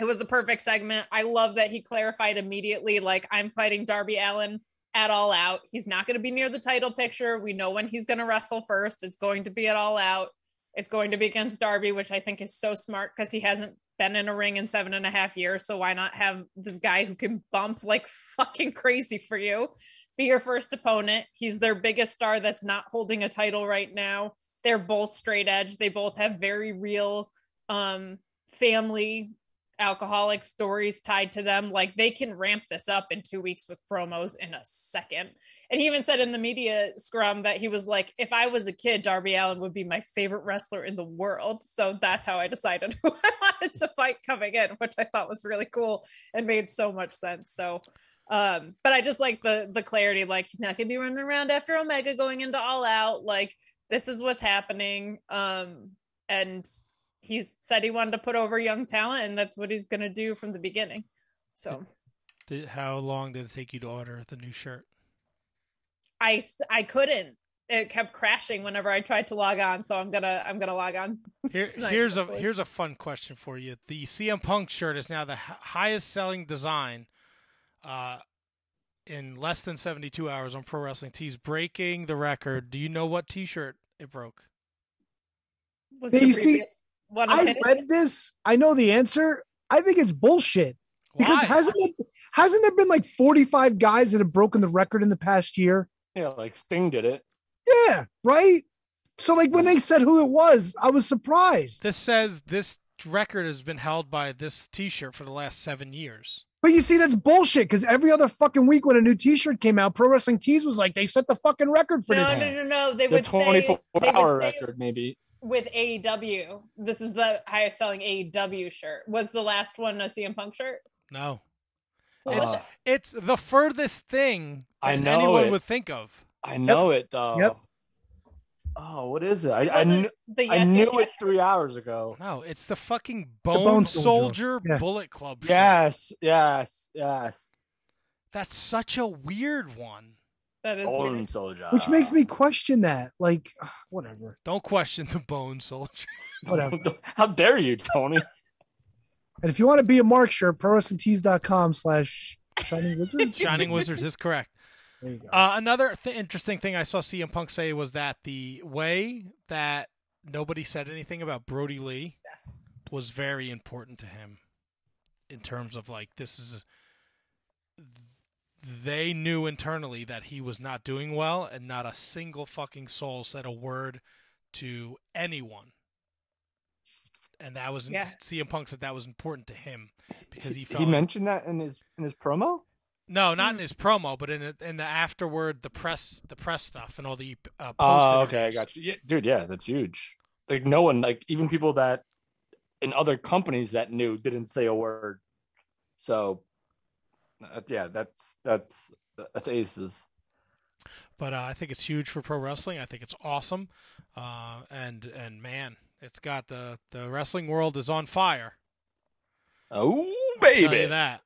it was a perfect segment. I love that he clarified immediately, like, I'm fighting Darby Allin at all out. He's not going to be near the title picture. We know when he's going to wrestle first. It's going to be at all out. It's going to be against Darby, which I think is so smart because he hasn't been in a ring in seven and a half years. So why not have this guy who can bump like [laughs] fucking crazy for you be your first opponent? He's their biggest star that's not holding a title right now. They're both straight edge. They both have very real um family alcoholic stories tied to them. Like they can ramp this up in two weeks with promos in a second. And he even said in the media scrum that he was like, if I was a kid, Darby Allin would be my favorite wrestler in the world. So that's how I decided [laughs] who I wanted to fight coming in, which I thought was really cool and made so much sense. So um but i just like the the clarity like he's not gonna be running around after omega going into all out like this is what's happening um and he said he wanted to put over young talent and that's what he's going to do from the beginning so Did, how long did it take you to order the new shirt? I I couldn't it kept crashing whenever i tried to log on so i'm gonna i'm gonna log on [laughs] Here, tonight, here's a here's a fun question for you. The CM Punk shirt is now the h- highest selling design uh, in less than 72 hours on Pro Wrestling Tees, breaking the record. Do you know what T-shirt it broke? was Yeah, the you see, previous one of I his? read this. I know the answer. I think it's bullshit. Because Why? hasn't it, hasn't there been like 45 guys that have broken the record in the past year? Yeah, like Sting did it. Yeah, right? So like when they said who it was, I was surprised. This says this record has been held by this T-shirt for the last seven years. But you see, that's bullshit because every other fucking week when a new T-shirt came out, Pro Wrestling Tees was like they set the fucking record for no this. no no no no. they The would say 24 they hour would say record, maybe. With AEW. This is the highest selling AEW shirt. Was the last one a CM Punk shirt? No, What it's was it's the furthest thing that I know anyone it. would think of. I know it though. Yep. Oh, what is it? I, It I, wasn't knew, the I knew Yes, it Yes three hours ago. No, it's the fucking Bone, Bone Soldier, Soldier. Yeah. Bullet Club. shirt. Yes, yes, yes. that's such a weird one. That is Bone weird. Soldier. Which makes me question that. Like, ugh, whatever. Don't question the Bone Soldier. [laughs] Whatever. [laughs] How dare you, Tony? [laughs] And if you want to be a Mark shirt, prowrestlingtees.com slash shining wizards. Shining Wizards is correct. There you go. Uh, another th- interesting thing I saw CM Punk say was that the way that nobody said anything about Brodie Lee Yes. was very important to him in terms of like this is they knew internally that he was not doing well and not a single fucking soul said a word to anyone and that was Yeah. CM Punk said that was important to him because he He, felt like- mentioned that in his in his promo. no, not Mm. in his promo, but in it- in the afterward, the press, the press stuff, and all the uh, post Oh, okay, I got you. Yeah, dude, yeah, that's huge. Like no one, like even people that in other companies that knew didn't say a word. So yeah, that's that's that's aces. But uh, I think it's huge for pro wrestling. I think it's awesome, uh, and and man, it's got the the wrestling world is on fire. Oh I'll tell baby, you that.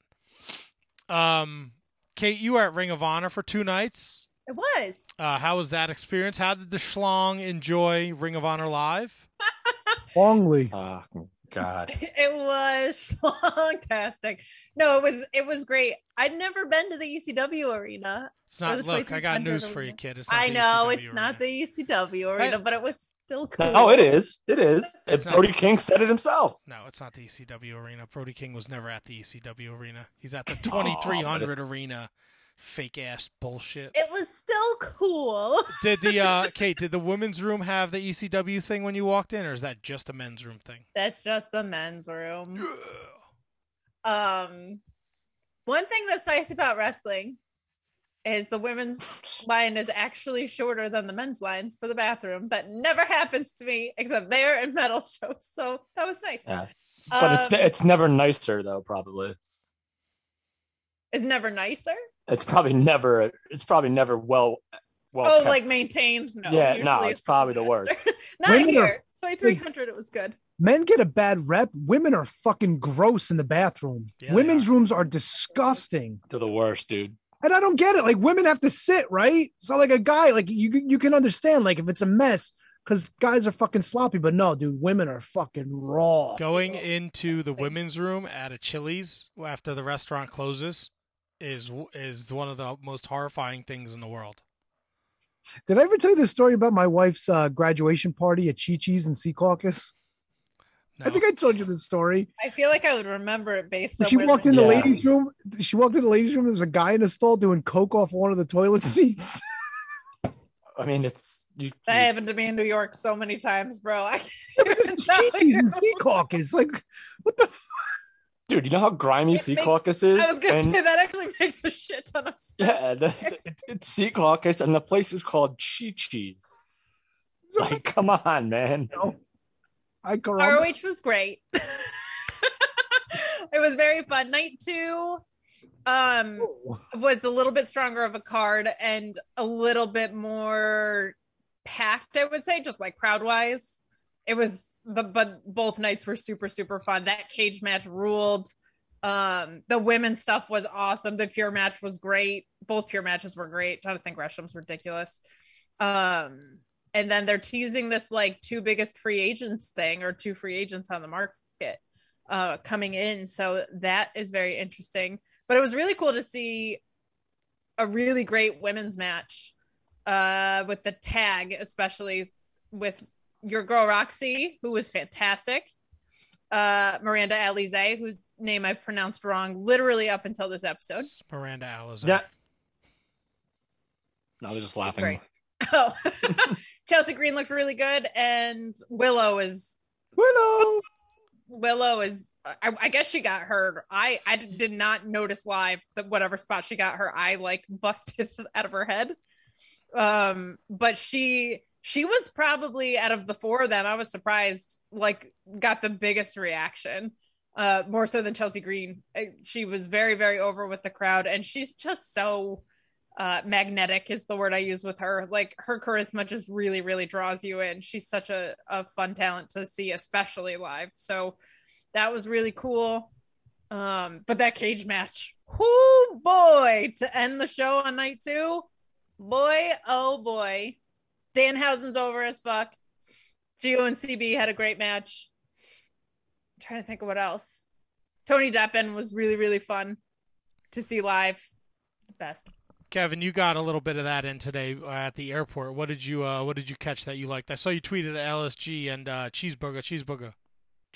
Um, Kate, you were at Ring of Honor for two nights. It was. Uh, how was that experience? How did the schlong enjoy Ring of Honor live? [laughs] Longly. Oh God. [laughs] It was fantastic. No, it was it was great. I'd never been to the ECW arena. It's not. Look, I got 2300 news for you, kid. It's not I know ECW it's not the ECW arena, but it was still cool. No, it is. It is. It's If not- Brody King said it himself. No, it's not the ECW arena. Brody King was never at the ECW arena. He's at the [laughs] Oh, 2300 arena. Fake ass bullshit. It was still cool. [laughs] Did the uh Kate? Did the women's room have the ECW thing when you walked in, or is that just a men's room thing? That's just the men's room. Um, one thing that's nice about wrestling is the women's line is actually shorter than the men's lines for the bathroom. That never happens to me except there and metal shows. So that was nice. Yeah. But it's Um, it's never nicer though. Probably Is never nicer. It's probably never it's probably never well well. oh, kept. like maintained? No. yeah, no, it's probably the worst. [laughs] Not Women are- here. Twenty three hundred. It was good. Men get a bad rep. Women are fucking gross in the bathroom. Women's rooms are disgusting. They're the worst, dude. And I don't get it. Like women have to sit, right? So like a guy, like you you can understand, like if it's a mess, because guys are fucking sloppy. But no, dude, women are fucking raw. Going into the women's room at a Chili's after the restaurant closes is is one of the most horrifying things in the world. Did I ever tell you the story about my wife's uh, graduation party at Chi Chi's in Secaucus? I think I told you this story. I feel like I would remember it based on. She walked in the ladies' room. She walked in the ladies' room. There was a guy in a stall doing coke off one of the toilet seats. [laughs] I mean, it's you. That happened to me in New York so many times, bro. I can't even tell Cheese you. in Secaucus. Like, Dude, you know how grimy Secaucus is? I was gonna And- say that actually [laughs] makes a shit ton of sense. Yeah, the, it, it's Secaucus, and the place is called Chi Chi's. [laughs] Like, come on, man. I ROH was great. [laughs] it was very fun. Night two um was a little bit stronger of a card and a little bit more packed, I would say, just like crowd wise. It was the but both nights were super, super fun. That cage match ruled. Um, the women's stuff was awesome. The pure match was great. Both pure matches were great. Jonathan Gresham's ridiculous. Um, and then they're teasing this like two biggest free agents thing or two free agents on the market uh coming in. So that is very interesting. But it was really cool to see a really great women's match uh with the tag, especially with your girl Roxy, who was fantastic. Uh Miranda Alize, whose name I've pronounced wrong literally up until this episode. Miranda Alizar. Yeah. I was just laughing. Oh, [laughs] Chelsea Green looked really good, and Willow is Willow. Willow is. I, I guess she got hurt. I I did not notice live that whatever spot she got her eye like busted [laughs] out of her head. Um, but she she was probably out of the four of them. I was surprised. Like, got the biggest reaction. Uh, more so than Chelsea Green. Uh, She was very very over with the crowd, and she's just so uh magnetic is the word i use with her like her charisma just really really draws you in she's such a, a fun talent to see especially live so that was really cool um but that cage match whoo boy to end the show on night two boy oh boy danhausen's over as fuck geo and cb had a great match I'm trying to think of what else tony deppen was really really fun to see live the best Kevin, you got a little bit of that in today uh, at the airport. What did you uh, What did you catch that you liked? I saw you tweeted at LSG and uh, cheeseburger, cheeseburger.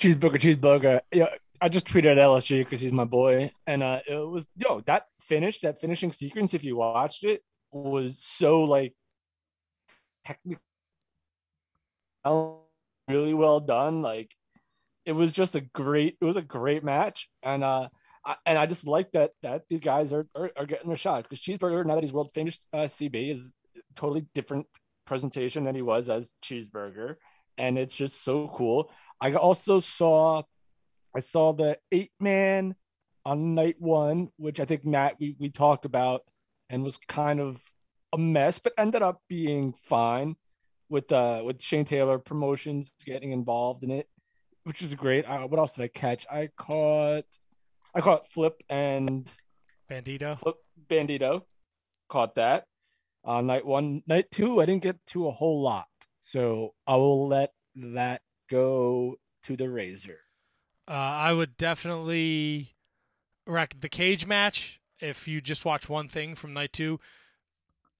Cheeseburger, cheeseburger. Yeah, I just tweeted at LSG because he's my boy, and uh, it was yo that finish, that finishing sequence. If you watched it, was so like technically really well done. Like it was just a great, it was a great match, and uh, I, and I just like that that these guys are are, are getting their shot because Cheeseburger now that he's world famous uh, CB is totally different presentation than he was as Cheeseburger, and it's just so cool. I also saw, I saw the eight man on night one, which I think Matt we, we talked about and was kind of a mess, but ended up being fine with uh with Shane Taylor promotions getting involved in it, which is great. Uh, what else did I catch? I caught I caught Flip and Bandito. Flip Bandito. Caught that. Uh night one, night two, I didn't get to a whole lot. So I will let that go to the razor. Uh, I would definitely rec the cage match. If you just watch one thing from night two,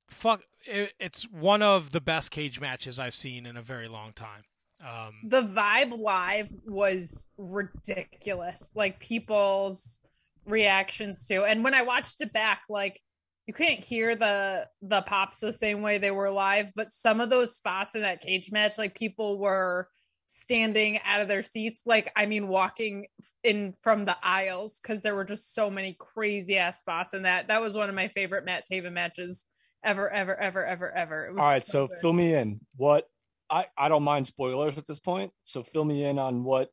fuck, it, it's one of the best cage matches I've seen in a very long time. Um, the vibe live was ridiculous. Like people's reactions to, and when I watched it back, like you couldn't hear the the pops the same way they were live, but some of those spots in that cage match, like people were standing out of their seats like i mean walking in from the aisles because there were just so many crazy ass spots in that that was one of my favorite matt taven matches ever ever ever ever ever all right so, so fill me in what i i don't mind spoilers at this point so fill me in on what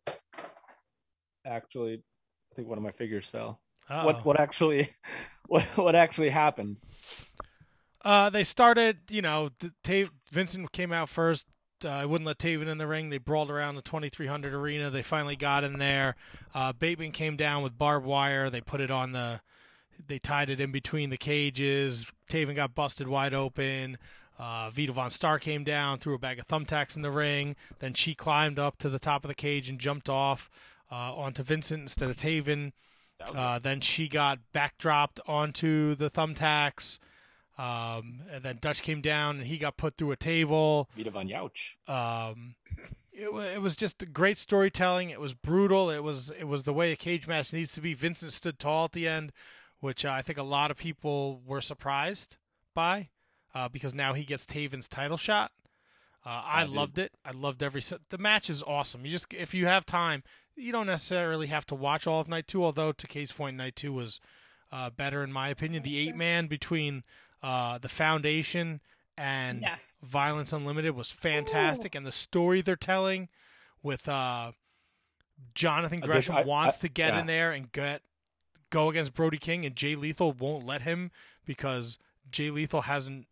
actually i think one of my figures fell Uh-oh. what what actually [laughs] what what actually happened uh they started you know the, vincent came out first uh, wouldn't let Taven in the ring. They brawled around the 2300 arena. They finally got in there. Uh, Bateman came down with barbed wire. They put it on the. They tied it in between the cages. Taven got busted wide open. Uh, Vita VonStarr came down, threw a bag of thumbtacks in the ring. Then she climbed up to the top of the cage and jumped off uh, onto Vincent instead of Taven. Uh, then she got backdropped onto the thumbtacks. Um, and then Dutch came down and he got put through a table. Vita von Youch. Um, it, it was just great storytelling. It was brutal. It was it was the way a cage match needs to be. Vincent stood tall at the end, which uh, I think a lot of people were surprised by, uh, because now he gets Taven's title shot. Uh, I loved it. I loved every set. The match is awesome. You just if you have time, you don't necessarily have to watch all of night two. Although to case point, night two was uh, better in my opinion. The eight man between uh, the Foundation and yes. Violence Unlimited was fantastic, Ooh. and the story they're telling with uh, Jonathan Gresham I, wants I, to get yeah. in there and get go against Brody King, and Jay Lethal won't let him because Jay Lethal hasn't.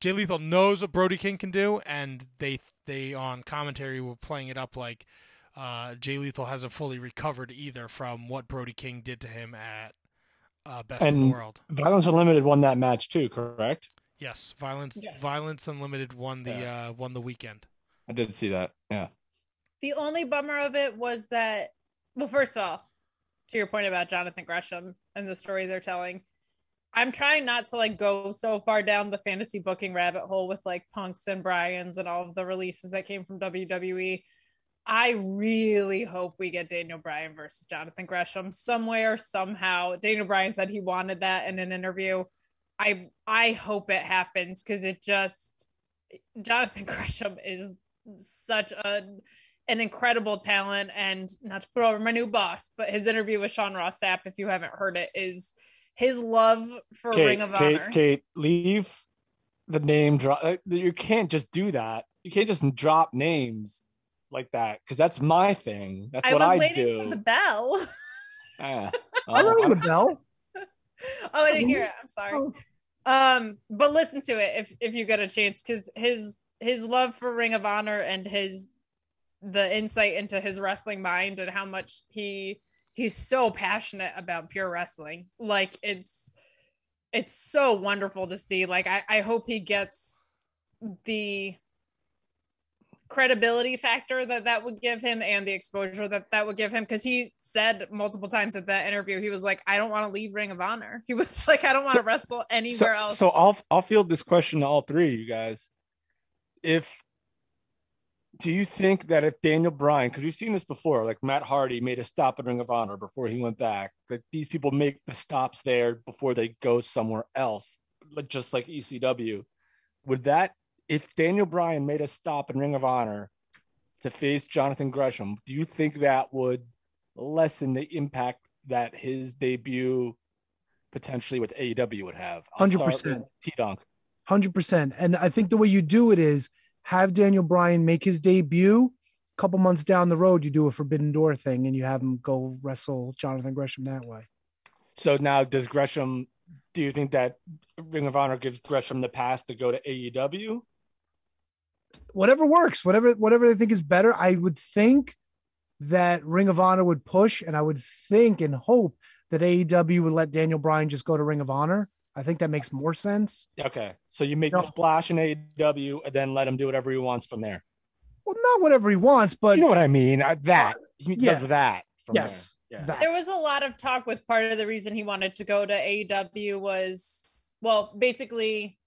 Jay Lethal knows what Brody King can do, and they they on commentary were playing it up like uh, Jay Lethal hasn't fully recovered either from what Brody King did to him at uh, best and in the world. Violence Unlimited won that match too, correct? Yes, Violence yeah. Violence Unlimited won the yeah. uh, won the weekend. I did see that. Yeah. The only bummer of it was that, well, first of all, to your point about Jonathan Gresham and the story they're telling, I'm trying not to like go so far down the fantasy booking rabbit hole with like Punks and Bryans and all of the releases that came from WWE. I really hope we get Daniel Bryan versus Jonathan Gresham somewhere, somehow. Daniel Bryan said he wanted that in an interview. I I hope it happens because it just Jonathan [laughs] Gresham is such a an incredible talent and not to put over my new boss, but his interview with Sean Ross Sapp, if you haven't heard it, is his love for Kate, Ring of Kate, Honor. Kate, leave the name drop. Uh, you can't just do that. You can't just drop names like that because that's my thing. That's I what was I waiting do. for the bell. Yeah. [laughs] [laughs] I Oh, rang the bell. oh, I didn't hear it. I'm sorry. Um, but listen to it if if you get a chance, because his his love for Ring of Honor and his the insight into his wrestling mind and how much he he's so passionate about pure wrestling. Like it's it's so wonderful to see. Like I, I hope he gets the credibility factor that that would give him and the exposure that that would give him because he said multiple times at that interview he was like i don't want to leave ring of honor he was [laughs] like i don't want to wrestle so, anywhere else so I'll I'll field this question to all three of you guys. If do you think that if Daniel Bryan, because we've seen this before, like Matt Hardy made a stop at Ring of Honor before he went back, that these people make the stops there before they go somewhere else, like- just like ECW. Would that, if Daniel Bryan made a stop in Ring of Honor to face Jonathan Gresham, do you think that would lessen the impact that his debut potentially with AEW would have? I'll 100%. T-Donk. Hundred percent. And I think the way you do it is have Daniel Bryan make his debut A couple months down the road, you do a Forbidden Door thing and you have him go wrestle Jonathan Gresham that way. So now, does Gresham? Do you think that Ring of Honor gives Gresham the pass to go to AEW? Whatever works, whatever whatever they think is better. I would think that Ring of Honor would push, and I would think and hope that AEW would let Daniel Bryan just go to Ring of Honor. I think that makes more sense. Okay, so you make No. the splash in AEW and then let him do whatever he wants from there. Well, not whatever he wants, but You know what I mean? That he yeah. does that from Yes, there. Yeah. that. There was a lot of talk with part of the reason he wanted to go to AEW was well, basically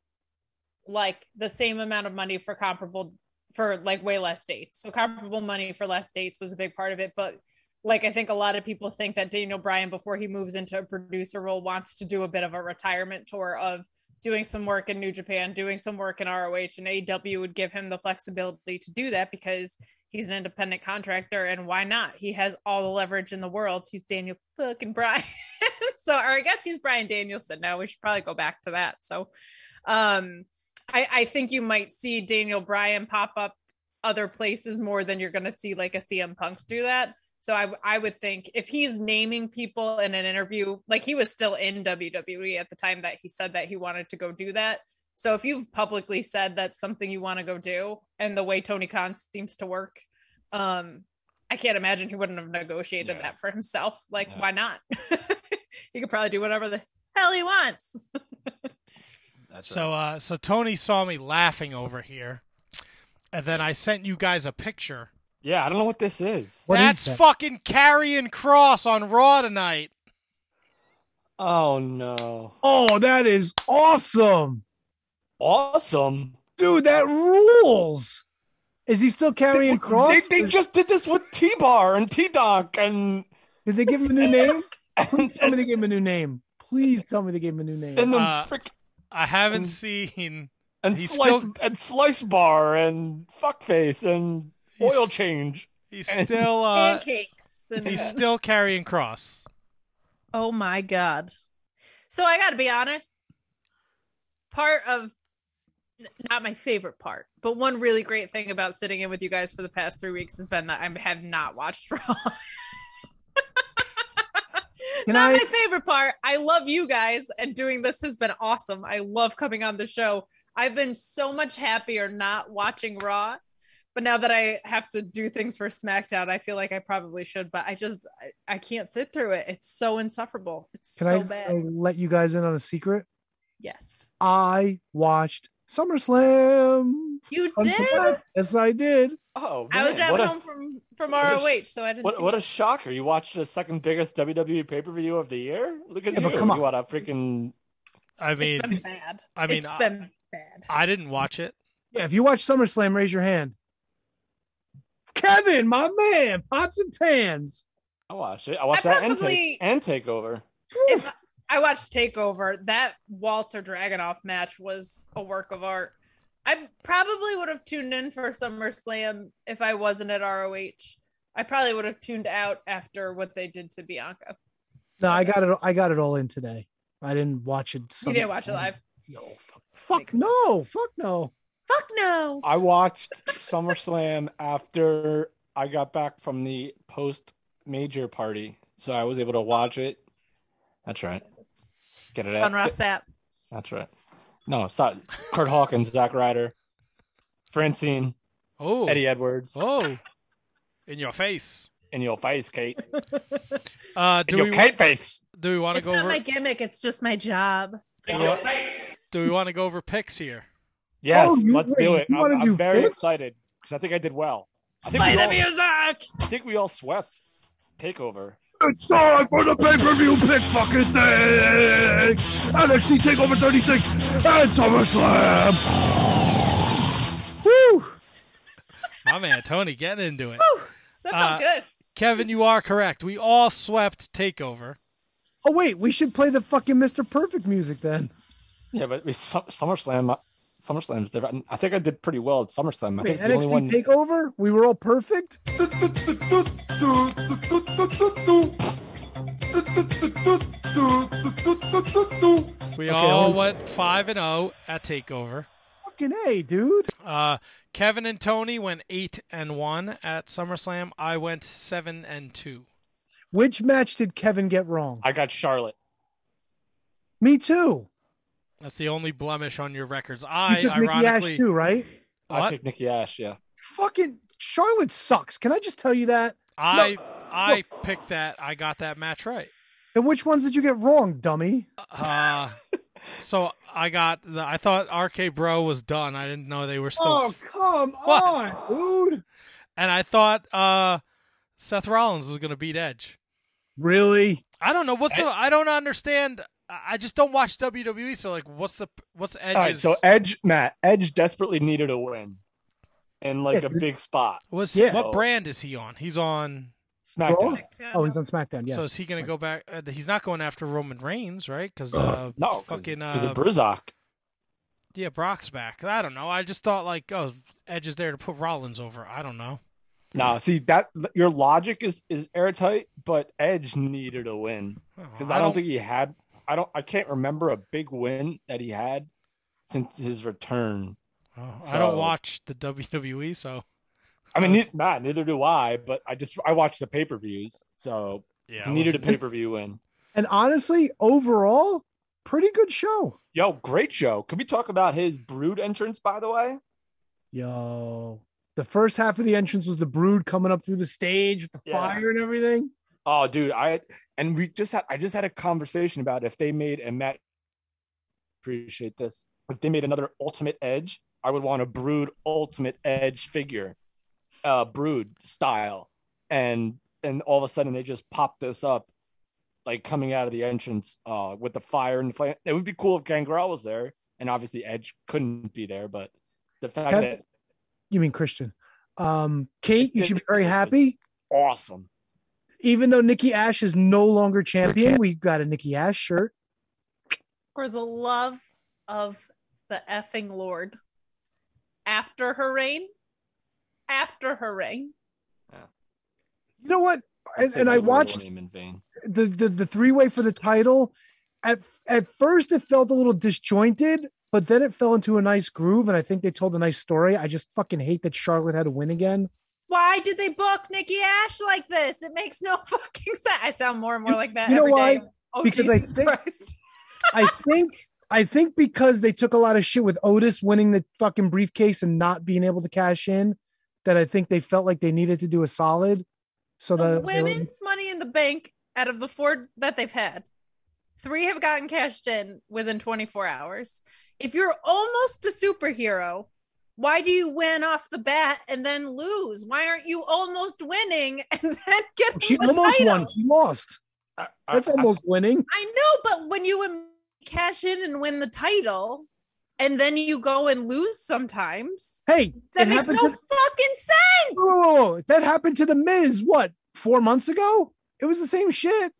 like the same amount of money for comparable for like way less dates. So comparable money for less dates was a big part of it, but like I think a lot of people think that Daniel Bryan before he moves into a producer role wants to do a bit of a retirement tour of doing some work in New Japan, doing some work in ROH and AEW would give him the flexibility to do that because he's an independent contractor and why not? He has all the leverage in the world. He's Daniel fucking Bryan. [laughs] so or I guess he's Bryan Danielson now. We should probably go back to that. So um I, I think you might see Daniel Bryan pop up other places more than you're gonna see like a CM Punk do that. So I I would think if he's naming people in an interview, like he was still in WWE at the time that he said that he wanted to go do that. So if you've publicly said that's something you want to go do, and the way Tony Khan seems to work, um, I can't imagine he wouldn't have negotiated that for himself. Like, why not? [laughs] he could probably do whatever the hell he wants. [laughs] so uh so Tony saw me laughing over here. And then I sent you guys a picture. Yeah, I don't know what this is. That's fucking Karrion Cross on Raw tonight. Oh no. Oh, that is awesome. Awesome. Dude, that rules. Is he still Karrion Cross? They, they just did this with T Bar and T Doc and Did they give him a new [laughs] name? Please tell me they gave him a new name. Please tell me they gave him a new name. and the Uh, frick I haven't seen and slice still- and slice bar and fuckface and oil He's- change. He's and- still uh Pancakes. And, he's still Karrion Cross. Oh my god. So I got to be honest. Part of not my favorite part, but one really great thing about sitting in with you guys for the past 3 weeks has been that I have not watched [laughs] Raw. Can not I- my favorite part. I love you guys and doing this has been awesome. I love coming on the show. I've been so much happier not watching Raw. But now that I have to do things for SmackDown, I feel like I probably should, but I just I, I can't sit through it. It's so insufferable. It's Can so I bad. uh, let you guys in on a secret? Yes. I watched SummerSlam. You did? Yes, I did. Oh, I was man, driving what a- home from from ROH, sh- so I didn't What, see what a shocker! You watched the second biggest WWE pay per view of the year. Look at Yeah, you! come on. You what a freaking I mean it's been bad. I mean it's I, been bad. I didn't watch it. Yeah, if you watch SummerSlam, raise your hand. Kevin, my man, pots and pans. I watched it. I watched I that and take and takeover. If I watched Takeover, that Walter Dragunov match was a work of art. I probably would have tuned in for SummerSlam if I wasn't at ROH. I probably would have tuned out after what they did to Bianca. No, I got it. I got it all in today. I didn't watch it. You didn't watch it live. No, fuck, fuck no, fuck no. Fuck no. I watched SummerSlam after I got back from the post major party, so I was able to watch it. That's right. Get it Sean out. Ross Sapp. That's right. No, it's not. Kurt Hawkins, Zack Ryder, Francine, Oh. Eddie Edwards. Oh. In your face. In your face, Kate. [laughs] Uh In do your we Kate face. do we want to go? It's go not over my gimmick, it's just my job. do we, do we want to go over picks here? Yes, Oh, let's wait, do it. you I'm, wanna I'm do very picks? excited because I think I did well. I think Play we the all, music! I think we all swept Takeover. It's time for the pay-per-view pick fucking thing! NXT TakeOver 36 and SummerSlam! Woo! My man Tony getting into it. That felt Uh, good. Kevin, you are correct. We all swept takeover. Oh wait, we should play the fucking Mr. Perfect music then. Yeah, but we, Sum- SummerSlam, SummerSlam's different. I think I did pretty well at SummerSlam. I Wait, think the only NXT one. Takeover. We were all perfect. We Okay, all hold- went five and zero at takeover. Fucking a, dude. Uh, Kevin and Tony went eight and one at SummerSlam. I went seven and two. Which match did Kevin get wrong? I got Charlotte. Me too. That's the only blemish on your records. You I took Nikki ironically Ash too, right? I picked Nikki Ash. Yeah. Fucking Charlotte sucks. Can I just tell you that? I No, I picked that. I got that match right. And which ones did you get wrong, dummy? Uh, so I got the. I thought RK Bro was done. I didn't know they were still. Oh, come [laughs] What? on, dude. And I thought uh, Seth Rollins was going to beat Edge. Really? I don't know what's the. I don't understand. I I just don't watch WWE. So like, what's the what's Edge's? All right. So Edge, Matt, Edge desperately needed a win, in like Yeah, a big spot. was Yeah. what brand is he on? He's on. SmackDown. Oh, he's on SmackDown. Yes. So is he going to go back? Uh, he's not going after Roman Reigns, right? Because uh, No, fucking because uh, of Brizzock. yeah, Brock's back. I don't know. I just thought like, oh, Edge is there to put Rollins over. I don't know. Nah, see that your logic is is airtight, but Edge needed a win because I I, don't don't- think he had. I don't. I can't remember a big win that he had since his return. Oh, I don't watch the WWE, so I mean, neither, nah, neither do I. But I just I watch the pay per views, so Yeah, he needed a [laughs] pay per view win. And honestly, overall, pretty good show. Yo, great show. Can we talk about his Brood entrance, by the way? Yo, the first half of the entrance was the Brood coming up through the stage with the Yeah. fire and everything. Oh, dude, I and we just had I just had a conversation about if they made and Matt appreciate this. If they made another Ultimate Edge, I would want a Brood Ultimate Edge figure, uh, Brood style, and and all of a sudden they just pop this up, like coming out of the entrance, uh, with the fire and the flame. It would be cool if Gangrel was there, and obviously Edge couldn't be there, but the fact Have- that You mean Christian? Um, Kate, you should be very happy. awesome. Even though Nikki Ash is no longer champion, we got a Nikki Ash shirt. For the love of the effing Lord. After her reign, after her reign, You know what? And, and I watched name in vain. the the, the three way for the title. At at first, it felt a little disjointed, but then it fell into a nice groove, and I think they told a nice story. I just fucking hate that Charlotte had to win again. Why did they book Nikki Ash like this? It makes no [laughs] fucking sense. I sound more and more like that you know why? day. Oh, Because I think- Christ. I think I think because they took a lot of shit with Otis winning the fucking briefcase and not being able to cash in, that I think they felt like they needed to do a solid. So the the were- women's money in the bank out of the four that they've had, three have gotten cashed in within 24 hours. If you're almost a superhero, why do you win off the bat and then lose? Why aren't you almost winning [laughs] and then getting she the almost title? won. She lost. That's almost winning. I know, but when you im- cash in and win the title, and then you go and lose sometimes, Hey, that makes no happened to- fucking sense. Whoa, whoa, whoa. That happened to the Miz. What four months ago? It was the same shit.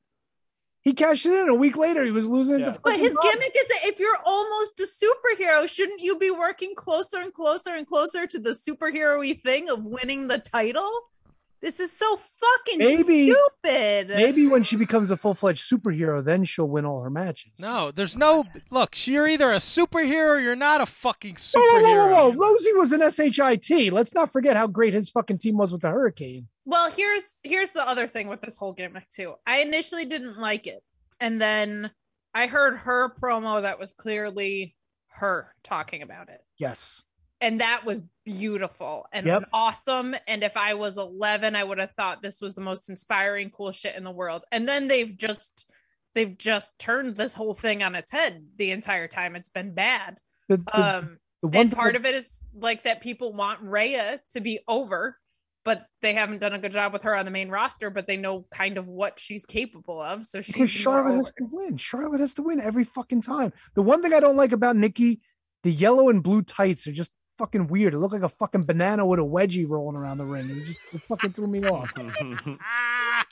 He cashed it in a week later. He was losing. Yeah. The But his Rock. gimmick is that if you're almost a superhero, shouldn't you be working closer and closer and closer to the superhero-y thing of winning the title? This is so fucking Maybe- stupid. Maybe when she becomes a full fledged superhero, then she'll win all her matches. No, there's no look. You're either a superhero or you're not a fucking Whoa, whoa, whoa, whoa, whoa. Rosey was an SHIT. Let's not forget how great his fucking team was with the Hurricane. Well, here's here's the other thing with this whole gimmick too. I initially didn't like it, and then I heard her promo that was clearly her talking about it. Yes. and that was beautiful and Yep. awesome and if i was 11 i would have thought this was the most inspiring cool shit in the world and then they've just they've just turned this whole thing on its head the entire time it's been bad The, the, um the one and part of it is like that people want Rhea to be over but they haven't done a good job with her on the main roster but they know kind of what she's capable of so she's Charlotte has to win. Charlotte has to win every fucking time. The one thing I don't like about Nikki, the yellow and blue tights are just fucking weird. It looked like a fucking banana with a wedgie rolling around the ring. It just it fucking threw me off. [laughs] I,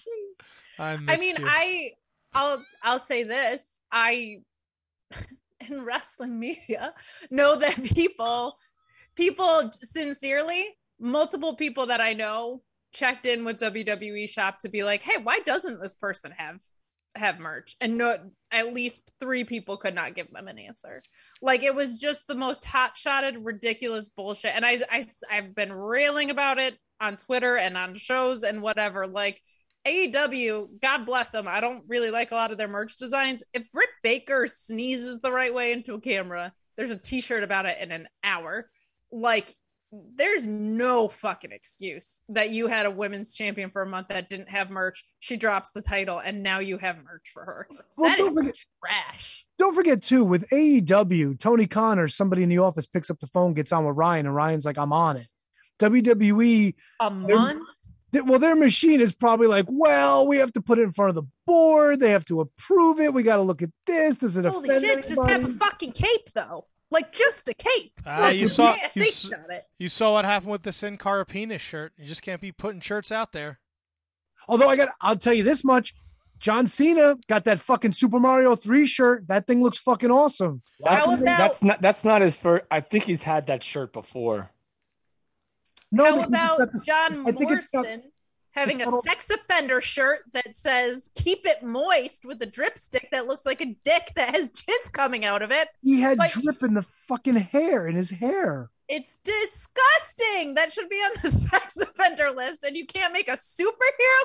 I mean, you. I I'll I'll say this. I [laughs] in wrestling media know that people people sincerely, multiple people that I know checked in with WWE shop to be like, "Hey, why doesn't this person have have merch and no at least three people could not give them an answer. Like it was just the most hot shotted ridiculous bullshit. And I, I i've been railing about it on twitter and on shows and whatever. Like aew god bless them. I don't really like a lot of their merch designs. If britt baker sneezes the right way into a camera there's a t-shirt about it in an hour. Like there's no fucking excuse that you had a women's champion for a month that didn't have merch. She drops the title, and now you have merch for her. Well, that don't is forget- trash. Don't forget too with AEW, Tony Khan or somebody in the office picks up the phone, gets on with Ryan, and Ryan's like, "I'm on it." WWE, A month. th- well, their machine is probably like, "Well, we have to put it in front of the board. They have to approve it. We got to look at this. Does it Holy shit! Just have a fucking cape though, like just a cape. Ah, Like, you saw yeah, you, s- shot it. you saw what happened with the Sin Cara penis shirt. You just can't be putting shirts out there. Although I got, I'll tell you this much: John Cena got that fucking Super Mario Three shirt. That thing looks fucking awesome. How That's, about- that's not that's not his first. I think he's had that shirt before. No, How about the- John I think it's got- Morrison having a sex offender shirt that says "Keep it moist" with a drip stick that looks like a dick that has jizz coming out of it? He had Like- drip in the fucking hair in his hair. It's disgusting. That should be on the [laughs] sex offender list, and you can't make a superhero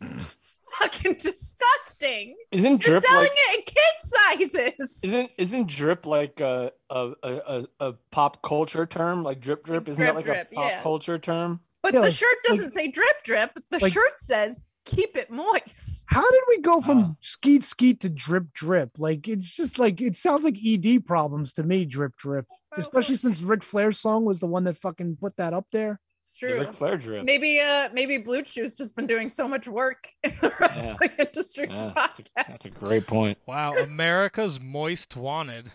cape. [laughs] Fucking disgusting. Isn't You're drip selling like it in kid sizes. isn't isn't drip like a a, a, a, a pop culture term? Like drip drip isn't Drip, that like drip, a pop yeah. culture term? But Yeah, the shirt doesn't say drip drip. The like- shirt says keep it moist. How did we go from skeet skeet to drip drip? Like it's just like it sounds like ED problems to me. Drip drip, especially since Ric Flair's song was the one that fucking put that up there. It's true. Ric Flair drip. Maybe uh maybe Blue Chew's just been doing so much work [laughs] in the wrestling industry Yeah, podcast. That's a great point. Wow, America's most wanted.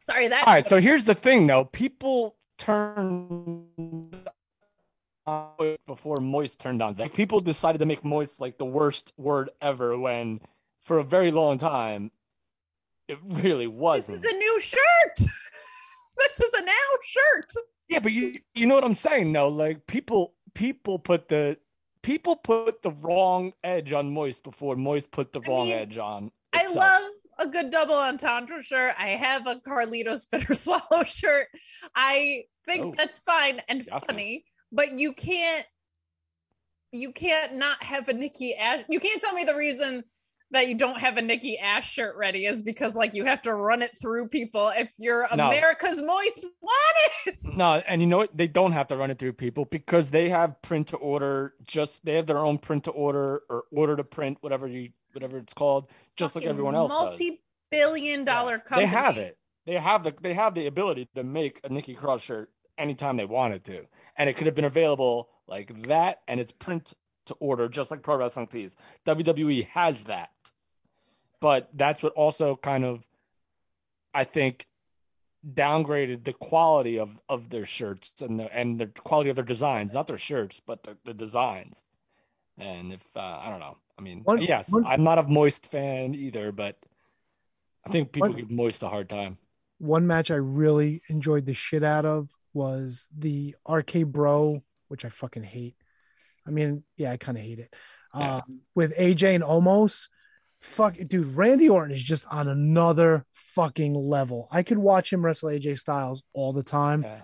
Sorry, that's All right, so here's the thing though. People turned on before moist turned on. Like people decided to make moist like the worst word ever when for a very long time it really wasn't. This is a new shirt. [laughs] this is a now shirt. Yeah, but you you know what I'm saying though? Like people people put the people put the wrong edge on moist before moist put the wrong mean, edge on. I love a good double entendre shirt. I have a Carlito Spitter [laughs] Swallow shirt. I think Oh. that's fine and funny, but you can't you can't not have a Nikki Ash. You can't tell me the reason that you don't have a Nikki Ash shirt ready is because like you have to run it through people if you're No. America's Moist wanted. [laughs] No, and you know what? They don't have to run it through people because they have print to order. Just they have their own print to order or order to print, whatever you whatever it's called, just like everyone else. Multi-billion dollar company. They have it. They have the they have the ability to make a Nikki Cross shirt anytime they wanted to, and it could have been available like that, and it's print to order, just like pro wrestling tees. WWE has that, but that's what also kind of, I think, downgraded the quality of of their shirts and the and the quality of their designs, not their shirts, but the, the designs. And if uh, I don't know, I mean, One- yes, one- I'm not a Moist fan either, but I think people One- give Moist a hard time. One match I really enjoyed the shit out of was the RK Bro, which I fucking hate. I mean, yeah, I kind of hate it. Yeah. Um, with AJ and Omos, fuck, dude, Randy Orton is just on another fucking level. I could watch him wrestle AJ Styles all the time. Yeah.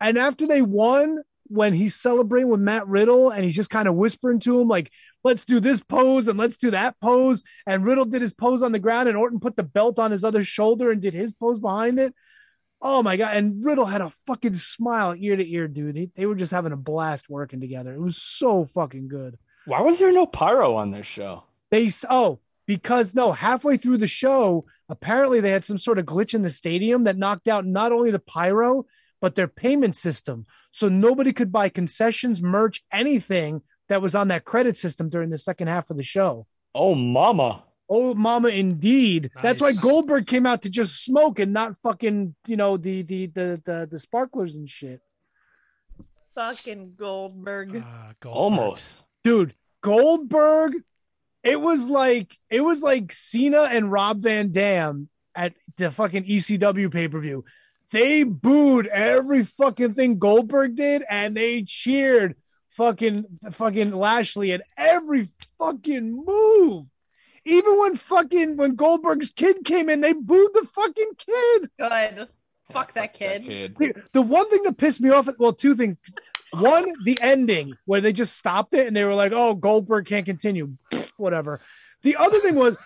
And after they won, when he's celebrating with Matt Riddle and he's just kind of whispering to him, like, let's do this pose and let's do that pose. And Riddle did his pose on the ground and Orton put the belt on his other shoulder and did his pose behind it. Oh my God. And Riddle had a fucking smile ear to ear, dude. He- they were just having a blast working together. It was so fucking good. Why was there no pyro on this show? They oh because no halfway through the show apparently they had some sort of glitch in the stadium that knocked out not only the pyro but their payment system so nobody could buy concessions merch anything that was on that credit system during the second half of the show Oh, mama. Oh mama indeed that's why goldberg came out to just smoke and not fucking you know the the the the, the sparklers and shit Fucking Goldberg. Uh, Goldberg. Almost. dude goldberg it was like it was like cena and rob van dam at the fucking ecw pay-per-view they booed every fucking thing goldberg did and they cheered fucking fucking lashley at every fucking move. Even when fucking when Goldberg's kid came in, they booed the fucking kid. Good. Fuck that kid. The, the one thing that pissed me off, well, two things. One, the ending where they just stopped it and they were like, "Oh, Goldberg can't continue." Whatever. The other thing was,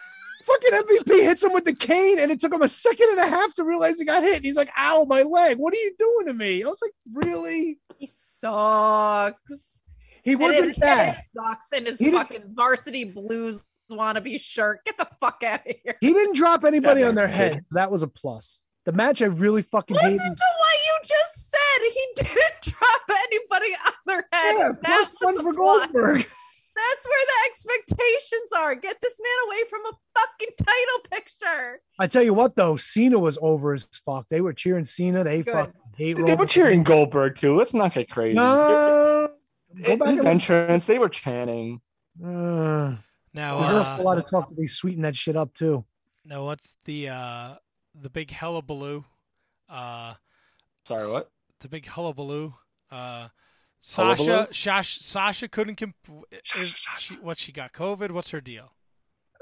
fucking MVP hits him with the cane, and it took him a second and a half to realize he got hit. And he's like, "Ow, my leg! What are you doing to me?" I was like, "Really?" He sucks. He wasn't his bad. sucks in his He didn't- fucking varsity blues wannabe shirt. Get the fuck out of here. He didn't drop anybody Yeah, on their man. head. That was a plus. The match I really fucking Listen hated. to what you just said. He [laughs] didn't drop anybody on their head. Yeah, That was one a for plus. Goldberg. [laughs] That's where the expectations are. Get this man away from a fucking title picture. I tell you what, though, Cena was over as fuck. They were cheering Cena. They Good. fucking hate They were cheering Goldberg too. Let's not get crazy. No. Go back His and- entrance, they were chanting. Uh, Now, there's uh, also a lot of talk that they sweeten that shit up too. now what's the uh the big hullabaloo? Uh, Sorry, what? The big hullabaloo. Uh, Hullabaloo? Sasha, Shash, Sasha couldn't. Comp- is she, what she got? COVID. What's her deal?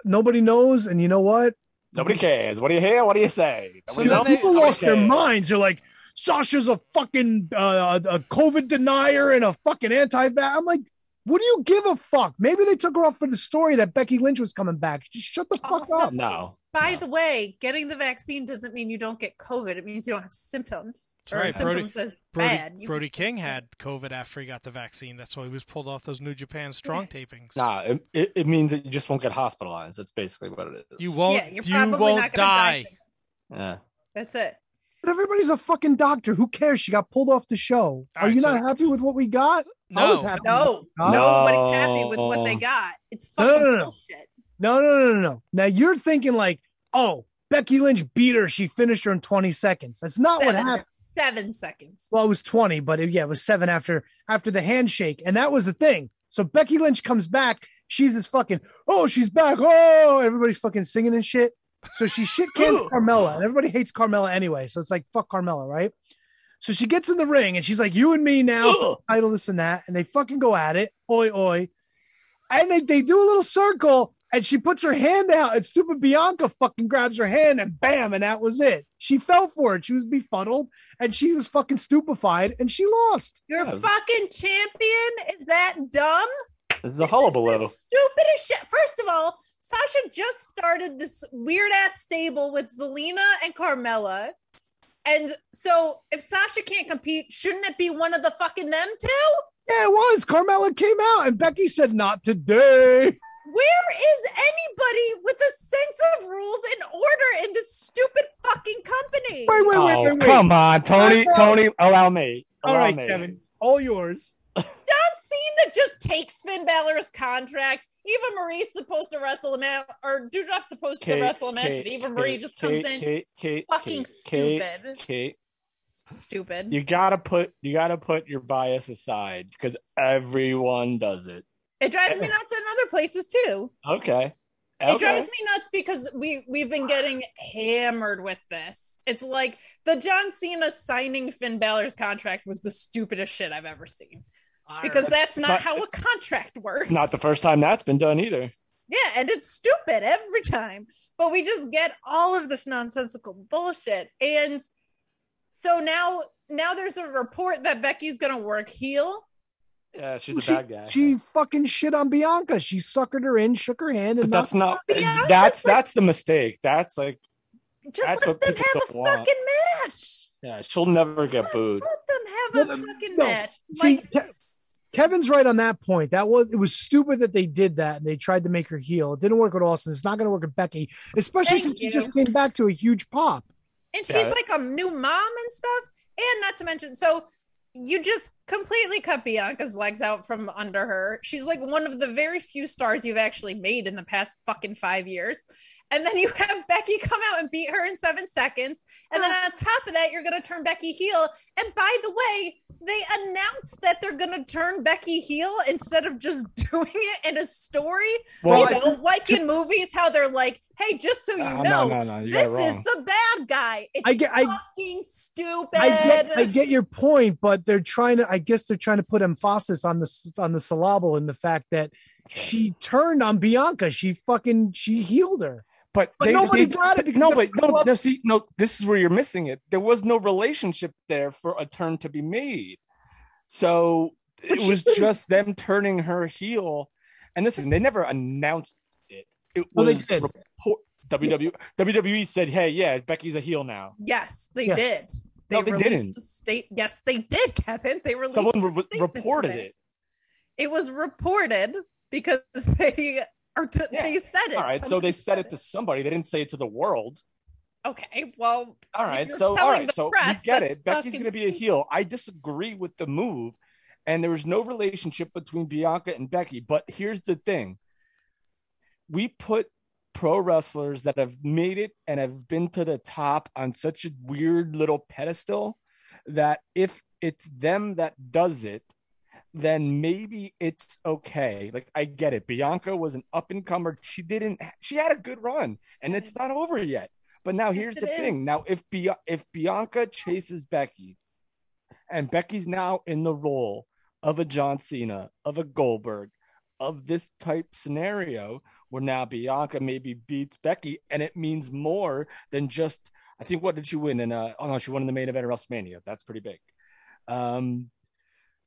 Nobody knows, and you know what? Nobody cares. What do you hear? What do you say? So Nobody knows? people Nobody lost their minds. They're like, Sasha's a fucking uh, a COVID denier and a fucking anti-vax. I'm like, what do you give a fuck? Maybe they took her off for the story that Becky Lynch was coming back. Just shut the fuck Also, up. No. By the way, getting the vaccine doesn't mean you don't get COVID. It means you don't have symptoms. That's or right. Brody, symptoms as Brody, bad. You Brody King had COVID after he got the vaccine. That's why he was pulled off those New Japan Strong [laughs] tapings. Nah, it, it, it means that you just won't get hospitalized. That's basically what it is. You won't. Yeah, you're you probably won't not gonna die. die. Yeah. That's it. But everybody's a fucking doctor. Who cares? She got pulled off the show. Are right, you so- not happy with what we got? I was No. happy. No, with what we got. nobody's happy with what they got. It's No, fucking no, no, no. bullshit. No, no, no, no, no. Now you're thinking like, oh, Becky Lynch beat her. She finished her in 20 seconds. That's not what Seven, happened. seven seconds. Well, it was 20, but it, yeah, it was seven after after the handshake, and that was the thing. So Becky Lynch comes back. She's this fucking oh, she's back. Oh, everybody's fucking singing and shit. So she shit cans Carmella, and everybody hates Carmella anyway. So it's like fuck Carmella, right? So she gets in the ring and she's like, "You and me now, title this and that," and they fucking go at it, oi oi, and they they do a little circle. And she puts her hand out, and stupid Bianca fucking grabs her hand, and bam, and that was it. She fell for it. She was befuddled, and she was fucking stupefied, and she lost. Your fucking champion is that dumb? This is a hullabaloo. Stupid as shit. First of all, Sasha just started this weird ass stable with Zelina and Carmella. And so if Sasha can't compete, shouldn't it be one of the fucking them two? Yeah, it was. Carmella came out, and Becky said, "Not today." Where is anybody with a sense of rules and order in this stupid fucking company? Wait, wait, wait, Oh, wait, wait. come on, Tony. Time. Tony, allow me. All Allow right, me. Kevin, all yours. John Cena just takes Finn Balor's contract. Eva Marie's supposed to wrestle him out, or Doudrop's supposed to wrestle him out. Kate, Eva Marie Kate, just comes Kate, in. Kate, Kate, fucking Kate, stupid. Kate, Kate, Stupid. you gotta put you gotta put your bias aside because everyone does it. It drives me eh. nuts in other places too. Okay. It drives me nuts because we we've been getting hammered with this. It's like the John Cena signing Finn Balor's contract was the stupidest shit I've ever seen. Because It's that's not, not- how a contract works. It's not the first time that's been done either. Yeah, and it's stupid every time. But we just get all of this nonsensical bullshit. And so now now there's a report that Becky's gonna work heel. Yeah, she's a bad guy. she fucking shit on Bianca. She suckered her in, shook her hand, and But that's not. Bianca's That's that's the mistake. That's like. Just That's let what them have a want. fucking match. Yeah, she'll never get booed. Let them have a fucking no. match. See, Like, Ke- Kevin's right on that point. That was it was stupid that they did that and they tried to make her heel. It didn't work with Austin. It's not going to work with Becky, especially Thank since she just came back to a huge pop. and she's Yeah. like a new mom and stuff. And not to mention, so you just completely cut Bianca's legs out from under her. She's like one of the very few stars you've actually made in the past fucking five years. And then you have Becky come out and beat her in seven seconds. And then on top of that, you're going to turn Becky heel. And by the way, they announced that they're going to turn Becky heel instead of just [laughs] doing it in a story. Well, you know, like in movies, how they're like, hey, just so you Oh, know, no, no, no, you this is the bad guy. It's I get- I- fucking stupid. I get, I get your point, but they're trying to. I guess they're trying to put emphasis on the on the syllable and the fact that she turned on Bianca. She fucking she healed her. But, But they, nobody they- got it No, but no, no. See, no. This is where you're missing it. There was no relationship there for a turn to be made. So it was didn't- just them turning her heel. And this is they never announced it. It No, they was did. report. WWE WWE said, "Hey, yeah, Becky's a heel now." Yes, they Yeah. did. They, No, they released didn't. a state. Yes, they did, Kevin. They released Someone re- reported today. it. It was reported because [laughs] they are. T- They said it. All right, so they said it to somebody. They didn't say it to the world. Okay, well, all right, so all right, so we press, get it. Becky's going to be a heel. I disagree with the move, and there was no relationship between Bianca and Becky. But here's the thing: we put pro wrestlers that have made it and have been to the top on such a weird little pedestal that if it's them that does it, then maybe it's okay. Like I get it. Bianca was an up and comer. She didn't. She had a good run, and it's not over yet. But now here's it the thing. is. Now if if Bianca chases Becky, and Becky's now in the role of a John Cena, of a Goldberg, of this type scenario, where now Bianca maybe beats Becky, and it means more than just. I think what did she win And Uh, oh no, she won in the main event of WrestleMania. That's pretty big. Um,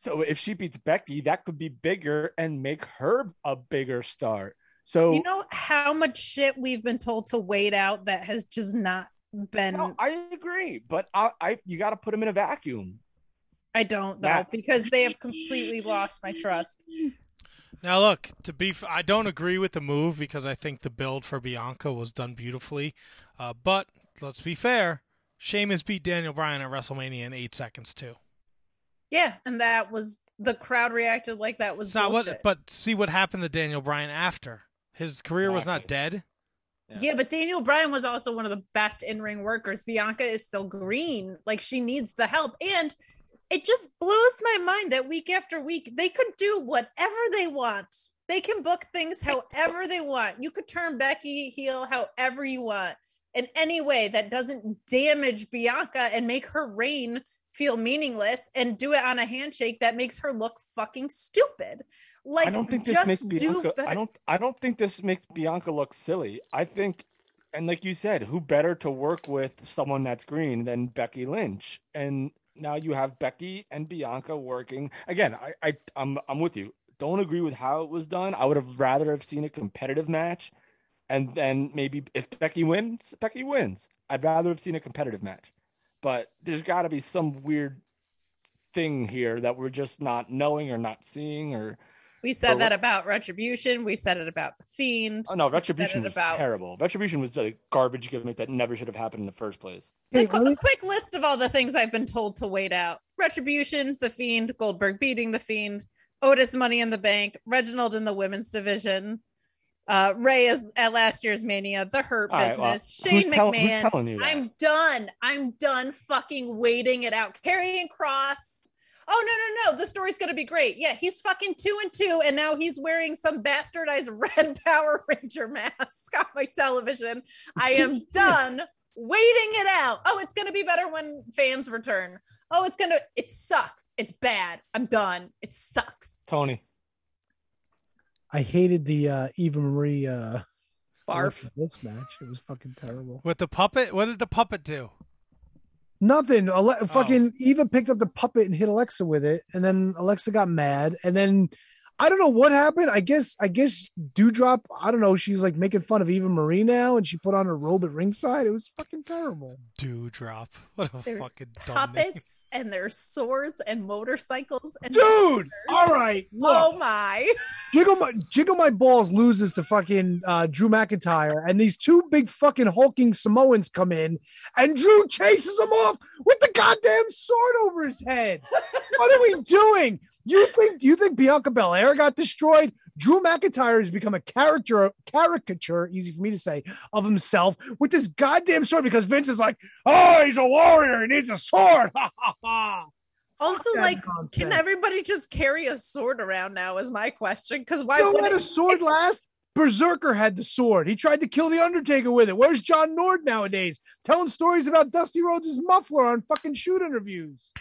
so if she beats Becky, that could be bigger and make her a bigger star. So You know how much shit we've been told to wait out that has just not been. No, I agree, but I, I you got to put them in a vacuum. I don't though That- because they have completely lost my trust. Now, look, to be, f- I don't agree with the move because I think the build for Bianca was done beautifully. Uh, but let's be fair, Sheamus beat Daniel Bryan at WrestleMania in eight seconds too. Yeah, and that was the crowd reacted like that was not bullshit. what, but see what happened to Daniel Bryan after his career was not dead. Yeah. but Daniel Bryan was also one of the best in ring workers. Bianca is still green. Like she needs the help. And it just blows my mind that week after week, they could do whatever they want. They can book things however they want. You could turn Becky heel however you want in any way that doesn't damage Bianca and make her reign feel meaningless and do it on a handshake that makes her look fucking stupid. Like I don't think this makes do Bianca. better. I don't. I don't think this makes Bianca look silly. I think, and like you said, who better to work with someone that's green than Becky Lynch? And now you have Becky and Bianca working again. I, I, I'm, I'm with you. Don't agree with how it was done. I would have rather have seen a competitive match, and then maybe if Becky wins, Becky wins. I'd rather have seen a competitive match, but there's got to be some weird thing here that we're just not knowing or not seeing or We said Or that what- about Retribution. We said it about the Fiend. Oh no, Retribution was about- terrible. Retribution was a garbage gimmick that never should have happened in the first place. A, qu- a quick list of all the things I've been told to wait out: Retribution, The Fiend, Goldberg beating The Fiend, Otis Money in the Bank, Reginald in the women's division, uh, Ray is at last year's Mania, The Hurt All right, well, Business, Shane tell- McMahon. telling you that? I'm done. I'm done fucking waiting it out. Karrion Cross. Oh no no no! The story's gonna be great. Yeah, he's fucking two and two, and now he's wearing some bastardized [laughs] red Power Ranger mask on my television. I am [laughs] done waiting it out. Oh, it's gonna be better when fans return. Oh, it's gonna. It sucks. It's bad. I'm done. It sucks. Tony. I hated the uh, Eva Marie uh, Barf. this match. It was fucking terrible. With the puppet, what did the puppet do? Nothing. Ale- Oh. Fucking Eva picked up the puppet and hit Alexa with it, and then Alexa got mad, and then I don't know what happened. I guess I guess Doudrop. I don't know. She's like making fun of Eva Marie now, and she put on her robe at ringside. It was fucking terrible. Doudrop. What a There's fucking dumb name. puppets and there's swords and motorcycles and Dude, all right, look. Oh my! Jiggle my Jiggle my balls loses to fucking uh, Drew McIntyre, and these two big fucking hulking Samoans come in, and Drew chases them off with the goddamn sword over his head. what are we doing? You think you think Bianca Belair got destroyed? Drew McIntyre has become a character caricature, easy for me to say, of himself with this goddamn sword because Vince is like, oh, he's a warrior, he needs a sword. [laughs] Ha ha ha. Also, like, nonsense. can everybody just carry a sword around now? Is my question. Because why You know would what a sword [laughs] last? Berzerker had the sword. He tried to kill the Undertaker with it. Where's John Nord nowadays? Telling stories about Dusty Rhodes' muffler on fucking shoot interviews.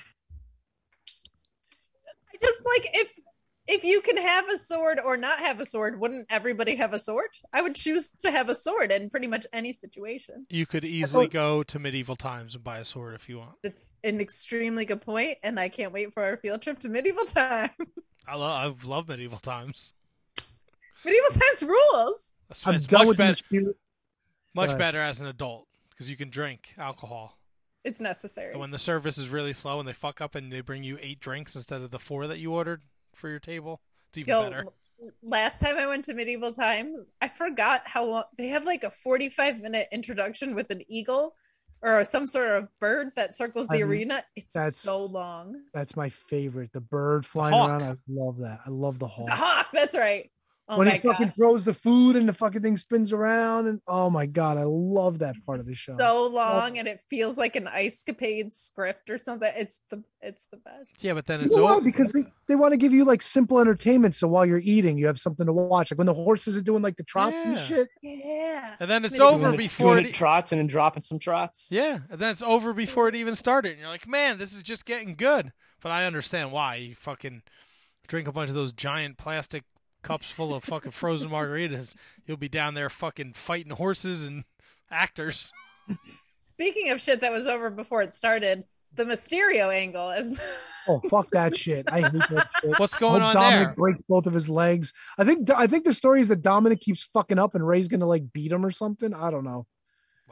I just like if if you can have a sword or not have a sword, wouldn't everybody have a sword? I would choose to have a sword in pretty much any situation. You could easily go to medieval times and buy a sword if you want. That's an extremely good point, and I can't wait for our field trip to medieval [laughs] time. I love I love medieval times. medieval times rules. I'm it's done much with better, much better as an adult because you can drink alcohol. It's necessary. And when the service is really slow and they fuck up and they bring you eight drinks instead of the four that you ordered for your table, it's even Yo, better. last time I went to medieval times, I forgot how long they have like a 45 minute introduction with an eagle or some sort of bird that circles the I'm- arena. It's that's- so long. That's my favorite. The bird flying hawk. around. I love that. I love the hawk. The hawk, that's right. Oh when my he fucking gosh. throws the food and the fucking thing spins around and oh my god, I love that part of the show. So long and it feels like an ice capade script or something. It's the it's the best. Yeah, but then You it's know over. Because they, they want to give you like simple entertainment. So while you're eating, you have something to watch. Like when the horses are doing like the trots and shit. Yeah. And then it's Medieval- over before it, it trots and then dropping some trots. Yeah, and then it's over before it even started. And you're like, man, this is just getting good. But I understand why. You fucking drink a bunch of those giant plastic cups full of fucking frozen margaritas. You'll be down there fucking fighting horses and actors. Speaking of shit that was over before it started, the Mysterio angle is [laughs] Oh fuck that shit! I hate that shit. What's going hope on Dominik there? breaks both of his legs. I think I think the story is that Dominik keeps fucking up and Rey's gonna like beat him or something. I don't know.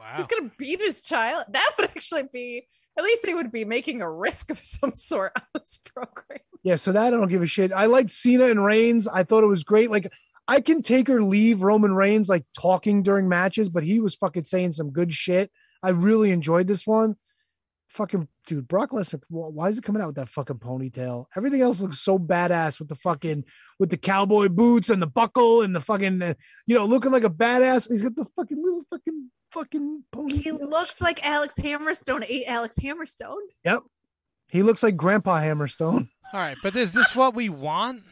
Wow. he's gonna beat his child. That would actually be at least they would be making a risk of some sort on this program. Yeah, so that I don't give a shit. I liked Cena and Reigns. I thought it was great. Like I can take or leave Roman Reigns like talking during matches, but he was fucking saying some good shit. I really enjoyed this one. Fucking dude, Brock Lesnar. Why is it coming out with that fucking ponytail? Everything else looks so badass with the fucking with the cowboy boots and the buckle and the fucking uh, you know looking like a badass. He's got the fucking little fucking fucking ponytail. He looks like Alex Hammerstone ate Alex Hammerstone. Yep, he looks like Grandpa Hammerstone. [laughs] All right, but is this what we want?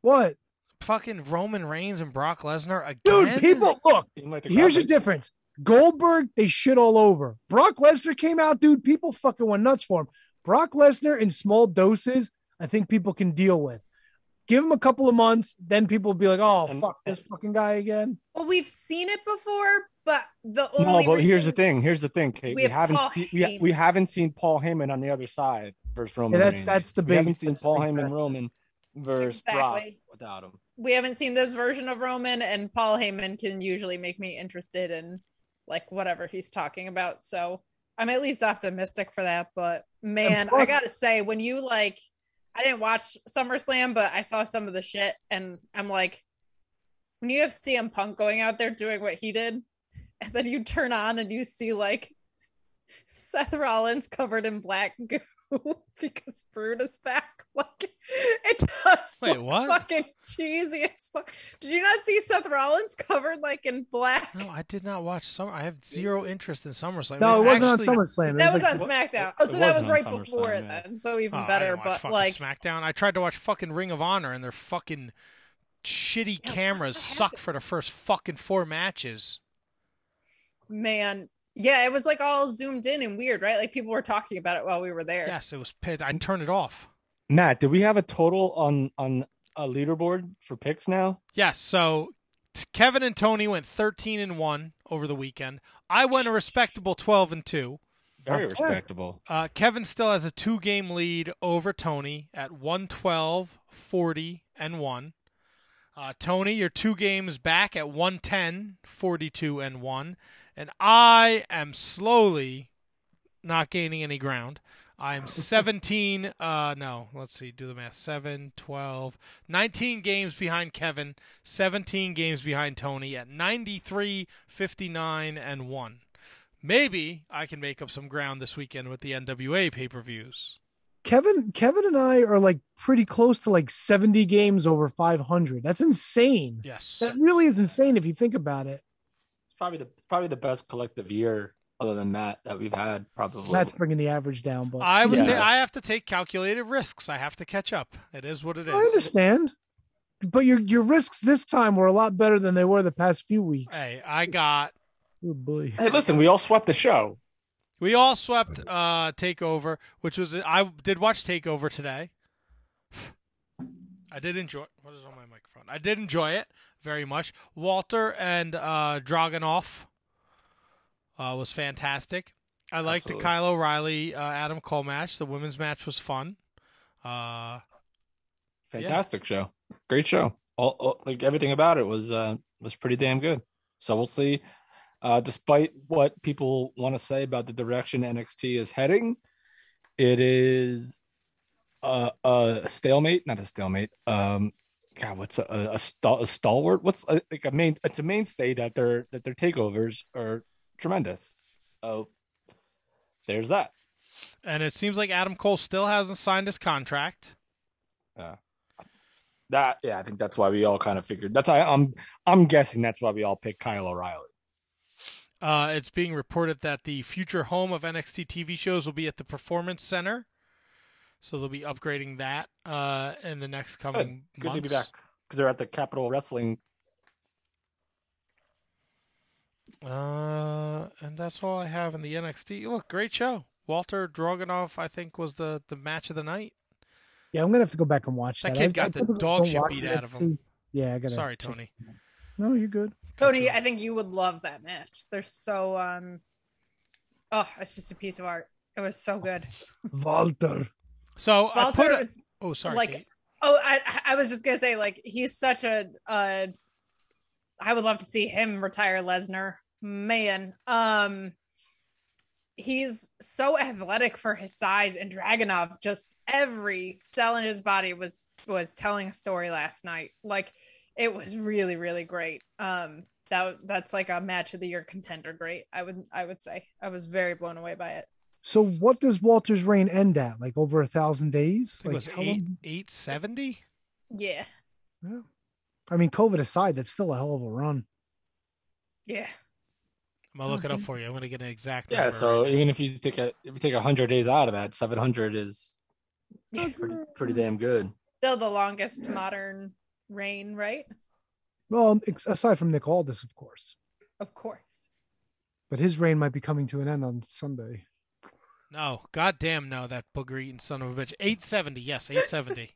What? Fucking Roman Reigns and Brock Lesnar again? Dude, people look. Like the Here's the difference. Goldberg, they shit all over. Brock Lesnar came out, dude. People fucking went nuts for him. Brock Lesnar in small doses, I think people can deal with. Give him a couple of months, then people will be like, "Oh, fuck this fucking guy again." Well, we've seen it before, but the only No, but here's the thing. Here's the thing, Kate. We We, have haven't Paul seen we, we haven't seen Paul Heyman on the other side versus Roman that- Reigns. that's the big. we big- haven't seen Paul big Heyman fact. Roman versus Brock Exactly. without him. we haven't seen this version of Roman, and Paul Heyman can usually make me interested in like whatever he's talking about. So I'm at least optimistic for that. But man, I gotta say, when you like, I didn't watch SummerSlam, but I saw some of the shit, and I'm like, when you have CM Punk going out there doing what he did, and [laughs] then you turn on and you see like Seth Rollins covered in black [laughs] goo because Brood is back. [laughs] Like it does Wait, look what? fucking cheesy as fuck. Did you not see Seth Rollins covered like in black? No, I did not watch Summer. I have zero interest in SummerSlam. No, it wasn't actually- on SummerSlam. It That was was like- on SmackDown. it Oh, so that was right SummerSlam, before it yeah. then. So even Oh, I better. didn't watch But like, SmackDown. I tried to watch fucking Ring of Honor, and their fucking shitty cameras suck for the first fucking four matches. Man, yeah, it was like all zoomed in and weird, right? Like people were talking about it while we were there. Yes, it was. pit- I turned it off. Matt, did we have a total on on a leaderboard for picks now? Yes. So Kevin and Tony went thirteen and one over the weekend. I went a respectable twelve and two. Very respectable. Uh, Kevin still has a two game lead over Tony at 112, 40, and 1. Uh, Tony, you're two games back at 110, 42, and 1. And I am slowly not gaining any ground. I'm [laughs] 17, uh, no, let's see, do the math. 7, 12, 19 games behind Kevin, 17 games behind Tony at 93, 59, and 1. Maybe I can make up some ground this weekend with the NWA pay per views. Kevin, Kevin, and I are like pretty close to like seventy games over five hundred. That's insane. Yes, that really is insane if you think about it. It's probably the probably the best collective year other than that that we've had. Probably. That's bringing the average down, but I was. Yeah. ta- I have to take calculated risks. I have to catch up. It is what it is I understand. But your your risks this time were a lot better than they were the past few weeks. Hey, I got. Oh boy. Hey, listen, we all swept the show. We all swept uh Takeover, which was I did watch Takeover today. I did enjoy. What is on my microphone? I did enjoy it very much. Walter and uh, Dragunov uh, was fantastic. I liked the Absolutely. Kyle O'Reilly uh, Adam Cole match. The women's match was fun. Uh, Fantastic show. Great show. All, all- like everything about it was uh was pretty damn good. So we'll see. Uh despite what people want to say about the direction NXT is heading, it is uh, a stalemate, not a stalemate. Um God, what's a, a, stal- a stalwart? What's a, like a main? It's a mainstay that their that their takeovers are tremendous. Oh, there's that. and it seems like Adam Cole still hasn't signed his contract. Uh, that yeah, I think that's why we all kind of figured. That's why I'm I'm guessing that's why we all picked Kyle O'Reilly. Uh, it's being reported that the future home of NXT TV shows will be at the Performance Center, so they'll be upgrading that uh, in the next Good, coming good to months. be back because they're at the Capital Wrestling. Uh, and that's all I have in the NXT. Look, great show. Walter Dragunov, I think, was the the match of the night. Yeah, I'm gonna have to go back and watch That that. kid I- I the typically dog don't shit beat out of him. Yeah, I gotta. Sorry, Tony. No, you're good. Cody, I think you would love that match. They're so um oh, it's just a piece of art. It was so good. Walter. So I put a- was oh, sorry, like Kate. oh I I was just gonna say like he's such a uh I would love to see him retire Lesnar. Man. Um he's so athletic for his size and Dragunov just every cell in his body was was telling a story last night. Like it was really really great. Um that that's like a match of the year contender great. I would I would say. I was very blown away by it. So, what does Walter's reign end at? Like over a thousand days? I think it Like was eight eight seventy. Yeah. I mean, COVID aside, that's still a hell of a run. Yeah. I'm gonna look it up for you. I'm gonna get an exact. Yeah, number so right even if you take a if you take hundred days out of that, seven hundred is pretty, [laughs] pretty damn good. Still the longest modern reign, right? Well, aside from Nick Aldis, of course, Of course. but his reign might be coming to an end on Sunday. No, goddamn no, that booger eating son of a bitch. Eight seventy, yes, eight seventy.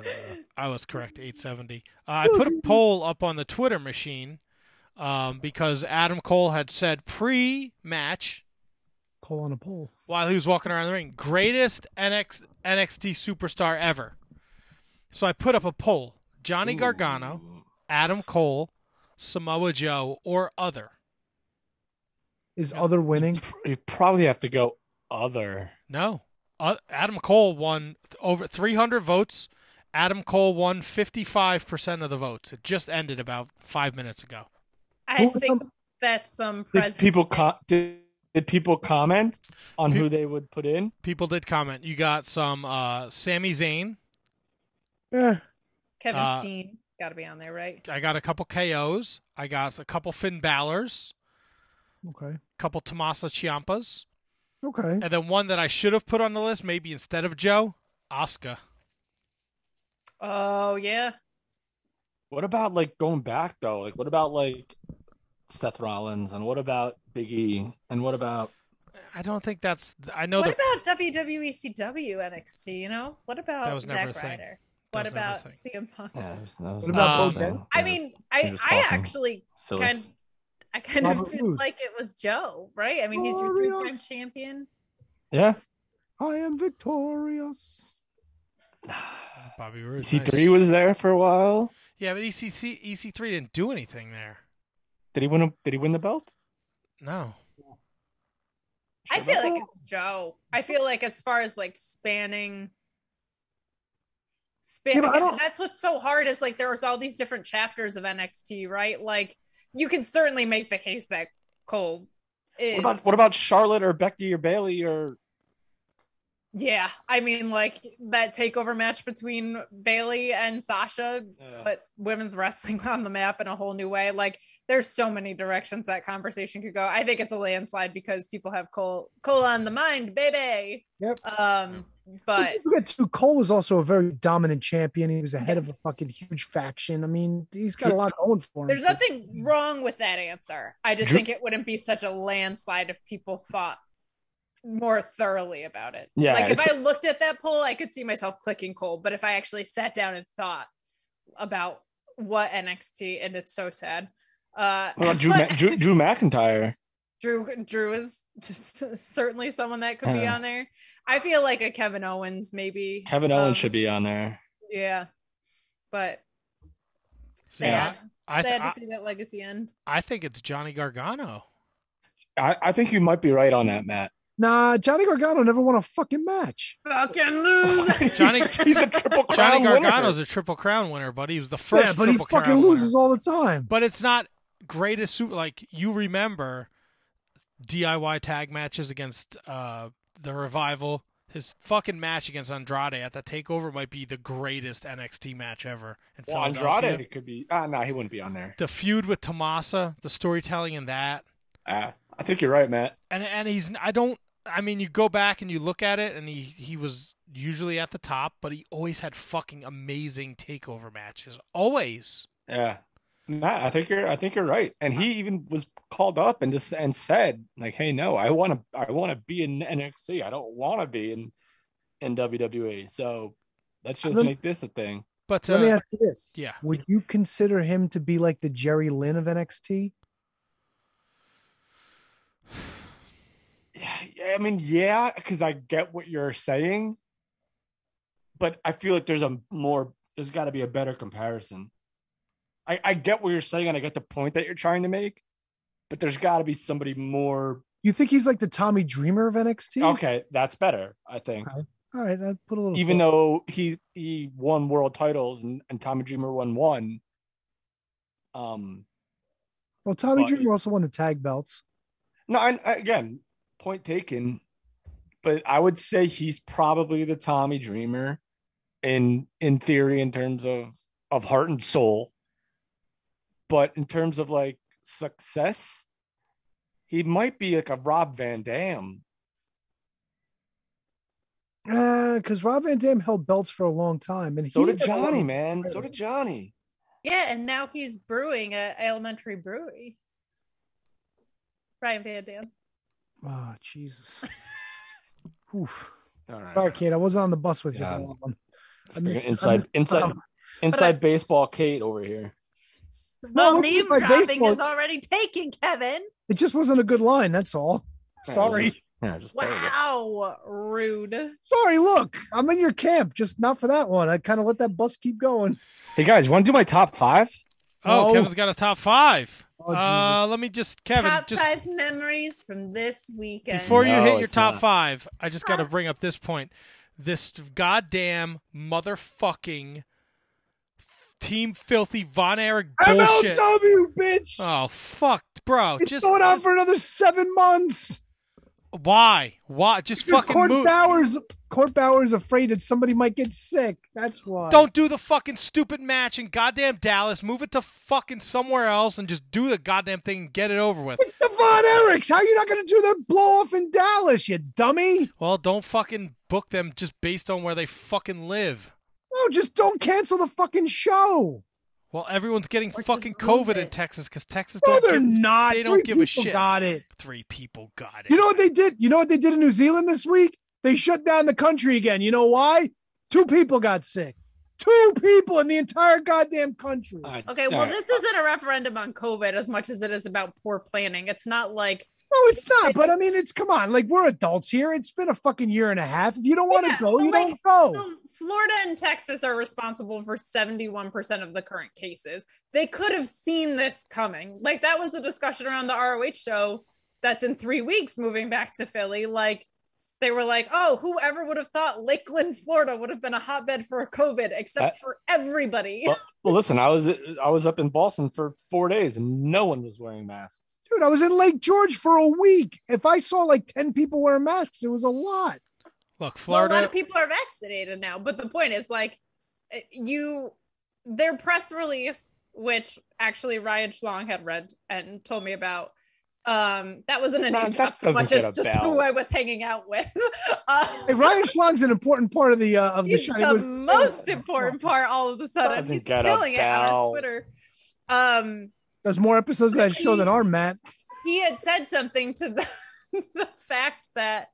[laughs] I was correct, eight seventy. Uh, I put a poll up on the Twitter machine um, because Adam Cole had said pre-match Call on a poll. while he was walking around the ring, greatest NX, NXT superstar ever. So I put up a poll: Johnny Gargano, Adam Cole, Samoa Joe, or other. Is other winning? You probably have to go other. No. Uh, Adam Cole won th- over 300 votes. Adam Cole won 55% of the votes. It just ended about five minutes ago. I think that's some Did people co- did, did people comment on who they would put in? People did comment. You got some uh, Sami Zayn. Yeah. Kevin uh, Steen got to be on there, right? I got a couple KOs. I got a couple Finn Balor's, Okay. a couple Tommaso Ciampas, Okay. and then one that I should have put on the list, maybe instead of Joe, Oscar. Oh yeah. What about like going back though? Like what about like Seth Rollins and what about Big E and what about I don't think that's. I know What the about WWE CW NXT? You know, what about That was never Zack a thing. Ryder? What was never a about CM Punk? Yeah, that was- that was What about I mean, I I actually silly. kind [laughs] I kind of feel Roode. like it was Joe, right? I mean, he's your three-time Glorious. champion. Yeah. I am victorious. [sighs] Bobby Roode. C3 nice. was there for a while. Yeah, but E EC3, EC3 didn't do anything there. Did he win a, did he win the belt? No. I feel like it's Joe. I feel like as far as like spanning span Yeah, but I don't- that's what's so hard is like there was all these different chapters of NXT, right? Like you can certainly make the case that Cole is What about what about Charlotte or Becky or Bailey or Yeah, I mean, like that takeover match between Bailey and Sasha Yeah. put women's wrestling [laughs] on the map in a whole new way. Like, there's so many directions that conversation could go. I think it's a landslide because people have Cole Cole on the mind, baby. Yep. Um, but Don't forget too, Cole was also a very dominant champion. He was the head of a fucking huge faction. I mean, he's got a lot going for him. there's nothing wrong with that answer. I just Drew- think it wouldn't be such a landslide if people thought more thoroughly about it. Yeah, Like if I looked at that poll, I could see myself clicking Cole. But if I actually sat down and thought about what NXT, and it's so sad. Uh, What about Drew, Ma- [laughs] Drew, Drew McIntyre? Drew Drew is just [laughs] certainly someone that could be on there. I feel like a Kevin Owens maybe. Kevin Um, Owens should be on there. Yeah, but Yeah, sad. I th- sad to I- see that legacy end. I think it's Johnny Gargano. I, I think you might be right on that, Matt. Nah, Johnny Gargano never won a fucking match. Fucking lose. [laughs] Johnny He's a triple [laughs] Johnny crown winner. Gargano's a triple crown winner, buddy. He was the first yeah, but he fucking crown loses winner. all the time. But it's not greatest super like you remember DIY tag matches against uh the revival. His fucking match against Andrade at the takeover might be the greatest NXT match ever in Well. Andrade could be. Ah, no, he wouldn't be on there. The feud with Tommaso, the storytelling in that. Ah, I think you're right, Matt. and and he's I don't I mean you go back and you look at it and he he was usually at the top but he always had fucking amazing takeover matches always Yeah. Matt, I think you're I think you're right. And he even was called up and just and said, like, hey, no, I wanna I wanna be in NXT. I don't wanna be in in WWE. So let's just Let- make this a thing. but Let me uh, ask you this: yeah Would you consider him to be like the Jerry Lynn of NXT? [sighs] Yeah, I mean, yeah, because I get what you're saying, but I feel like there's a more there's got to be a better comparison. I I get what you're saying, and I get the point that you're trying to make, but there's got to be somebody more. You think he's like the Tommy Dreamer of NXT? Okay, that's better. I think, All right, I'd put a little. even though he he won world titles and, and Tommy Dreamer won one. Um, well, Tommy but- Dreamer also won the tag belts. No, I, I- again, point taken. But I would say he's probably the Tommy Dreamer, in in theory, in terms of of heart and soul. But in terms of like success, he might be like a Rob Van Dam. Because Uh, Rob Van Dam held belts for a long time, and So he did a Johnny, of- man. So did Johnny. Yeah, and now he's brewing at Alementary Brewery. Brian Van Dam. Oh Jesus! [laughs] Oof. All right. Sorry, Kate. I wasn't on the bus with you. Yeah. for that one. I mean- inside, [laughs] I mean, inside, um, inside baseball, Kate over here. Well, what name my dropping baseball- is already [laughs] taken, Kevin. It just wasn't a good line. That's all. Sorry. Yeah, just Wow, rude. Sorry. Look, I'm in your camp. Just not for that one. I kind of let that bus keep going. Hey guys, you want to do my top five? oh No. Kevin's got a top 5 Oh, uh let me just Kevin Top just five memories from this weekend. Before you No, hit your top not. five, I just got to bring up this point. This goddamn motherfucking Team Filthy Von Erich bullshit. MLW, bitch. Oh fuck, bro! it's Just going on for another seven months. why? Why? Just Because fucking Court move. Bauer's Court Bauer's afraid that somebody might get sick. That's why. Don't do the fucking stupid match in goddamn Dallas. Move it to fucking somewhere else and just do the goddamn thing and get it over with. It's the Von Erichs. How are you not going to do the blow off in Dallas, you dummy? Well, don't fucking book them just based on where they fucking live. No, just don't cancel the fucking show. Well, everyone's getting Or just fucking move COVID in it. Texas because Texas No, don't they're give, not. They don't Three give a people shit. Got it. Three people got it. You know what they did? You know what they did in New Zealand this week? They shut down the country again. You know why? Two people got sick. Two people in the entire goddamn country. Okay, well, this isn't a referendum on COVID as much as it is about poor planning. It's not like No, it's not. But I mean, it's come on. Like we're adults here. It's been a fucking year and a half. If you don't want to Yeah, go, you like, don't go. so Florida and Texas are responsible for 71% of the current cases. They could have seen this coming. Like that was the discussion around the ROH show that's in 3 weeks moving back to Philly like they were like, "Oh, whoever would have thought Lakeland, Florida would have been a hotbed for COVID except Uh, for everybody." Well, well, listen, I was I was up in Boston for four days and no one was wearing masks. Dude, I was in Lake George for a week. If I saw like 10 people wearing masks, it was a lot. Look, Well, a lot of people are vaccinated now, but the point is like eh, you their press release, which actually Ryan Schlong had read and told me about. Um, that wasn't a That- name that drop so much as just bell. who I was hanging out with. [laughs] Uh, Hey, Ryan Schlong's an important part of the uh, of the he's Shining the Wizard- most important part all of a sudden. He's get killing it on Twitter. Um There's more episodes of that show than our Matt. he had said something to the, [laughs] the fact that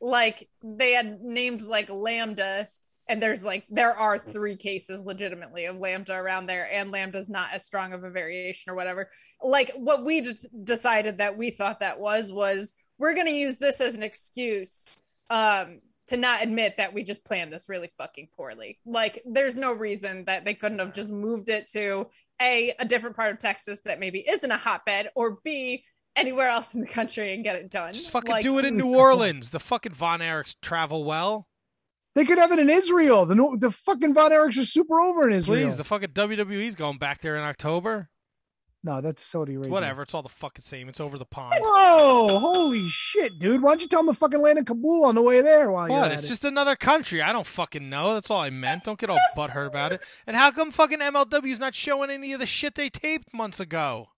like they had named like Lambda, and there's like there are three cases legitimately of Lambda around there, and Lambda's not as strong of a variation or whatever. Like what we just decided that we thought that was was we're gonna use this as an excuse um to not admit that we just planned this really fucking poorly. Like there's no reason that they couldn't have just moved it to a a different part of Texas that maybe isn't a hotbed, or b anywhere else in the country and get it done. Just fucking Like, do it in [laughs] New Orleans. The fucking Von Erichs travel well. They could have it in Israel. The the fucking Von Erichs are super over in Israel. Please, the fucking WWE's going back there in October. no, that's Saudi Arabia. Whatever, it's all the fucking same. It's over the pond. Whoa, holy shit, dude! Why don't you tell them to fucking land in Kabul on the way there? While you're What? at It's it? just another country. I don't fucking know. That's all I meant. don't get all butthurt about it. And how come fucking MLW's not showing any of the shit they taped months ago?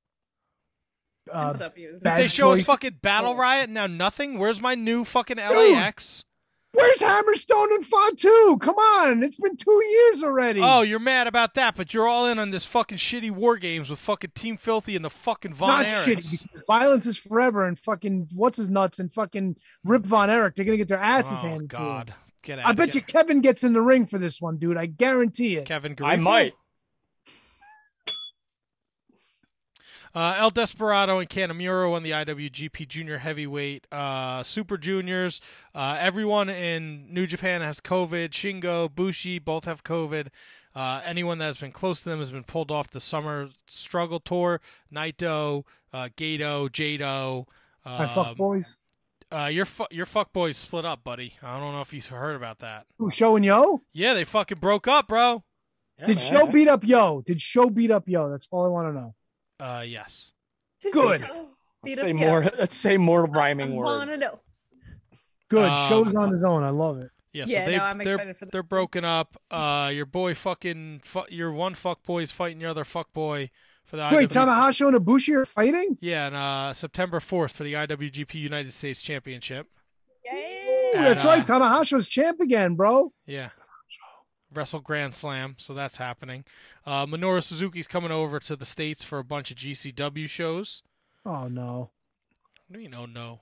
Uh, Did they show us fucking Battle Riot and now nothing? Where's my new fucking LAX? Where's Hammerstone and Fatu? Come on, it's been two years already. Oh, you're mad about that, but you're all in on this fucking shitty war games with fucking Team Filthy and the fucking Von not Erichs. shitty. Violence is forever, and fucking what's his nuts and fucking Rip Von Erich. They're gonna get their asses Oh handed God, to them. get out! I bet you Kevin gets in the ring for this one, dude. I guarantee it. Kevin I might. Uh, El Desperado and Kanemaru won the IWGP Junior Heavyweight uh, Super Juniors. Uh, everyone in New Japan has COVID. Shingo, Bushi both have COVID. Uh, anyone that has been close to them has been pulled off the Summer Struggle Tour. Naito, uh, Goto, Jado. My fuck um, boys. Uh, your fu- your fuck boys split up, buddy. I don't know if you heard about that. Who Sho and Yo? Yeah, they fucking broke up, bro. Did Sho beat up Yo? Did Sho beat up Yo? That's all I want to know. Uh, yes. Good. Beat say up more. Yo. Let's say more rhyming Wanna words. know. Good. Um, Sho's on his own. I love it. Yeah, so Yeah, they no, I'm they're excited for this they're broken up. Uh, your boy fucking fu- your one fuck boy is fighting your other fuck boy for the Wait, IW Tanahashi and Ibushi are fighting? Yeah, and uh, September fourth for the IWGP United States Championship. Ooh, And, that's uh, right. Tanahashi's champ again, bro. Yeah. Wrestle Grand Slam, so that's happening. Uh, Minoru Suzuki's coming over to the states for a bunch of GCW shows. Oh no, What do you know? No.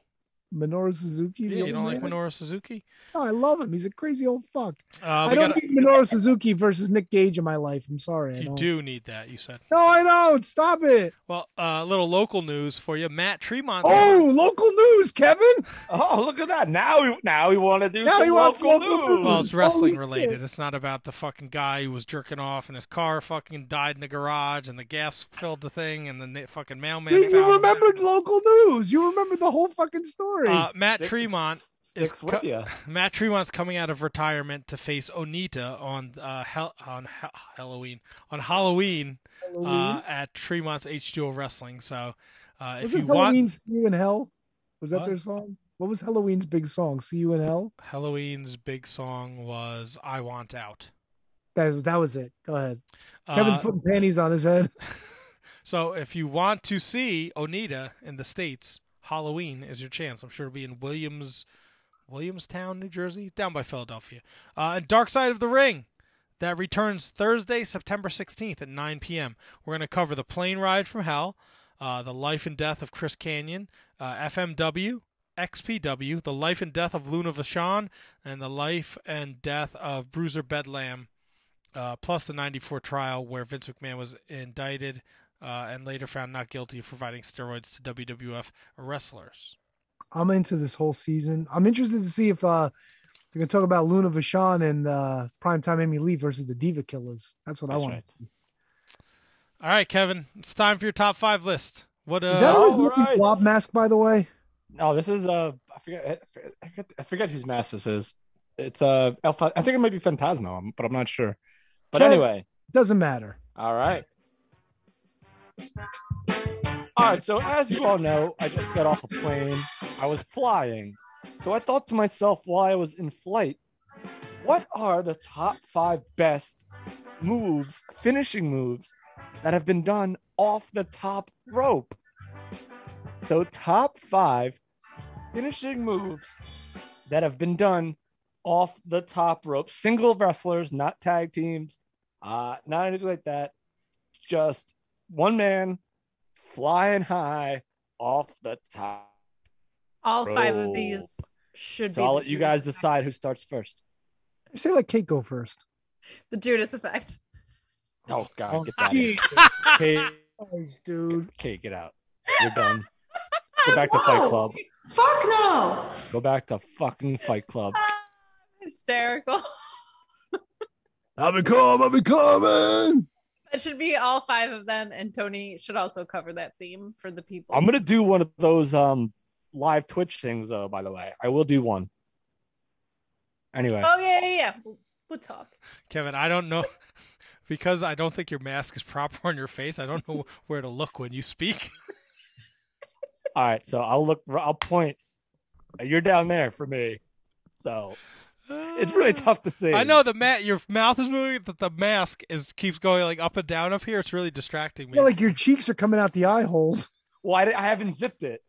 Minoru Suzuki. Yeah, you don't like man? Minoru Suzuki? Oh, I love him. He's a crazy old fuck. Uh, I don't got. need Minoru Suzuki versus Nick Gage in my life. I'm sorry. I You don't. do need that. You said. No, I don't. Stop it. Well, a uh, little local news for you. Matt Tremont. Oh, local news, Kevin. Oh, look at that! Now we now we want to do Now some local local news. Well, it's Holy wrestling shit. related. It's not about the fucking guy who was jerking off and his car fucking died in the garage and the gas filled the thing and the fucking mailman. You, found you it. remembered local news. You remembered the whole fucking story. Uh, Matt Stick- Tremont is with co- ya. [laughs] Matt Tremont's coming out of retirement to face Onita on uh, hel- on ha- Halloween on Halloween, Uh, at Tremont's H2O Wrestling. So uh, if was you it want Halloween See You in Hell? Was that What? their song? What was Helloween's big song? See You in Hell? Helloween's big song was "I Want Out." That was, that was it. Go ahead. Kevin's Uh, putting panties on his head. [laughs] So if you want to see Onita in the states, Halloween is your chance. I'm sure it'll be in Williams, Williamstown, New Jersey, down by Philadelphia. Uh, and Dark Side of the Ring that returns Thursday, September 16th at 9 p.m. We're going to cover the plane ride from hell, uh, the life and death of Chris Kanyon, uh, FMW. XPW, the life and death of Luna Vachon, and the life and death of Bruiser Bedlam, uh, plus the 94 trial where Vince McMahon was indicted uh, and later found not guilty of providing steroids to WWF wrestlers. I'm into this whole season. I'm interested to see if uh they're gonna talk about Luna Vachon and uh primetime Amy Lee versus the Diva Killers. That's what I That's want. right. to see. All right, Kevin, it's time for your top five list. What uh, Is that a all Ricky right. blob mask, by the way? No, this is uh, I forget, I forget, I forget, I forget whose mask this is. It's uh, Alpha. I think it might be Phantasmo, but I'm not sure. But Kev- anyway, Doesn't matter. all right. All right, so as you all know, I just got off a plane. I was flying. So I thought to myself while I was in flight, what are the top five best moves, finishing moves that have been done off the top rope? So, top five finishing moves that have been done off the top rope. Single wrestlers, not tag teams, uh, not anything like that. Just one man flying high off the top. All five of these Should So be I'll let you Judas guys decide who starts first. I say let Kate go first. The Judas effect. Oh God, Oh, get that. Kate, Christ, [laughs] dude. Kate, get out. You're done. Go back to [laughs] Fight Club. Fuck no. Go back to fucking Fight Club. [laughs] Hysterical. I'll be coming. I'll be coming. That should be all five of them, and Tony should also cover that theme for the people. I'm gonna do one of those um live Twitch things though. By the way, I will do one. Anyway, Oh yeah, yeah, yeah. We'll, we'll talk. Kevin, I don't know [laughs] because I don't think your mask is proper on your face. I don't know [laughs] where to look when you speak. all right. So I'll look. I'll point. You're down there for me. So it's really tough to see. I know the mat. Your mouth is moving, but the mask is keeps going like up and down up here. It's really distracting me. Yeah, like your cheeks are coming out the eye holes. Well, I, I haven't zipped it.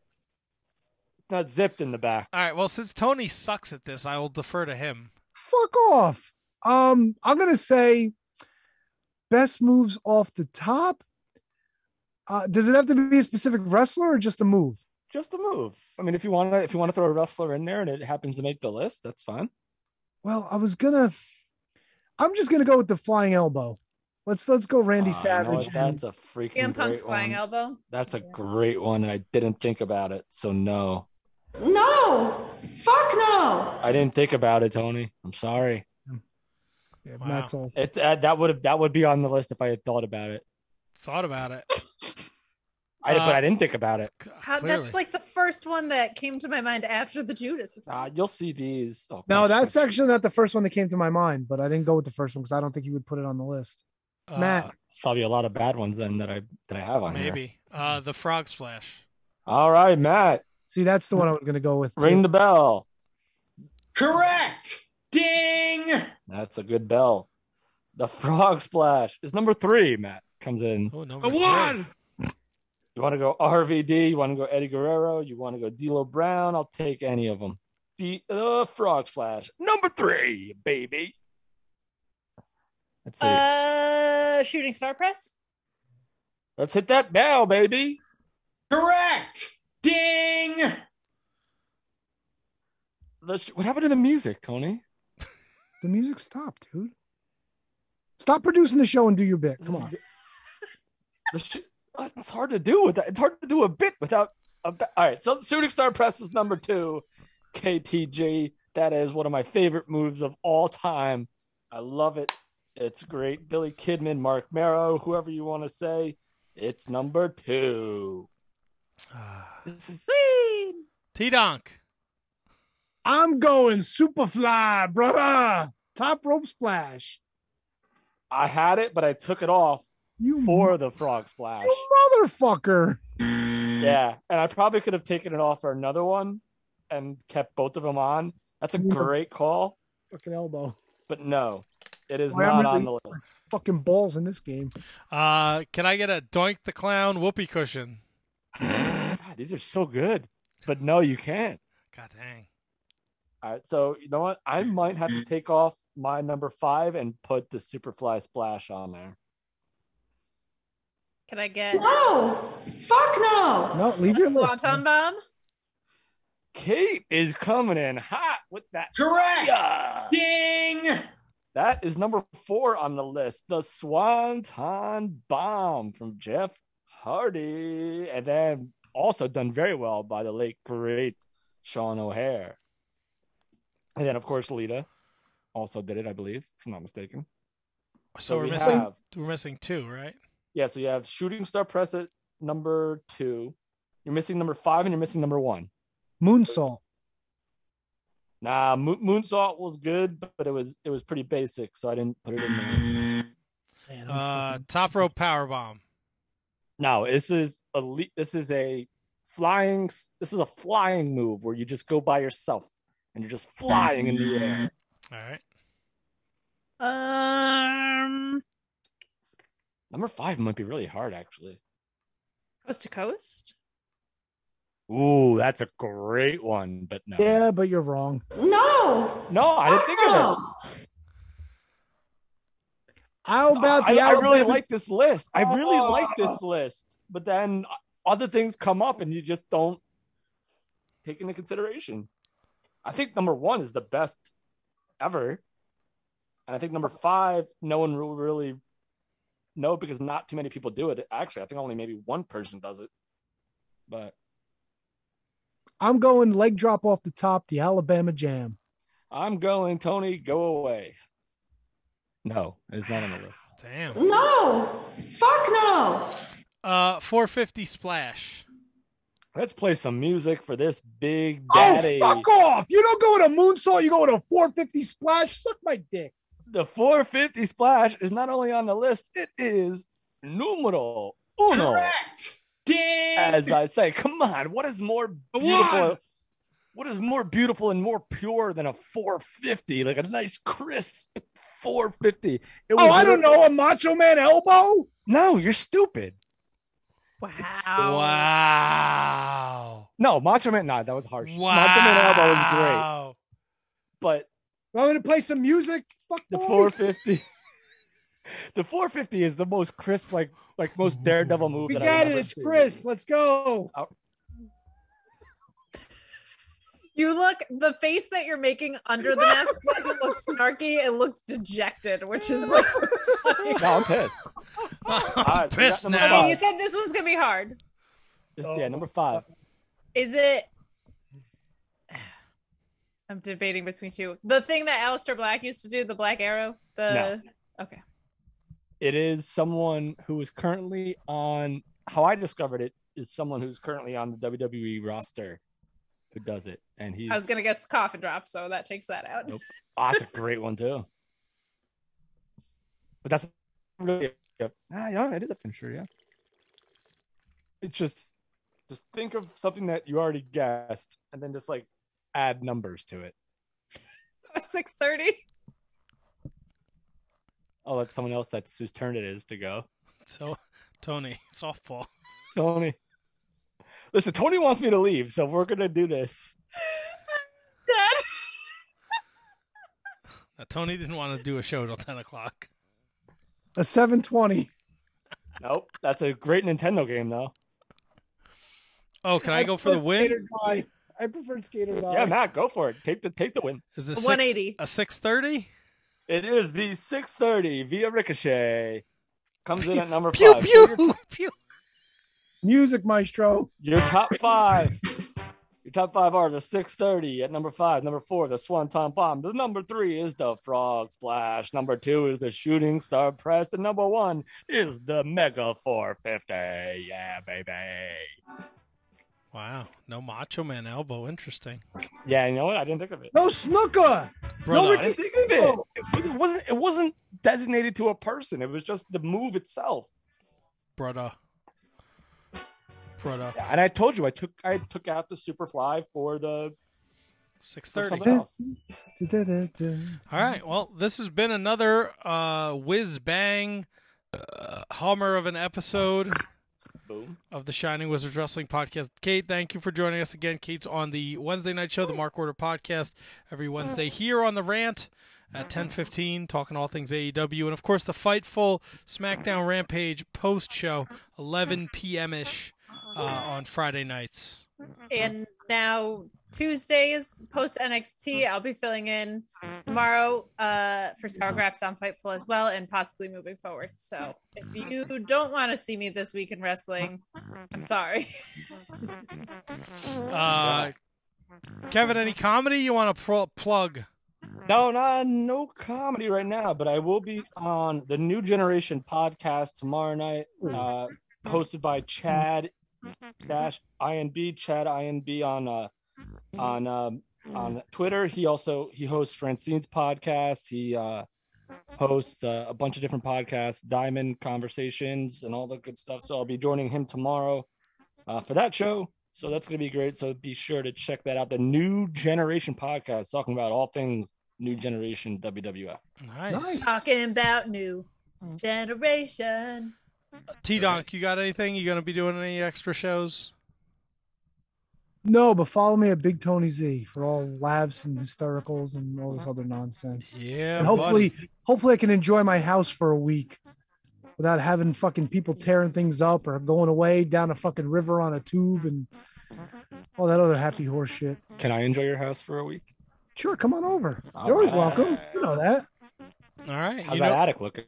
It's not zipped in the back. All right. Well, since Tony sucks at this, I will defer to him. Fuck off. Um, I'm gonna say best moves off the top. Uh, does it have to be a specific wrestler or just a move? Just a move. I mean, if you want to, if you want to throw a wrestler in there and it happens to make the list, that's fine. Well, I was gonna. I'm just gonna go with the flying elbow. Let's let's go Randy Uh, you know Savage. what? That's a freaking CM Punk's great flying one. elbow. That's a great one, and I didn't think about it. So no, No. Fuck no. I didn't think about it, Tony. I'm sorry. Yeah, Matt's all- It uh, that would have that would be on the list if I had thought about it. Thought about it. [laughs] I but Uh, I didn't think about it. How, that's like the first one that came to my mind after the Judas. Uh, you'll see these. Oh, No, gosh. that's actually not the first one that came to my mind, but I didn't go with the first one because I don't think you would put it on the list. Uh, Matt, There's probably a lot of bad ones then that I that I have on here. Maybe uh, the frog splash. All right, Matt, see, that's the one I was gonna go with. too. ring the bell. Correct. Ding. That's a good bell. The frog splash is number three. Matt comes in. Oh, number The one. You want to go RVD? You want to go Eddie Guerrero? You want to go D'Lo Brown? I'll take any of them. The uh, frog splash number three, baby. Let's see. Uh, shooting star press. Let's hit that bell, baby. Correct. Ding. The sh- what happened to the music, Tony? The music stopped, dude. Stop producing the show and do your bit. Come on. [laughs] The sh- it's hard to do with that. It's hard to do a bit without a. Ba- All right, so shooting star press is number two. KTG. That is one of my favorite moves of all time. I love it. It's great. Billy Kidman, Marc Mero, whoever you want to say. It's number two. [sighs] This is Sweet. T Donk. I'm going Superfly, brother. Top rope splash. I had it, but I took it off You for the frog splash. You motherfucker. Yeah, and I probably could have taken it off for another one and kept both of them on. That's a great call, Fucking elbow. but no, it is Boy, not on the list. Fucking balls in this game. Uh, can I get a Doink the Clown whoopee cushion? [sighs] God, these are so good, but no, you can't. God dang. All right, so you know what? I might have to take off my number five and put the Superfly Splash on there. Can I get No. Fuck no. No, leave a your list. swanton bomb? Kate is coming in hot with that. Correct. Yeah. Ding. That is number four on the list. The Swanton Bomb from Jeff Hardy. And then also done very well by the late, great Sean O'Haire. And then, of course, Lita also did it, I believe, if I'm not mistaken. So, we're we missing have- we're missing two, right? Yeah, so you have Shooting Star Press at number two. You're missing number five and you're missing number one. Moonsault. Nah, Mo- Moonsault was good, but it was it was pretty basic, so I didn't put it in there. Uh, top rope power bomb. No, this is a le- this is a flying this is a flying move where you just go by yourself and you're just flying in the air. All right. Um, Number five might be really hard, actually. coast to coast. Ooh, that's a great one, but no, Yeah, but you're wrong. No. no, I didn't think of it. How about I, the I really like this list. I really oh. like Oh. this list, but then other things come up and you just don't take into consideration. I think number one is the best ever, and I think number five, no one will really know because not too many people do it. Actually, I think only maybe one person does it. But I'm going leg drop off the top, the Alabama Jam. I'm going Tony. Go away. No, it's not on the list. Damn. No! Fuck no! Uh, 450 splash. Let's play some music for this big daddy. Oh, daddy. fuck off! You don't go with a moonsault, you go with a 450 splash. Suck my dick. The 450 splash is not only on the list, it is numero uno. Correct, As I say, come on, what is more beautiful? What is more beautiful and more pure than a 450? Like a nice crisp 450. It Oh, I don't know, a Macho Man elbow? No, you're stupid. Wow. Wow. No, Macho Man, nah, that was harsh. Macho Man elbow was great. Wow. But I'm going to play some music. Fuck the boy. 450 [laughs] the 450 is the most crisp like like most daredevil move We got it. It's seen. crisp. Let's go. You look the face that you're making under the mask doesn't look snarky. It looks dejected, which is like. No, I'm pissed. [laughs] All right, so we Pissed number now. Okay, you said this one's gonna be hard. This- yeah, number five. Is it? I'm debating between two. The thing that Aleister Black used to do, the Black Arrow. The okay. It is someone who is currently on. How I discovered it is someone who's currently on the WWE roster who does it, and he. I was gonna guess the coffin drop, so that takes that out. Nope. Oh, that's a [laughs] great one too. But that's really ah, yeah, it is a finisher, yeah. It's just just think of something that you already guessed and then just like add numbers to it. So Six thirty. I'll let someone else that's whose turn it is to go. So, Tony, softball. Tony. Listen, Tony wants me to leave, so we're gonna do this. Dad. Now, Tony didn't want to do a show till 10 o'clock. A 720. Nope. That's a great Nintendo game though. Oh, can I, go for the win? Skater die. I preferred Skate or Die. Yeah, Matt, go for it. Take the take the win. Is this 180. a 630? It is the 630 via Ricochet. Comes in at number Pew, five. So pew, your, [laughs] pew. Music Maestro. your top five. Your top five are the 630 at number five. Number four, the Swanton Bomb. The number three is the Frog Splash. Number two is the Shooting Star Press. And number one is the Mega 450. Yeah, baby. Wow. No Macho Man elbow. Interesting. Yeah, you know what? I didn't think of it. No snooker. Brother, no I didn't think of it. It, it wasn't. It wasn't designated to a person. It was just the move itself. brother. Brother. Yeah, and I told you I took I took out the Superfly for the Six thirty. All right. Well, this has been another uh, whiz bang uh, hummer of an episode Boom. of the Shining Wizards Wrestling Podcast. Kate, thank you for joining us again. Kate's on the Wednesday night show, the Mark Order Podcast, every Wednesday here on the Rant at 10:15, talking all things AEW, and of course the Fightful SmackDown Rampage post show, 11 p.m. ish uh, on Friday nights. And now Tuesdays post NXT, I'll be filling in tomorrow uh, for Sour Graps on Fightful as well, and possibly moving forward. So if you don't want to see me this week in wrestling, I'm sorry. [laughs] Uh, Kevin, any comedy you want to pro- plug? No, not no comedy right now, but I will be on the New Generation podcast tomorrow night, uh, hosted by Chad dash INB Chad INB on uh on um on Twitter. He also he hosts Francine's podcast. He uh hosts uh, a bunch of different podcasts, Diamond Conversations, and all the good stuff. So I'll be joining him tomorrow uh, for that show. So that's going to be great. So be sure to check that out. The New Generation podcast, talking about all things New Generation WWF. Nice. Talking about new generation. T Donk, you got anything? You gonna be doing any extra shows? No, but follow me at Big Tony Z for all laughs and hystericals and all this other nonsense. Yeah, and hopefully, hopefully, I can enjoy my house for a week without having fucking people tearing things up or going away down a fucking river on a tube and all that other happy horse shit. Can I enjoy your house for a week? Sure, come on over. All You're always welcome. You know that. All right. How's you that know- attic looking?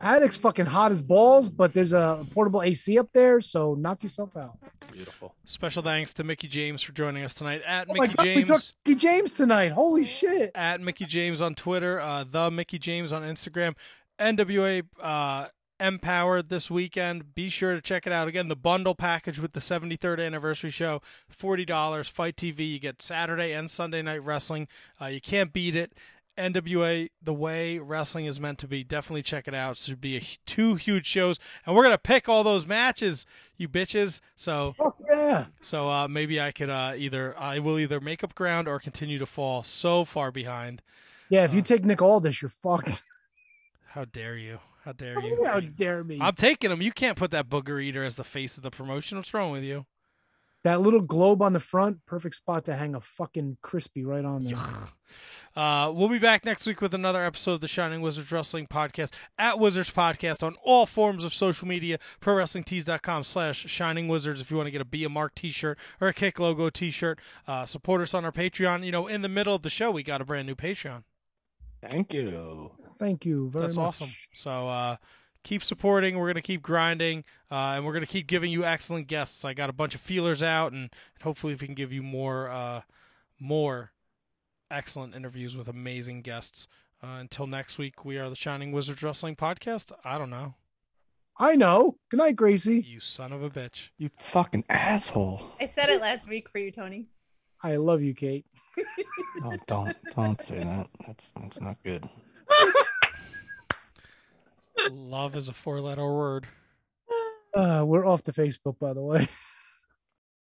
Attic's fucking hot as balls, but there's a portable AC up there, so knock yourself out. Beautiful. Special thanks to Mickie James for joining us tonight at Oh my Mickie god, we James. took Mickie James tonight. Holy shit. at Mickie James on Twitter, uh, the Mickie James on Instagram, NWA uh, Empowered this weekend. Be sure to check it out. Again, the bundle package with the 73rd anniversary show, $40. FITE TV, you get Saturday and Sunday night wrestling. Uh, you can't beat it. NWA, the way wrestling is meant to be. Definitely check it out. It should be a, two huge shows, and we're gonna pick all those matches, you bitches. So yeah. So uh, maybe I could uh, either I will either make up ground or continue to fall so far behind. Yeah, if you take Nick Aldis, you're fucked. [laughs] How dare you? How dare you? How dare me? I'm taking him. You can't put that booger eater as the face of the promotion. What's wrong with you? That little globe on the front, perfect spot to hang a fucking crispy right on there. Uh, we'll be back next week with another episode of the Shining Wizards Wrestling Podcast at Wizards Podcast on all forms of social media. ProWrestlingTees.com slash Shining Wizards if you want to get a Be a Mark t-shirt or a Kick logo t-shirt. Uh, support us on our Patreon. You know, in the middle of the show, we got a brand new Patreon. Thank you. Thank you very That's much. awesome. So uh, keep supporting. We're gonna keep grinding, uh, and we're gonna keep giving you excellent guests. I got a bunch of feelers out, and, and hopefully we can give you more, uh, more excellent interviews with amazing guests. Uh, until next week, we are the Shining Wizards Wrestling Podcast. I don't know, I know. Good night, Gracie. you son of a bitch. You fucking asshole. I said it last week for you, Tony. I love you, Kate. [laughs] Oh, don't don't say that. That's that's not good. [laughs] Love is a four-letter word. Uh, we're off the Facebook, by the way. [laughs]